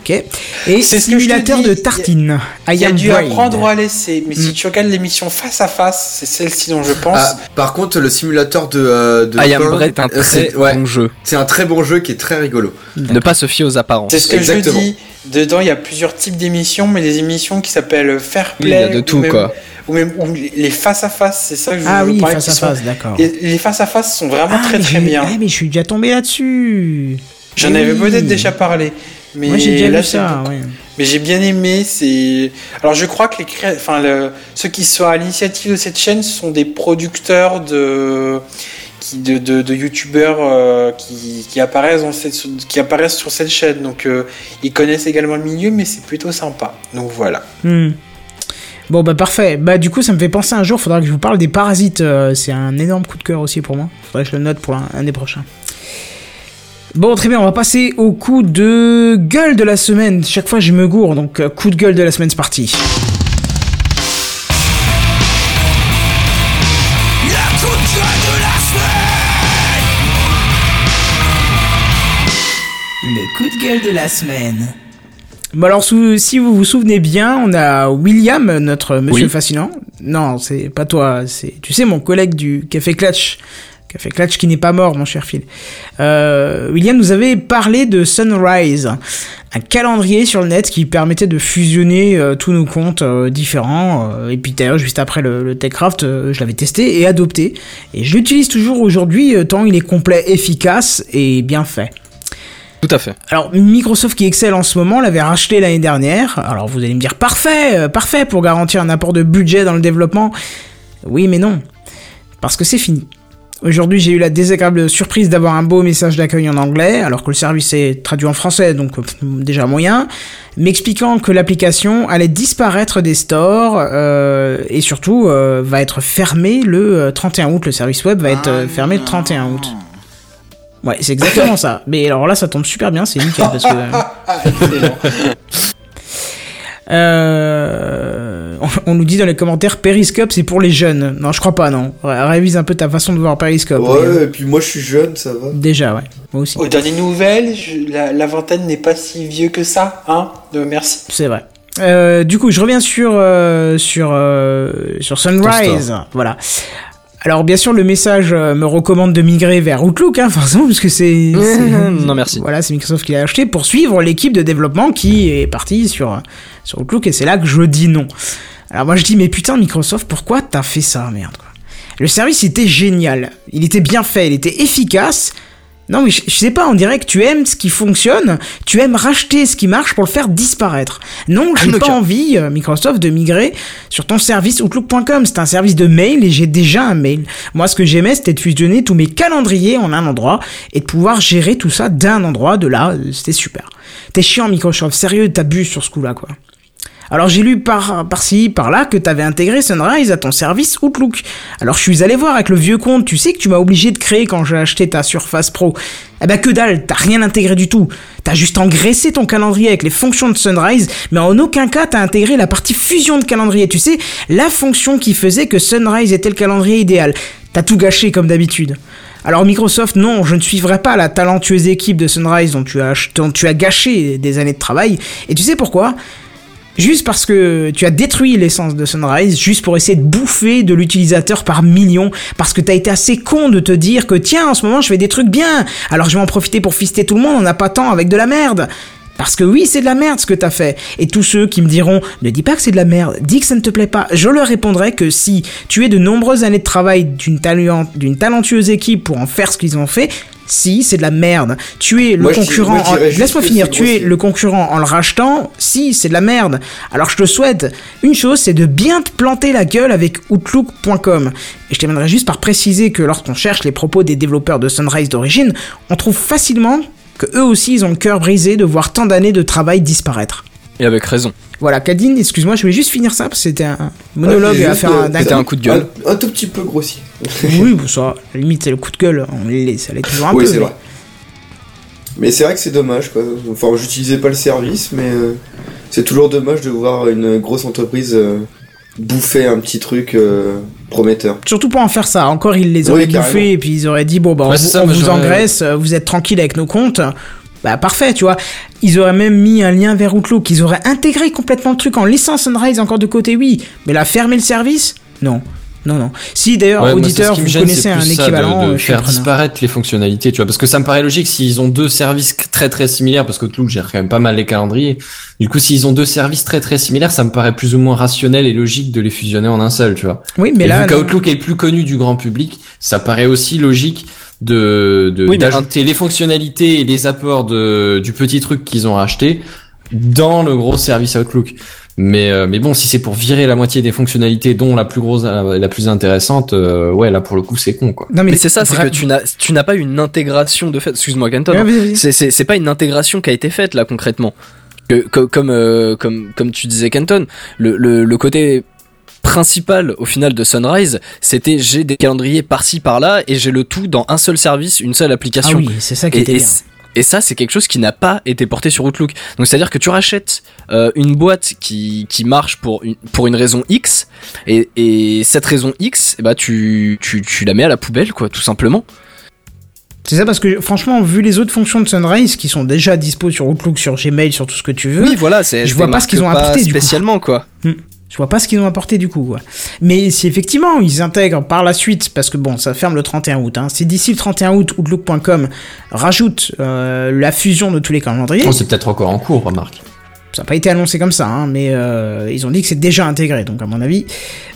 Ok. Et simulateur de tartine. I il a dû apprendre à laisser mais si Mm. tu regardes l'émission face à face c'est celle-ci dont je pense Ah, par contre, le simulateur de, euh, de I Am Bread est un euh, très ouais, bon jeu. c'est un très bon jeu qui est très rigolo. Ne pas se fier aux apparences. c'est ce que Exactement. je dis dedans il y a plusieurs types d'émissions mais des émissions qui s'appellent Fair Oui, Play il y a de ou tout même- quoi. ou même ou les face à face c'est ça que je Ah je oui, parlais, face qui à sont- face, d'accord. Les face à face sont vraiment Ah, très très bien. Ah, mais je suis déjà tombé là-dessus. J'en Oui. avais peut-être déjà parlé. Mais Moi j'ai déjà là, vu ça. Mais j'ai bien aimé. C'est alors je crois que les cré... enfin le... ceux qui sont à l'initiative de cette chaîne sont des producteurs de qui de de, de youtubeurs euh, qui, qui apparaissent dans cette qui apparaissent sur cette chaîne. Donc euh, ils connaissent également le milieu, mais c'est plutôt sympa. Donc voilà. Hmm. Bon bah parfait. Bah du coup ça me fait penser un jour, faudra que je vous parle des parasites. euh, c'est un énorme coup de cœur aussi pour moi. Faudrait que je le note pour un, un des prochains. Bon très bien, on va passer au coup de gueule de la semaine. Chaque fois je me gourre, donc euh, coup de gueule de la semaine c'est parti. Le coup de gueule de la semaine. Bon alors si vous vous souvenez bien, on a William, notre monsieur Oui. fascinant. Non, c'est pas toi, c'est tu sais mon collègue du Café Clutch. Café Clutch qui n'est pas mort, mon cher Phil. Euh, William nous avait parlé de Sunrise, un calendrier sur le net qui permettait de fusionner euh, tous nos comptes euh, différents. et puis d'ailleurs, juste après le, le TechCraft, je l'avais testé et adopté. Et je l'utilise toujours aujourd'hui, tant il est complet, efficace et bien fait. Tout à fait. Alors Microsoft qui excelle en ce moment l'avait racheté l'année dernière. Alors vous allez me dire parfait, parfait pour garantir un apport de budget dans le développement. Oui mais non, parce que c'est fini. Aujourd'hui j'ai eu la désagréable surprise d'avoir un beau message d'accueil en anglais, alors que le service est traduit en français, donc euh, déjà moyen, m'expliquant que l'application allait disparaître des stores euh, et surtout euh, va être fermée le euh, 31 août. Le service web va être euh, fermé le 31 août. Ouais, c'est exactement ça. Mais alors là, ça tombe super bien, c'est nickel parce que. Euh, on, on nous dit dans les commentaires Periscope c'est pour les jeunes. Non, je crois pas, non. Ré- Révise un peu ta façon de voir Periscope. Ouais, Mais, euh, et puis moi je suis jeune, ça va. Déjà, ouais. Moi aussi. Aux dernières nouvelles, je- la, la vingtaine n'est pas si vieux que ça, hein. De merci. C'est vrai. Euh, du coup, je reviens sur euh, sur euh, sur Sunrise. Voilà. Alors bien sûr, le message euh, me recommande de migrer vers Outlook, hein, forcément, parce que c'est c'est- non merci. Voilà, c'est Microsoft qui l'a acheté pour suivre l'équipe de développement qui est partie sur, sur Outlook et c'est là que je dis non. Alors moi je dis mais putain Microsoft pourquoi t'as fait ça merde quoi? Le service était génial, il était bien fait, il était efficace. Non mais je, je sais pas, on dirait que tu aimes ce qui fonctionne, tu aimes racheter ce qui marche pour le faire disparaître. Non, j'ai pas envie euh, Microsoft de migrer sur ton service Outlook.com, c'est un service de mail et j'ai déjà un mail. Moi ce que j'aimais c'était de fusionner tous mes calendriers en un endroit et de pouvoir gérer tout ça d'un endroit, de là, euh, c'était super. T'es chiant Microsoft, sérieux, t'abuses sur ce coup-là quoi. Alors j'ai lu par par-ci, par-là que t'avais intégré Sunrise à ton service Outlook. Alors je suis allé voir avec le vieux compte, tu sais que tu m'as obligé de créer quand j'ai acheté ta Surface Pro. Eh ben que dalle, t'as rien intégré du tout. T'as juste engraissé ton calendrier avec les fonctions de Sunrise, mais en aucun cas t'as intégré la partie fusion de calendrier. Tu sais, la fonction qui faisait que Sunrise était le calendrier idéal. T'as tout gâché comme d'habitude. Alors Microsoft, non, je ne suivrai pas la talentueuse équipe de Sunrise dont tu as, dont tu as gâché des années de travail. Et tu sais pourquoi? Juste parce que tu as détruit l'essence de Sunrise, juste pour essayer de bouffer de l'utilisateur par millions, parce que t'as été assez con de te dire que tiens, en ce moment je fais des trucs bien, alors je vais en profiter pour fister tout le monde, on n'a pas tant avec de la merde. Parce que oui, c'est de la merde ce que t'as fait. Et tous ceux qui me diront, ne dis pas que c'est de la merde, dis que ça ne te plaît pas, je leur répondrai que si tu es de nombreuses années de travail d'une talent- d'une talentueuse équipe pour en faire ce qu'ils ont fait, si c'est de la merde. Tu es le Moi, concurrent. en- Laisse-moi finir. Tu es le concurrent en le rachetant. Si c'est de la merde. Alors je te souhaite une chose, c'est de bien te planter la gueule avec Outlook.com. Et je terminerai juste par préciser que lorsqu'on cherche les propos des développeurs de Sunrise d'origine, on trouve facilement que eux aussi ils ont le cœur brisé de voir tant d'années de travail disparaître. Et avec raison. Voilà, Cadine, excuse-moi, je voulais juste finir ça parce que c'était un monologue Ah, à faire euh, un coup. un coup de gueule. Un, un tout petit peu grossier. Oui, bon, ça, à la limite, c'est le coup de gueule, on les ça l'est toujours un oui, peu. c'est mais- vrai. Mais c'est vrai que c'est dommage, quoi. Enfin, j'utilisais pas le service, mais euh, c'est toujours dommage de voir une grosse entreprise euh, bouffer un petit truc euh, prometteur. Surtout pour en faire ça. Encore, ils les auraient Oui, bouffés et puis ils auraient dit bon, bah, on, Ouais, vous- ça, on vous engraisse, vous êtes tranquille avec nos comptes. Bah, parfait, tu vois. Ils auraient même mis un lien vers Outlook. Ils auraient intégré complètement le truc en laissant Sunrise encore de côté, oui. Mais là, fermer le service Non. Non, non. Si d'ailleurs, Ouais, auditeur, vous gêne, connaissez un équivalent, de, de euh, faire preneur. disparaître les fonctionnalités, tu vois, parce que ça me paraît logique s'ils ont deux services très très similaires, parce qu'Outlook gère quand même pas mal les calendriers. Du coup, s'ils ont deux services très très similaires, ça me paraît plus ou moins rationnel et logique de les fusionner en un seul, tu vois. Oui, mais et là, vu qu'Outlook est le plus connu du grand public, ça paraît aussi logique de de- Oui, mais d'ajouter les fonctionnalités et les apports de du petit truc qu'ils ont racheté dans le gros service Outlook. Mais euh, mais bon, si c'est pour virer la moitié des fonctionnalités, dont la plus grosse, la, la plus intéressante, euh, ouais, là pour le coup c'est con quoi. non, Mais, c'est ça, c'est que tu n'as, tu n'as pas une intégration de fait. Excuse-moi, Canton. Ouais, hein. C'est, c'est, c'est pas une intégration qui a été faite là concrètement. Que, co- comme, euh, comme, comme tu disais, Canton, le, le, le côté principal au final de Sunrise, c'était j'ai des calendriers par-ci par-là et j'ai le tout dans un seul service, une seule Ah application. oui, c'est ça qui Et, était et bien. Et ça, c'est quelque chose qui n'a pas été porté sur Outlook. Donc, c'est-à-dire que tu rachètes euh, une boîte qui, qui marche pour une, pour une raison X, et, et cette raison X, eh ben, tu, tu, tu la mets à la poubelle, quoi, tout simplement. C'est ça parce que franchement, vu les autres fonctions de Sunrise qui sont déjà dispo sur Outlook, sur Gmail, sur tout ce que tu veux, Oui, voilà, c'est. je vois pas ce qu'ils ont apporté, du coup. spécialement, quoi. Je vois pas ce qu'ils ont apporté du coup. Quoi. Mais si effectivement ils intègrent par la suite, parce que bon, ça ferme le 31 août, hein, si d'ici le 31 août, Outlook.com rajoute euh, la fusion de tous les calendriers, Oh, c'est peut-être encore en cours, remarque. Ça n'a pas été annoncé comme ça, hein, mais euh, ils ont dit que c'est déjà intégré, donc à mon avis,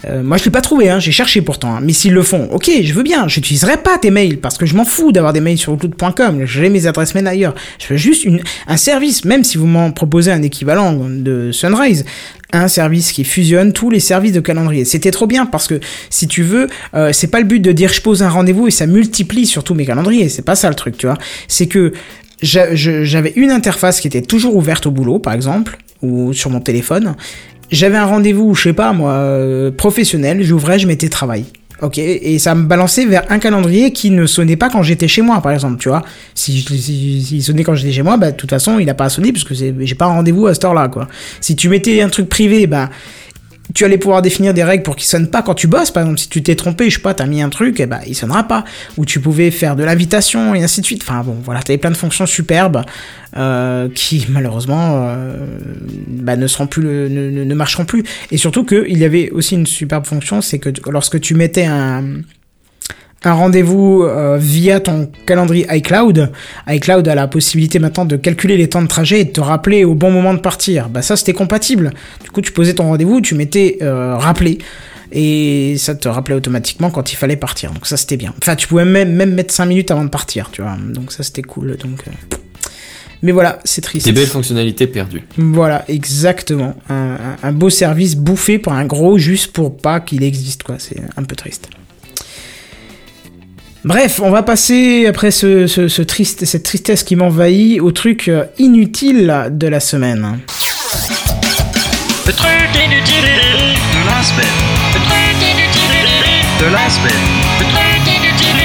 euh, moi je l'ai pas trouvé, hein, j'ai cherché pourtant, hein, mais s'ils le font, ok, je veux bien, j'utiliserai pas tes mails, parce que je m'en fous d'avoir des mails sur Outlook.com, j'ai mes adresses mail ailleurs, je veux juste un service, même si vous m'en proposez un équivalent de Sunrise, un service qui fusionne tous les services de calendrier. C'était trop bien parce que si tu veux, euh, c'est pas le but de dire je pose un rendez-vous et ça multiplie sur tous mes calendriers. C'est pas ça le truc, tu vois. C'est que je- j'avais une interface qui était toujours ouverte au boulot, par exemple, ou sur mon téléphone. J'avais un rendez-vous, je sais pas moi, euh, professionnel. J'ouvrais, je mettais travail. Ok, et ça me balançait vers un calendrier qui ne sonnait pas quand j'étais chez moi, par exemple, tu vois. Si, si, si- s'il sonnait quand j'étais chez moi, bah, de toute façon, il a pas à sonner parce que c'est- j'ai pas un rendez-vous à cette heure-là, quoi. Si tu mettais un truc privé, bah, tu allais pouvoir définir des règles pour qu'il sonne pas quand tu bosses. Par exemple, si tu t'es trompé, je sais pas, t'as mis un truc, et bah, il sonnera pas. Ou tu pouvais faire de l'invitation et ainsi de suite. Enfin bon, voilà, t'avais plein de fonctions superbes euh, qui malheureusement euh, bah, ne seront plus, ne, marcheront plus. Et surtout que il y avait aussi une superbe fonction, c'est que lorsque tu mettais un un rendez-vous euh, via ton calendrier iCloud. iCloud a la possibilité maintenant de calculer les temps de trajet et de te rappeler au bon moment de partir. Bah ça c'était compatible. Du coup tu posais ton rendez-vous, tu mettais euh, rappeler et ça te rappelait automatiquement quand il fallait partir. Donc ça c'était bien. Enfin tu pouvais même même mettre 5 minutes avant de partir, tu vois. Donc ça c'était cool. Donc euh, mais voilà, c'est triste. Des belles fonctionnalités perdues. Voilà, exactement. Un, un- un beau service bouffé par un gros juste pour pas qu'il existe, quoi. C'est un peu triste. Bref, on va passer après ce, ce- ce triste, cette tristesse qui m'envahit au truc euh, inutile de la semaine. Le truc inutile de la semaine. Le truc inutile de la semaine. Le truc inutile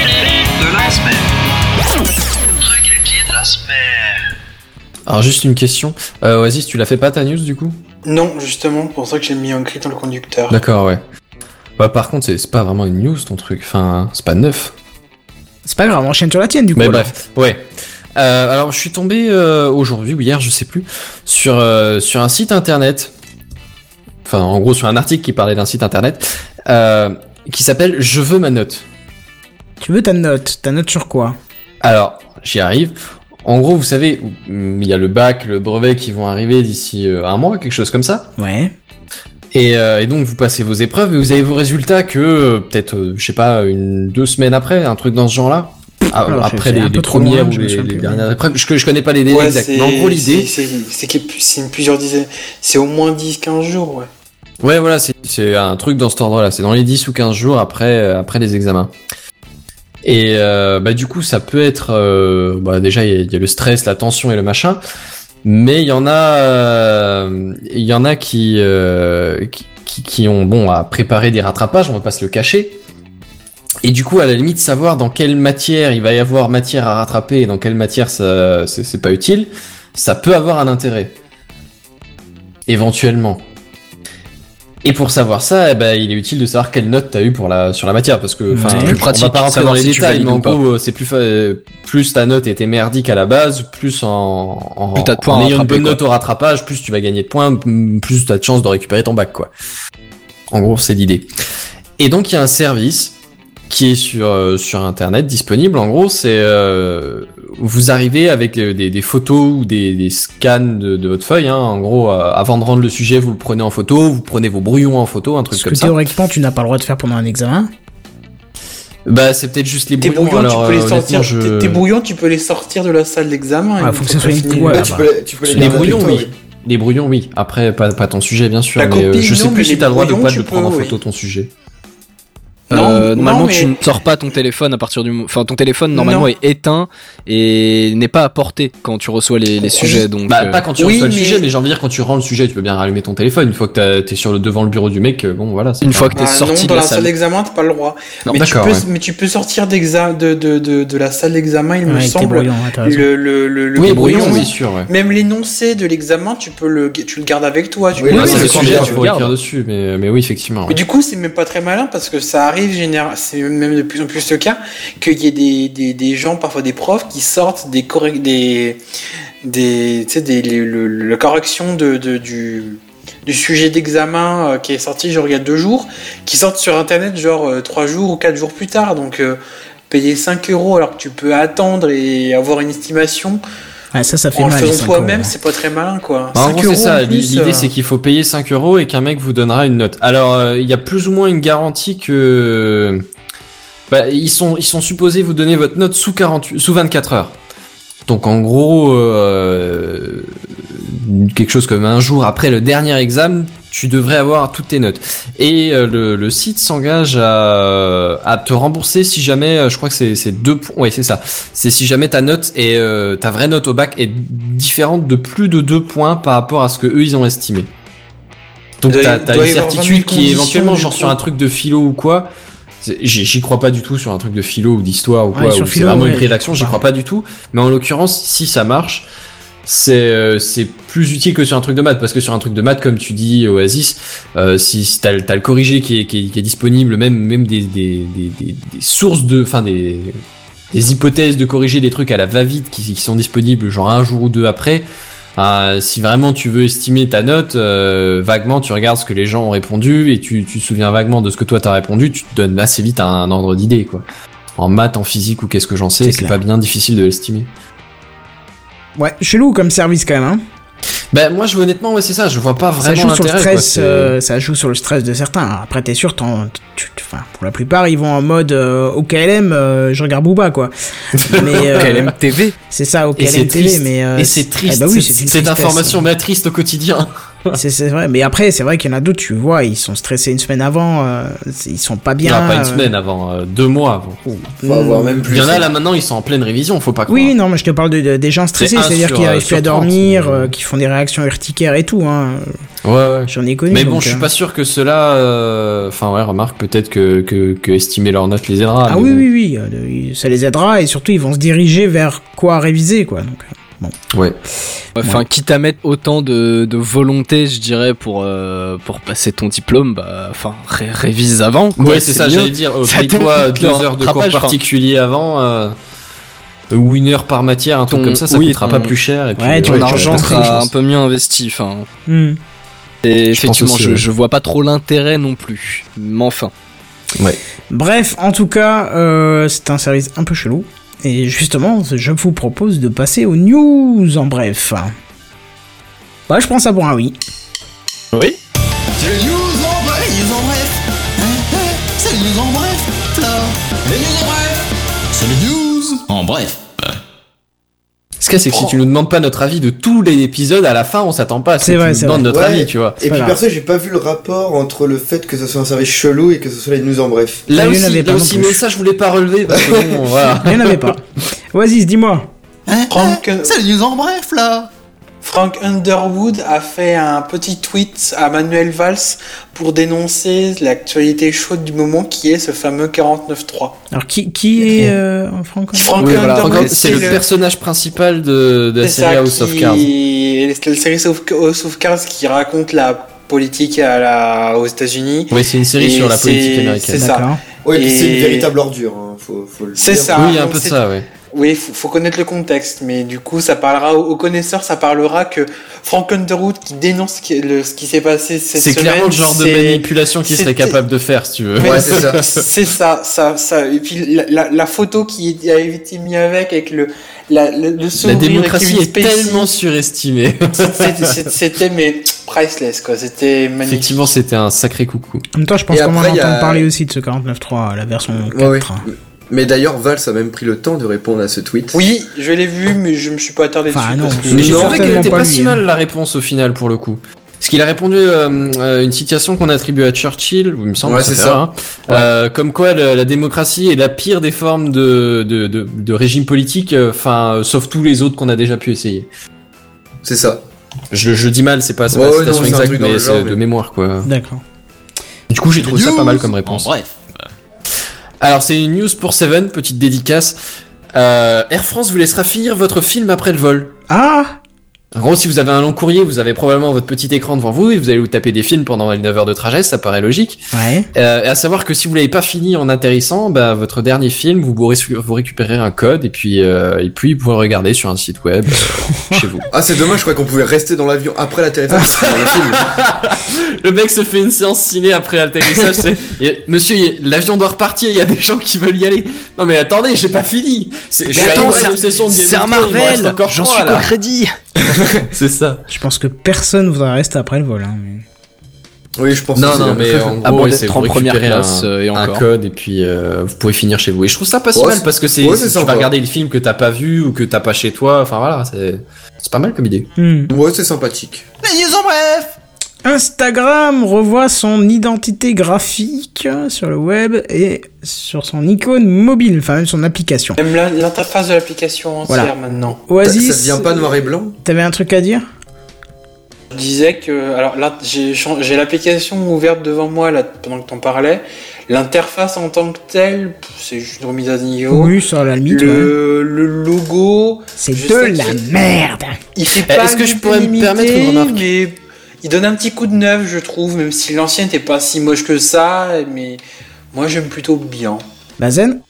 de la semaine. Le truc inutile de la semaine. Alors juste une question. Euh, Oasis, tu l'as fait pas ta news du coup? Non, justement, pour ça que j'ai mis un cri dans le conducteur. D'accord, ouais. Bah par contre, c'est c'est pas vraiment une news ton truc. Enfin, c'est pas neuf. C'est pas grave, on enchaîne sur la tienne du coup. Mais alors. bref, ouais. Euh, alors je suis tombé euh, aujourd'hui ou hier, je sais plus, sur euh, sur un site internet. Enfin, en gros, sur un article qui parlait d'un site internet qui s'appelle Je veux ma note. Tu veux ta note? Ta note sur quoi? Alors, j'y arrive. En gros, vous savez, il y a le bac, le brevet qui vont arriver d'ici un mois, quelque chose comme ça. Ouais. Et, euh, et donc vous passez vos épreuves et vous avez vos résultats que euh, peut-être, euh, je sais pas, une deux semaines après, un truc dans ce genre-là. Ah, Alors, après les, les premières loin, ou les, souviens les dernières épreuves. Je, je connais pas les délais Ouais, exacts. Mais en gros, l'idée, c'est- plusieurs dizaines. C'est au moins 10-15 jours, ouais. Ouais, voilà, c'est c'est un truc dans cet ordre-là. C'est dans les 10 ou 15 jours après, euh, après les examens. Et euh, bah du coup, ça peut être euh, bah, déjà il y, a- il y a le stress, la tension et le machin, mais il y en a, euh, il y en a qui, euh, qui qui qui ont bon à préparer des rattrapages, on va pas se le cacher. Et du coup, à la limite, savoir dans quelle matière il va y avoir matière à rattraper et dans quelle matière ça c'est c'est pas utile, ça peut avoir un intérêt. Éventuellement. Et pour savoir ça, eh ben, il est utile de savoir quelle note t'as eu pour la sur la matière parce que enfin Ouais. on va pas rentrer dans les si détails mais en gros c'est plus fa- plus ta note était merdique à la base plus en en, Plus t'as de points en ayant une bonne note au rattrapage plus tu vas gagner de points plus t'as de chances de récupérer ton bac quoi. En gros c'est l'idée. Et donc il y a un service qui est sur euh, sur internet disponible en gros c'est euh, vous arrivez avec euh, des, des photos ou des, des scans de, de votre feuille hein, en gros euh, avant de rendre le sujet vous le prenez en photo vous prenez vos brouillons en photo un truc Ce comme que ça théoriquement tu n'as pas le droit de faire pendant un examen. bah c'est peut-être juste les brouillons, brouillons, alors tu peux les sortir. je... tes- Tes brouillons, tu peux les sortir de la salle d'examen. Une faut que ça soit fini. une- ouais, bah, tu peux, tu peux les brouillons toi, oui les brouillons oui après pas, pas ton sujet bien sûr La mais euh, je sais plus si t'as le droit de pas de prendre en photo oui. ton sujet Euh, Non, normalement, non, tu mais- ne sors pas ton téléphone à partir du, enfin, ton téléphone normalement Non. est éteint et n'est pas à portée quand tu reçois les, les sujets. Donc, bah euh, pas quand tu oui, reçois le mais- sujet mais j'ai envie de dire quand tu rends le sujet tu peux bien rallumer ton téléphone une fois que t'es sur le devant le bureau du mec euh, bon voilà c'est Une pas- fois que t'es Bah, sorti non, de dans la la salle d'examen, t'as pas le droit. Non, mais, tu d'accord, peux, ouais. mais tu peux sortir d'exa- de, de, de, de la salle d'examen, il me Ouais, tes semble. Le, le, le, le oui brouillon, oui sûr ouais Même l'énoncé de l'examen, tu peux le, tu le gardes avec toi. Tu Oui, peux c'est le le sujet tu regarde. écrire dessus mais mais oui effectivement Mais du coup, c'est même pas très malin parce que ça arrive c'est même de plus en plus le cas qu'il y ait des, des, gens, parfois des profs, qui sortent des des, des, des, le, correction de, de- du, du sujet d'examen euh, qui est sorti genre il y a deux jours, qui sortent sur internet genre euh, trois jours ou quatre jours plus tard. Donc, euh, payer 5 euros alors que tu peux attendre et avoir une estimation Ouais, ça, ça fait en le mal. 5 toi-même, c'est pas très malin quoi. Bah, en 5 gros, c'est ça. L'idée, euh, c'est qu'il faut payer 5 euros et qu'un mec vous donnera une note. Alors, euh, il y a plus ou moins une garantie que, bah, ils sont, ils sont supposés vous donner votre note sous 48, sous 24 heures. Donc, en gros, euh, quelque chose comme un jour après le dernier examen, tu devrais avoir toutes tes notes. Et euh, le, le site s'engage à, à te rembourser si jamais, euh, je crois que c'est c'est deux points. Ouais, c'est ça. C'est si jamais ta note est euh, ta vraie note au bac est différente de plus de deux points par rapport à ce que eux ils ont estimé. Donc t'as t'as doit une y avoir 20 000 certitude qui est éventuellement genre sur un truc de philo ou quoi. J'y crois pas du tout sur un truc de philo ou d'histoire ou Ouais, quoi. sur où c'est vraiment ouais. une rédaction, j'y Bah. crois pas du tout. Mais en l'occurrence, si ça marche, c'est euh, c'est plus utile que sur un truc de maths parce que sur un truc de maths comme tu dis Oasis euh, si, si t'as le- t'as le corrigé qui est, qui est, qui est disponible même même des, des, des, des, sources de enfin des des hypothèses de corriger des trucs à la va-vite qui, qui sont disponibles genre un jour ou deux après euh, si vraiment tu veux estimer ta note euh, vaguement tu regardes ce que les gens ont répondu et tu, tu te souviens vaguement de ce que toi t'as répondu tu te donnes assez vite un, ordre d'idée quoi. En maths en physique ou qu'est-ce que j'en sais C'est pas bien difficile de l'estimer Ouais, chelou comme service quand même. Hein. Ben moi je honnêtement ouais c'est ça, je vois pas Ça vraiment joue sur le quoi. stress, euh, ça joue sur le stress de certains. Après, t'es sûr, t'en- enfin, pour la plupart, ils vont en mode euh, au KLM, euh, je regarde Booba quoi. Mais euh, KLM TV. c'est ça au KLM TV, mais euh, Et c'est triste, eh bah oui, c'est- cette tristesse. information mais triste au quotidien. C'est vrai, mais après, c'est vrai qu'il y en a d'autres, tu vois, ils sont stressés une semaine avant, euh, ils sont pas bien. Non, pas une euh, semaine avant, euh, deux mois avant. Faut avoir même plus. Il y en a là maintenant, ils sont en pleine révision, faut pas croire. Oui, non, mais je te parle de, de- des gens stressés, c'est-à-dire euh, arrivent plus à sur 30, dormir, euh, qui font des réactions urticaires et tout. Hein. Ouais, ouais. J'en ai connu. Mais bon, donc, je suis euh, pas sûr que cela. euh, Enfin, ouais, remarque peut-être que, que, que estimer leur note les aidera. Ah oui, bon. oui, oui, ça les aidera et surtout ils vont se diriger vers quoi réviser, quoi. Donc, euh, Ouais. Enfin, quitte à mettre autant de, de volonté, je dirais, pour euh, pour passer ton diplôme, bah, enfin, ré- révise avant. Quoi, Ouais, c'est ça, j'allais dire. euh, t'évite deux heures de cours particuliers avant. euh, ou une heure par matière, un truc comme ça, ça oui, coûtera ton- pas plus cher. Et puis, Ouais, Ton Ouais, argent sera un peu mieux investi. Enfin, hmm. et Je effectivement, aussi, je, ouais. je vois pas trop l'intérêt non plus. Mais enfin, Bref, en tout cas, euh, c'est un service un peu chelou. Et justement, je vous propose de passer aux news en bref. Bah, je prends ça pour un oui. oui. C'est les news en bref, les news en bref. Hein, hein, C'est les news en bref, là. Les news en bref. C'est les news en bref. Ce a, c'est que si tu nous demandes pas notre avis de tous les épisodes, à la fin, on s'attend pas à ce C'est que vrai, tu nous demandes notre Ouais. avis, tu vois. Et puis perso, j'ai pas vu le rapport entre le fait que ce soit un service chelou et que ce soit les news en bref. Là en aussi, là aussi, mais ça, je voulais pas relever parce que bon, voilà. Il n'y en avait pas. Oasis, dis-moi. Hein, Franck, hein, C'est les news en bref là Frank Underwood a fait un petit tweet à Manuel Valls pour dénoncer l'actualité chaude du moment qui est ce fameux 49.3. Alors, qui, qui est euh, Frank Oui, voilà. Underwood, c'est le personnage principal de, de la série ça House of Cards. C'est la série House of Cards qui raconte la politique à la... aux États-Unis. Oui, c'est une série Et sur la politique américaine. c'est ça. D'accord. Ouais, et c'est une véritable ordure, hein, faut, faut le C'est dire. ça. Oui, il y a un donc peu de c'est- ça, ouais. Oui, faut, faut connaître le contexte, mais du coup, ça parlera aux, connaisseurs, ça parlera que Frank Underwood qui dénonce ce qui, le- ce qui s'est passé cette C'est semaine. clairement le genre de c'est- manipulation qu'il serait capable de faire, si tu veux. Ouais, c'est ça. C'est ça, ça, ça. Et puis la, la, la photo qui a été mise avec, avec le, la, le, le La sourire démocratie est Spacey, tellement surestimée. c'était- mais priceless quoi. C'était magnifique. Effectivement, c'était un sacré coucou. En même temps, je pense qu'on va entendre parler aussi de ce 49.3, la version 4. Ouais, ouais. Mais d'ailleurs, Valls a même pris le temps de répondre à ce tweet. Oui, je l'ai vu, mais je me suis pas attardé Enfin, dessus. non, parce que- Mais j'ai Non, trouvé qu'elle certainement était pas si hein. mal la réponse au final pour le coup. Parce qu'il a répondu euh, euh, une citation qu'on attribue à Churchill, il me semble Ouais, que c'est ça. hein, euh, comme quoi la, la démocratie est la pire des formes de, de, de, de régime politique, euh, enfin euh, sauf tous les autres qu'on a déjà pu essayer. C'est ça. Je, je dis mal, c'est pas, Ouais, pas la citation non, exacte, mais c'est de mémoire quoi. D'accord. Du coup, j'ai trouvé ça pas mal comme réponse. bref. Alors c'est une news pour Seven, petite dédicace. Euh, Air France vous laissera finir votre film après le vol. Ah En gros, si vous avez un long courrier, vous avez probablement votre petit écran devant vous et vous allez vous taper des films pendant les 9 heures de trajet, ça paraît logique. Ouais. Euh, et à savoir que si vous l'avez pas fini en atterrissant, bah, votre dernier film, vous, pourrez- vous récupérez un code et puis, euh, et puis vous pouvez le regarder sur un site web euh, chez vous. Ah, c'est dommage, je crois qu'on pouvait rester dans l'avion après l'atterrissage. le mec se fait une séance ciné après l'atterrissage. Monsieur, l'avion doit repartir, il y a des gens qui veulent y aller. Non mais attendez, j'ai pas fini. C'est, un- Marvel J'en suis là. qu'au crédit C'est ça. Je pense que personne voudra rester après le vol. Hein, mais- Oui, je pense Non, que c'est non, la- mais en À gros, c'est en première classe, un, euh, et un encore. code et puis euh, vous pourrez finir chez vous. Et je trouve ça pas si Ouais, mal parce que c'est, ouais, si c'est tu vas regarder le film que t'as pas vu ou que t'as pas chez toi. Enfin voilà, c'est, c'est pas mal comme idée. Hmm. Ouais, c'est sympathique. Les news en bref Instagram revoit son identité graphique sur le web et sur son icône mobile, enfin même son application. Même la- l'interface de l'application entière Voilà. maintenant. Oasis, Ça devient pas noir et blanc? t'avais un truc à dire? Je disais que alors là j'ai l'application ouverte devant moi là pendant que t'en parlais. L'interface en tant que telle, c'est juste une remise à niveau. Oui, sur la limite. ouais. Le, logo, C'est de la merde. Eh, pas est-ce que je pourrais me permettre une remarque? Mais il donne un petit coup de neuf, je trouve, même si l'ancien n'était pas si moche que ça. Mais moi j'aime plutôt bien. Bazen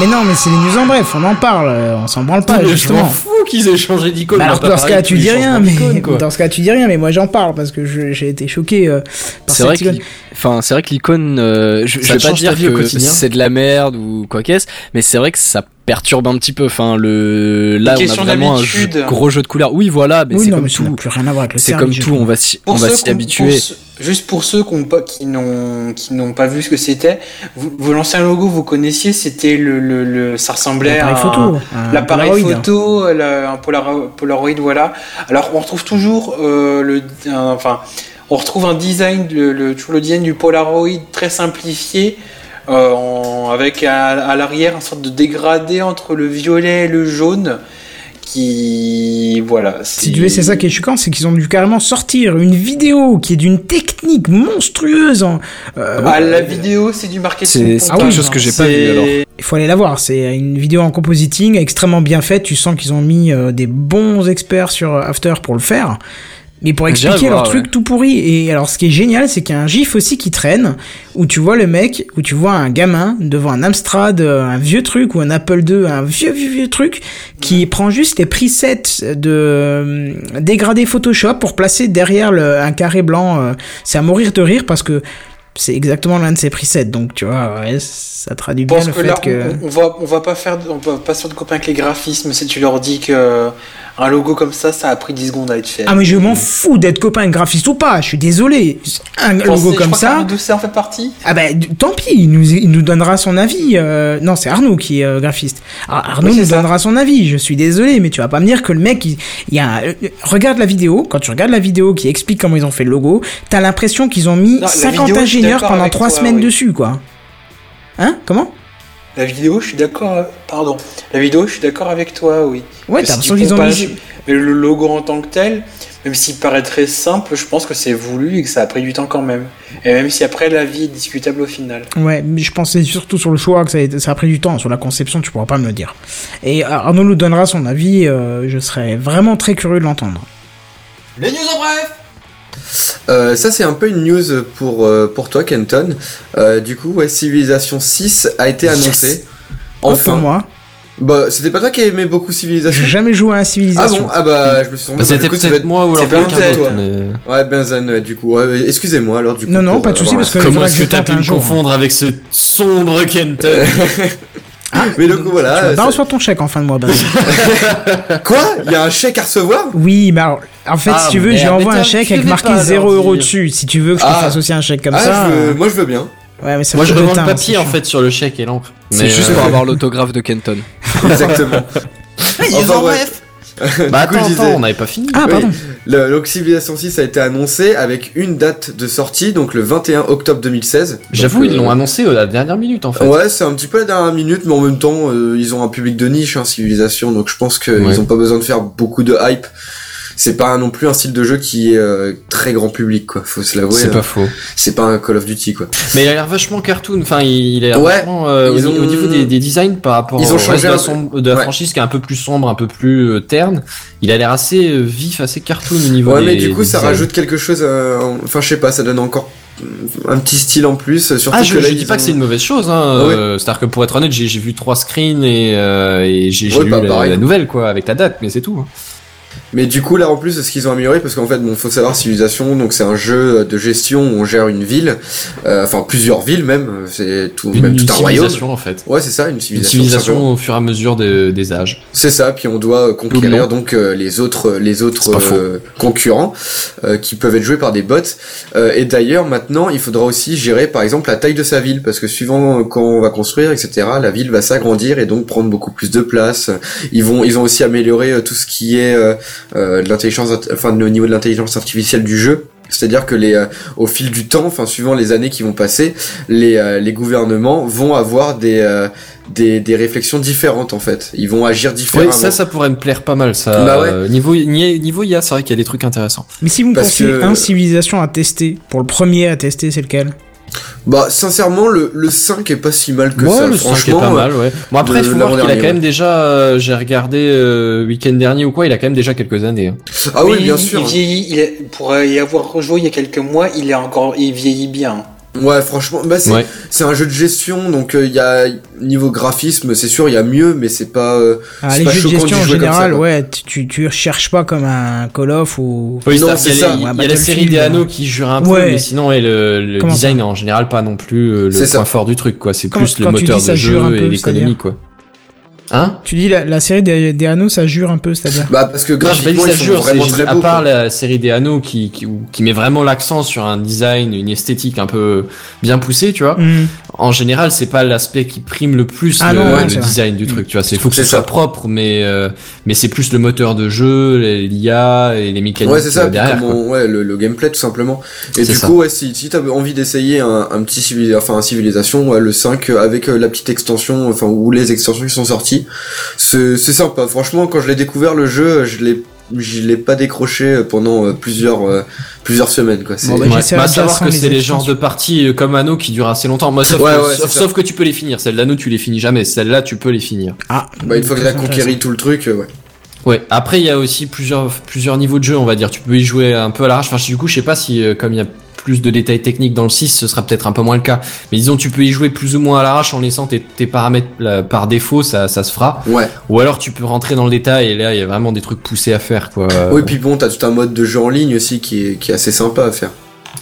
Mais non, mais c'est les news en bref, on en parle, euh, on s'en branle pas, Mais je justement. m'en fous qu'ils aient changé d'icône. Bah dans ce cas tu dis rien, mais dans ce cas tu dis rien, mais moi j'en parle parce que j'ai été choqué euh, par C'est vrai icône. enfin, c'est vrai que l'icône, euh, je, je Ça vais pas dire que c'est de la merde ou quoi qu'est-ce, mais c'est vrai que ça perturbe un petit peu. Enfin, le là, on a question vraiment un jeu- gros jeu de couleurs. Oui, voilà, mais oui, c'est comme mais ça tout. plus rien à voir avec le C'est comme tout, on va s'y, on va s'y habituer. pour juste pour ceux qui n'ont pas, qui n'ont, qui n'ont pas vu ce que c'était, vous, vous l'ancien logo vous connaissiez, c'était le, le, le- ça ressemblait à L'appareil photo. un L'appareil Polaroid. photo, le- un Polaro- Polaroid, voilà. Alors on retrouve toujours euh, le, un- enfin, on retrouve un design, le, le, toujours le design du Polaroid très simplifié, euh, en- avec à, à l'arrière une sorte de dégradé entre le violet et le jaune, qui, voilà. Si tu veux, c'est ça qui est choquant, c'est qu'ils ont dû carrément sortir une vidéo qui est d'une technique monstrueuse. en- euh, Ah, la vidéo, c'est du marketing. C'est- c'est pour quelque chose que j'ai c'est- pas vu, alors. Il faut aller la voir. C'est une vidéo en compositing extrêmement bien faite. Tu sens qu'ils ont mis euh, des bons experts sur euh, After pour le faire. Mais pour expliquer voir, leur truc ouais. tout pourri. Et alors, ce qui est génial, c'est qu'il y a un gif aussi qui traîne où tu vois le mec, où tu vois un gamin devant un Amstrad, euh, un vieux truc ou un Apple II, un vieux vieux vieux truc qui prend juste les presets de euh, dégradé Photoshop pour placer derrière le, un carré blanc. euh, c'est à mourir de rire parce que c'est exactement l'un de ses presets. Donc, tu vois, ouais, ça traduit bien le que fait là, que. on, on va, on va pas faire, de- on va pas se faire de copains avec les graphismes si tu leur dis que Un logo comme ça, ça a pris 10 secondes à être fait. Ah mais je m'en fous d'être copain graphiste ou pas, je suis désolé. Un Pensez- logo je comme crois ça. en fait partie. Ah bah tant pis, il nous, il nous donnera son avis. euh, Non, c'est Arnaud qui est euh, graphiste. Alors, Arnaud Oui, c'est nous ça. donnera son avis. Je suis désolé, mais tu vas pas me dire que le mec, il, il y a, euh, regarde la vidéo. Quand tu regardes la vidéo qui explique comment ils ont fait le logo, t'as l'impression qu'ils ont mis la 50 vidéo, je suis ingénieurs pendant avec 3 toi, semaines oui. dessus, quoi. Hein? Comment? La vidéo, je suis d'accord. euh, Pardon. La vidéo, je suis d'accord avec toi, oui. Ouais, t'as si l'impression qu'ils ont compages- mis. Mais le logo en tant que tel, même s'il paraît très simple, je pense que c'est voulu et que ça a pris du temps quand même. Et même si après la vie est discutable au final. Ouais, mais je pensais surtout sur le choix que ça a, été- ça a pris du temps. Sur la conception, tu pourras pas me le dire. Et Arnaud nous donnera son avis. euh, je serais vraiment très curieux de l'entendre. Les news en bref Euh, ça c'est un peu une news pour, euh, pour toi Kenton. Euh, du coup, ouais, Civilization 6 a été Yes. annoncé. Pas Enfin. pour moi. Bah, c'était pas toi qui aimais beaucoup Civilization? J'ai jamais joué à un Ah civilisation. bon Ah bah, je me suis tombé. Bah, C'était peut-être être- moi ou alors c'est pas quelqu'un d'autre. toi. mais- Ouais, Benzen, ouais, du coup. Ouais, excusez-moi alors du coup. Non, non, pour, pas de euh, souci, parce que Comment est-ce que t'as pu me jour. confondre avec ce sombre Kenton? Mais donc voilà. Tu vas ton chèque en fin de mois, Ben. Quoi? Il y a un chèque à recevoir? Oui, mais alors, en fait, Ah, si tu veux, j'ai mais envoyé un chèque avec marqué pas leur 0 euros dessus. Si tu veux que je te Ah. fasse aussi un chèque comme Ah, ça. je veux- euh, moi je veux bien. Ouais, mais Moi je demande de le papier en fait sur le chèque et l'encre. C'est juste euh, pour avoir l'autographe de Kenton. Exactement. Enfin, ouais. Bah coup, attends, je disais- attends, on n'avait pas fini. Ah, Oui. pardon. Le, donc Civilization 6 a été annoncé avec une date de sortie, donc le 21 octobre 2016. J'avoue, ils l'ont euh, annoncé à la dernière minute en fait. Ouais, c'est un petit peu la dernière minute, mais en même temps, euh, ils ont un public de niche, hein, Civilization, donc je pense qu'ils Ouais. ont pas besoin de faire beaucoup de hype. C'est pas non plus un style de jeu qui est euh, très grand public, quoi. Faut se l'avouer. C'est hein. pas faux. C'est pas un Call of Duty, quoi. Mais il a l'air vachement cartoon. Enfin, il est Ouais, vachement euh, au, ils au ont- niveau des, des designs par rapport Ils ont au changé reste de sombre- de la Ouais. franchise qui est un peu plus sombre, un peu plus euh, terne. Il a l'air assez vif, assez cartoon au niveau Ouais, des mais du coup, ça designs. rajoute quelque chose. en- Enfin, je sais pas, ça donne encore un petit style en plus. Surtout Ah, je, que là, je ils dis pas ont- que c'est une mauvaise chose. Hein. Ah euh, C'est-à-dire que pour être honnête, j'ai vu trois screens et, euh, et j'ai Ouais, lu bah, la, la nouvelle quoi avec la date, mais c'est tout. Mais du coup là en plus ce qu'ils ont amélioré parce qu'en fait bon faut savoir Civilization donc c'est un jeu de gestion où on gère une ville, euh, enfin plusieurs villes même, c'est tout Une, même une tout un royaume. civilisation en fait. Ouais c'est ça une Une civilisation. civilisation simplement. au fur et à mesure de- des âges. C'est ça puis on doit conquérir donc euh, les autres les autres euh, concurrents euh, qui peuvent être joués par des bots. Euh, et d'ailleurs maintenant il faudra aussi gérer par exemple la taille de sa ville parce que suivant quand on va construire etc la ville va s'agrandir et donc prendre beaucoup plus de place. Ils vont ils ont aussi amélioré euh, tout ce qui est de l'intelligence enfin au niveau de l'intelligence artificielle du jeu. C'est-à-dire que les, euh, au fil du temps, enfin suivant les années qui vont passer, les, euh, les gouvernements vont avoir des, euh, des, des réflexions différentes en fait. Ils vont agir différemment. Ouais, ça, ça pourrait me plaire pas mal. Ça. Bah ouais. Euh, niveau, ni- niveau IA, c'est vrai qu'il y a des trucs intéressants. Mais si vous me Parce conseillez que- un civilisation à tester, pour le premier à tester, c'est lequel? Bah sincèrement, le, le 5 est pas si mal que Ouais, ça. le 5 est Franchement, pas mal, ouais. Bon après, il le- faut voir qu'il a quand même déjà, euh, j'ai regardé euh, week-end dernier ou quoi, il a quand même déjà quelques années. hein. Ah oui, bien il, sûr. Il vieillit, il est- pour euh, y avoir rejoué il y a quelques mois, il est encore, il vieillit bien. Ouais, franchement, bah c'est Ouais. un jeu de gestion, donc euh, il y a niveau graphisme, c'est sûr, il y a mieux, mais c'est pas. euh, Ah, c'est Les pas jeux de choquant gestion en ça, général, quoi. ouais, tu, tu, recherches pas comme un Call of ou. Oui, Non, c'est ça. Il y a la série des anneaux qui jure un peu, Ouais. mais sinon, et le, design en général pas non plus euh, le ça. point fort du truc, quoi. C'est plus le moteur ça de jeu peu, et l'économie, quoi. Hein Tu dis la, la série des, des anneaux, ça jure un peu, c'est-à-dire Bah parce que graphiquement, ça jure, c'est vraiment juste très à beaux. part quoi. la série des anneaux qui, qui, qui met vraiment l'accent sur un design, une esthétique un peu bien poussée, tu vois. Hmm. En général, c'est pas l'aspect qui prime le plus Ah le, non, ouais, le c'est vrai. design du truc, tu vois. C'est faut que C'est ce soit ça. propre, mais euh, mais c'est plus le moteur de jeu, l'IA et les mécaniques Ouais, c'est ça, derrière. comment- ouais, le, le gameplay tout simplement. Et du ça. coup, ouais, si, si t'as envie d'essayer un, un petit civil, enfin, un civilisation, ouais, le 5 euh, avec euh, la petite extension, enfin, ou les extensions qui sont sorties, c'est c'est sympa. Franchement, quand je l'ai découvert le jeu, je l'ai je l'ai pas décroché pendant euh, plusieurs euh, plusieurs semaines quoi. C'est- Bon, bah, Ouais. Bah, de savoir que c'est les genres de parties euh, comme Anno qui durent assez longtemps. Moi, sauf, Ouais, que, ouais, sauf, c'est ça. sauf que tu peux les finir. Celle d'Anno, tu les finis jamais. Celle-là, tu peux les finir. Ah, Bah, une fois que t'as conquéri tout le truc, euh, ouais. Ouais. Après, il y a aussi plusieurs plusieurs niveaux de jeu, on va dire. Tu peux y jouer un peu à l'arrache. Enfin, du coup, je sais pas si euh, comme il y a plus de détails techniques dans le 6, ce sera peut-être un peu moins le cas. Mais disons, tu peux y jouer plus ou moins à l'arrache en laissant tes, tes paramètres là, par défaut, ça, ça se fera. Ouais. Ou alors, tu peux rentrer dans le détail et là, il y a vraiment des trucs poussés à faire, quoi. Oui, puis bon, t'as tout un mode de jeu en ligne aussi qui est, qui est assez sympa à faire.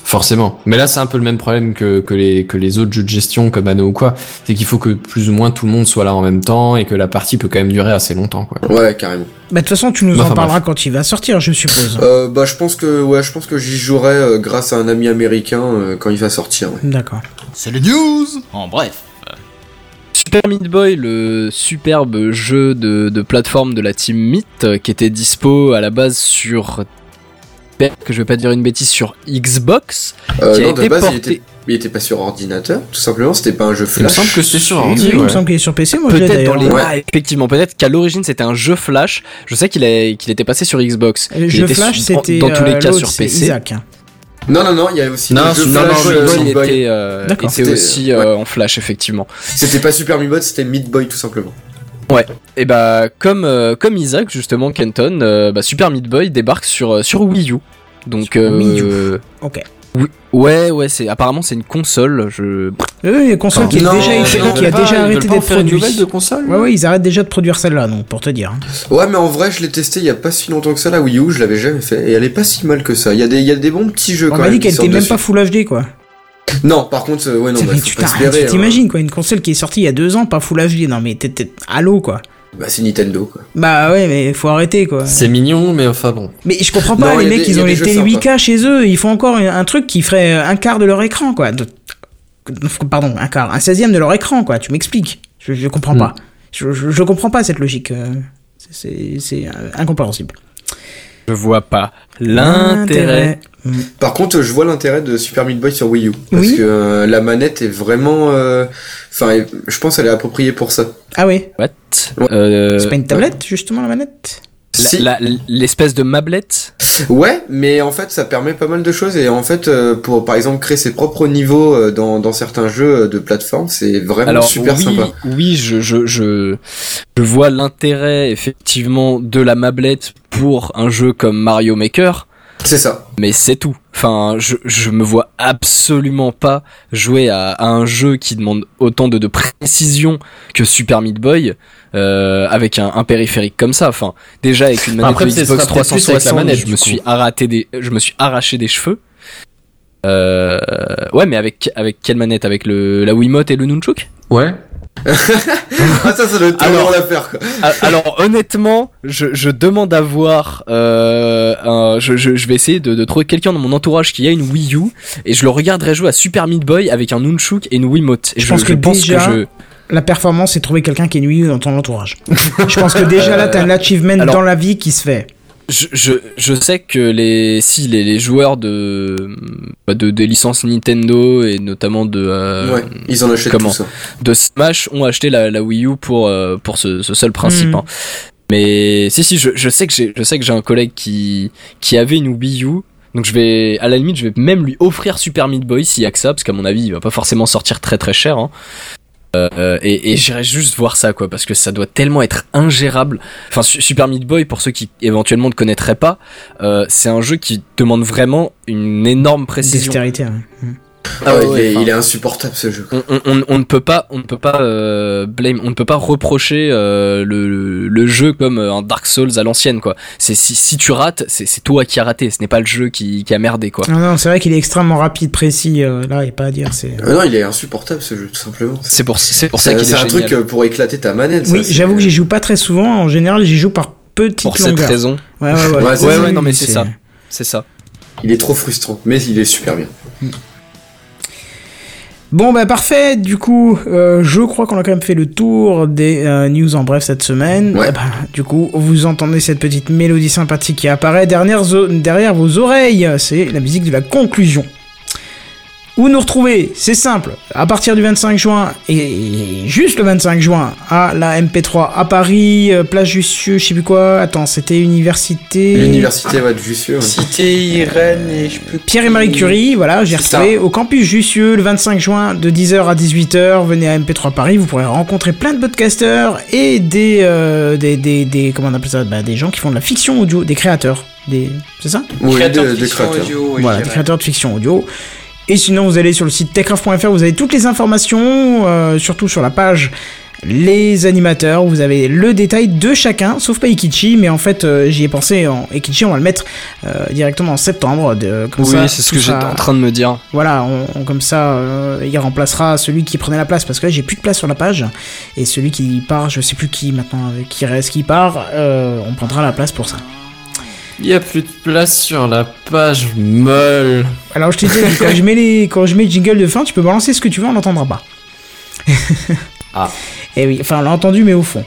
Forcément. Mais là, c'est un peu le même problème que, que, les, que les autres jeux de gestion comme Anno ou quoi. C'est qu'il faut que plus ou moins tout le monde soit là en même temps et que la partie peut quand même durer assez longtemps, quoi. Ouais, carrément. Bah, de toute façon, tu nous Enfin, en parleras bref. quand il va sortir, je suppose. Euh, bah, je pense que, ouais, je pense que j'y jouerai euh, grâce à un ami américain euh, quand il va sortir. ouais. D'accord. C'est les news En bref. Super Meat Boy, le superbe jeu de, de plateforme de la team Meat, qui était dispo à la base sur. Que je vais pas dire une bêtise sur Xbox. Euh, Qui a non, de été base, il porté- était, il était pas sur ordinateur, tout simplement, c'était pas un jeu Il me flash. semble que c'était sur Oui, ordi, oui, il me ouais. semble qu'il est sur PC, moi Peut-être dans les. Ouais. Ah, effectivement, peut-être qu'à l'origine c'était un jeu Flash. Je sais qu'il a- qu'il était passé sur Xbox. Le Il jeu était Flash, sur- c'était. dans tous les euh, cas sur c'est PC. Isaac. Non, non, non, il y a aussi Non, le jeu non, flash, non, euh, Meat Boy Boy. était, euh, était aussi euh, en Flash, effectivement. C'était pas Super Meat Boy, c'était Meat Boy tout simplement. Et bah, comme, euh, comme Isaac, justement, Kenton, euh, bah, Super Meat Boy débarque sur, euh, sur Wii U. Donc, Sur Wii U. euh, Ok. oui- ouais, ouais, c'est apparemment c'est une console. Je... Oui, les consoles qui a Non, déjà, été- non, qui a déjà arrêté d'être une produite. de console Ouais, ouais, ils arrêtent déjà de produire celle-là, donc pour te dire. hein. Ouais, mais en vrai, je l'ai testé il y a pas si longtemps que ça, la Wii U, je l'avais jamais fait, et elle est pas si mal que ça. Il y a des, il y a des bons petits jeux On m'a dit qui qu'elle était même dessus. pas Full HD, quoi. Non, par contre, euh, ouais, non, bah, Mais faut tu pas espérer. hein. t'imagines, quoi, une console qui est sortie il y a deux ans, pas Full HD. Non, mais t'es, t'es- allô, quoi. Bah, c'est Nintendo, quoi. Bah ouais, mais faut arrêter, quoi. C'est mignon, mais enfin bon. Mais je comprends pas, Non, les mecs, des- ils ont les télé sympas. 8K chez eux, ils font encore un, truc qui ferait un quart de leur écran, quoi. De- Pardon, un quart, un seizième de leur écran, quoi. Tu m'expliques. Je, je comprends Mm. pas. Je, je, je comprends pas cette logique. euh, c'est- euh, incompréhensible. Je vois pas l'intérêt. Par contre, je vois l'intérêt de Super Meat Boy sur Wii U. Parce Oui. que euh, la manette est vraiment. euh, Enfin, je pense qu'elle est appropriée pour ça. Ah oui, What? Ouais. Euh, c'est pas une tablette, justement, la manette? Si. L'espèce de mablette Ouais, mais en fait, ça permet pas mal de choses. Et en fait, euh, pour par exemple créer ses propres niveaux euh, dans, dans certains jeux euh, de plateforme, c'est vraiment Alors super oui, sympa. oui, je, je, je, je vois l'intérêt effectivement de la mablette pour un jeu comme Mario Maker, C'est ça. mais c'est tout. Enfin, je, je me vois absolument pas jouer à, à un jeu qui demande autant de, de précision que Super Meat Boy euh, avec un, un périphérique comme ça. Enfin, déjà avec une manette Après, de Xbox sera peut-être plus avec la 360, manette, je me coup. suis arraché des, je me suis arraché des cheveux. Euh, ouais, mais avec avec quelle manette? Avec le la Wiimote et le nunchuk? Ouais. Ah, ça, ça doit être Alors- l'affaire, Alors honnêtement, je, je demande à voir. Euh, un- je, je, je vais essayer de, de trouver quelqu'un dans mon entourage qui a une Wii U et je le regarderai jouer à Super Meat Boy avec un nunchuk et une Wiimote. Et Je pense que déjà- je La performance, c'est trouver quelqu'un qui est nuit dans ton entourage. je pense que déjà là, t'as un achievement alors- dans la vie qui se fait. Je, je, je sais que les si les, les joueurs de, bah, de des licences Nintendo et notamment de euh, ouais, ils en achètent comment tout ça. de Smash ont acheté la, la Wii U pour euh, pour ce, ce seul principe. Mhm. hein. Mais si si, je, je sais que j'ai je sais que j'ai un collègue qui qui avait une Wii U. Donc je vais à la limite je vais même lui offrir Super Meat Boy s'il y a que ça parce qu'à mon avis il va pas forcément sortir très très cher. Hein. Euh, et, et j'irai juste voir ça quoi parce que ça doit tellement être ingérable. Enfin Su- Super Meat Boy pour ceux qui éventuellement ne connaîtraient pas, euh, c'est un jeu qui demande vraiment une énorme précision. Dextérité. hein. Ah ouais, ouais, il, est, enfin- il est insupportable ce jeu. on, on- on- on ne peut pas on ne peut pas euh, blame on ne peut pas reprocher euh, le, jeu comme euh, un Dark Souls à l'ancienne quoi c'est si, si tu rates c'est c'est toi qui as raté ce n'est pas le jeu qui, qui a merdé quoi Non, non, c'est vrai qu'il est extrêmement rapide, précis. euh, là, il n'y a pas à dire. C'est... Non, il est insupportable ce jeu, tout simplement. c'est pour c'est pour ça C'est qu'il est c'est un génial truc pour éclater ta manette. Oui, j'avoue que j'y joue pas très souvent. En général, j'y joue par petites pour cette raison Ouais, ouais, ouais. Ouais, ouais non mais c'est ça c'est ça Il est trop frustrant, mais il est super bien. Bon, bah parfait. Du coup, euh, je crois qu'on a quand même fait le tour des euh, news en bref cette semaine. Ouais. Ben, du coup, vous entendez cette petite mélodie sympathique qui apparaît derrière, derrière vos oreilles. C'est la musique de la conclusion. Où nous retrouver C'est simple. À partir du 25 juin, et juste le 25 juin, à la MP3 à Paris, euh, place Jussieu, je sais plus quoi. Attends, c'était université. L'université ouais, de Jussieu. ouais. Cité Irène et je peux. Pierre et Marie Curie, voilà, j'ai retrouvé au campus Jussieu le 25 juin de 10h à 18h. Venez à MP3 Paris, vous pourrez rencontrer plein de podcasters et des, euh, des, des, des- comment on appelle ça, bah, des gens qui font de la fiction audio, des créateurs, des, c'est ça? Oui, Créateur de, de de fiction créateurs. audio, oui, Voilà, des créateurs de fiction audio. Et sinon, vous allez sur le site techcraft.fr, vous avez toutes les informations, euh, surtout sur la page les animateurs, vous avez le détail de chacun, sauf pas Ikichi, mais en fait euh, j'y ai pensé, en Ikichi on va le mettre euh, directement en septembre, de, comme Oui, c'est ce que j'étais en train de me dire. Voilà, on- on- comme ça euh, il remplacera celui qui prenait la place, parce que là j'ai plus de place sur la page, et celui qui part, je sais plus qui maintenant, qui reste, qui part, on prendra la place pour ça. Il y a plus de place sur la page molle. Alors je t'ai dit, quand je mets les, quand je mets le jingle de fin, tu peux balancer ce que tu veux, on l'entendra pas. Ah. Et oui, enfin on l'a entendu, mais au fond.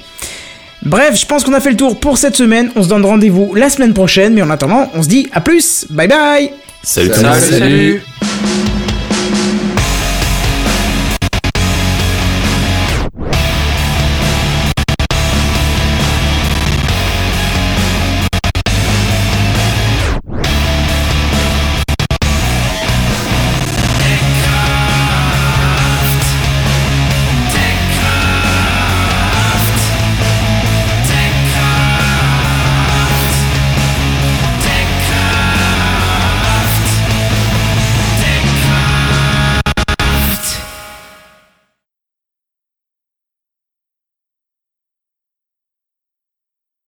Bref, je pense qu'on a fait le tour pour cette semaine. On se donne rendez-vous la semaine prochaine, mais en attendant, on se dit à plus. Bye bye. Salut, Salut, salut. salut.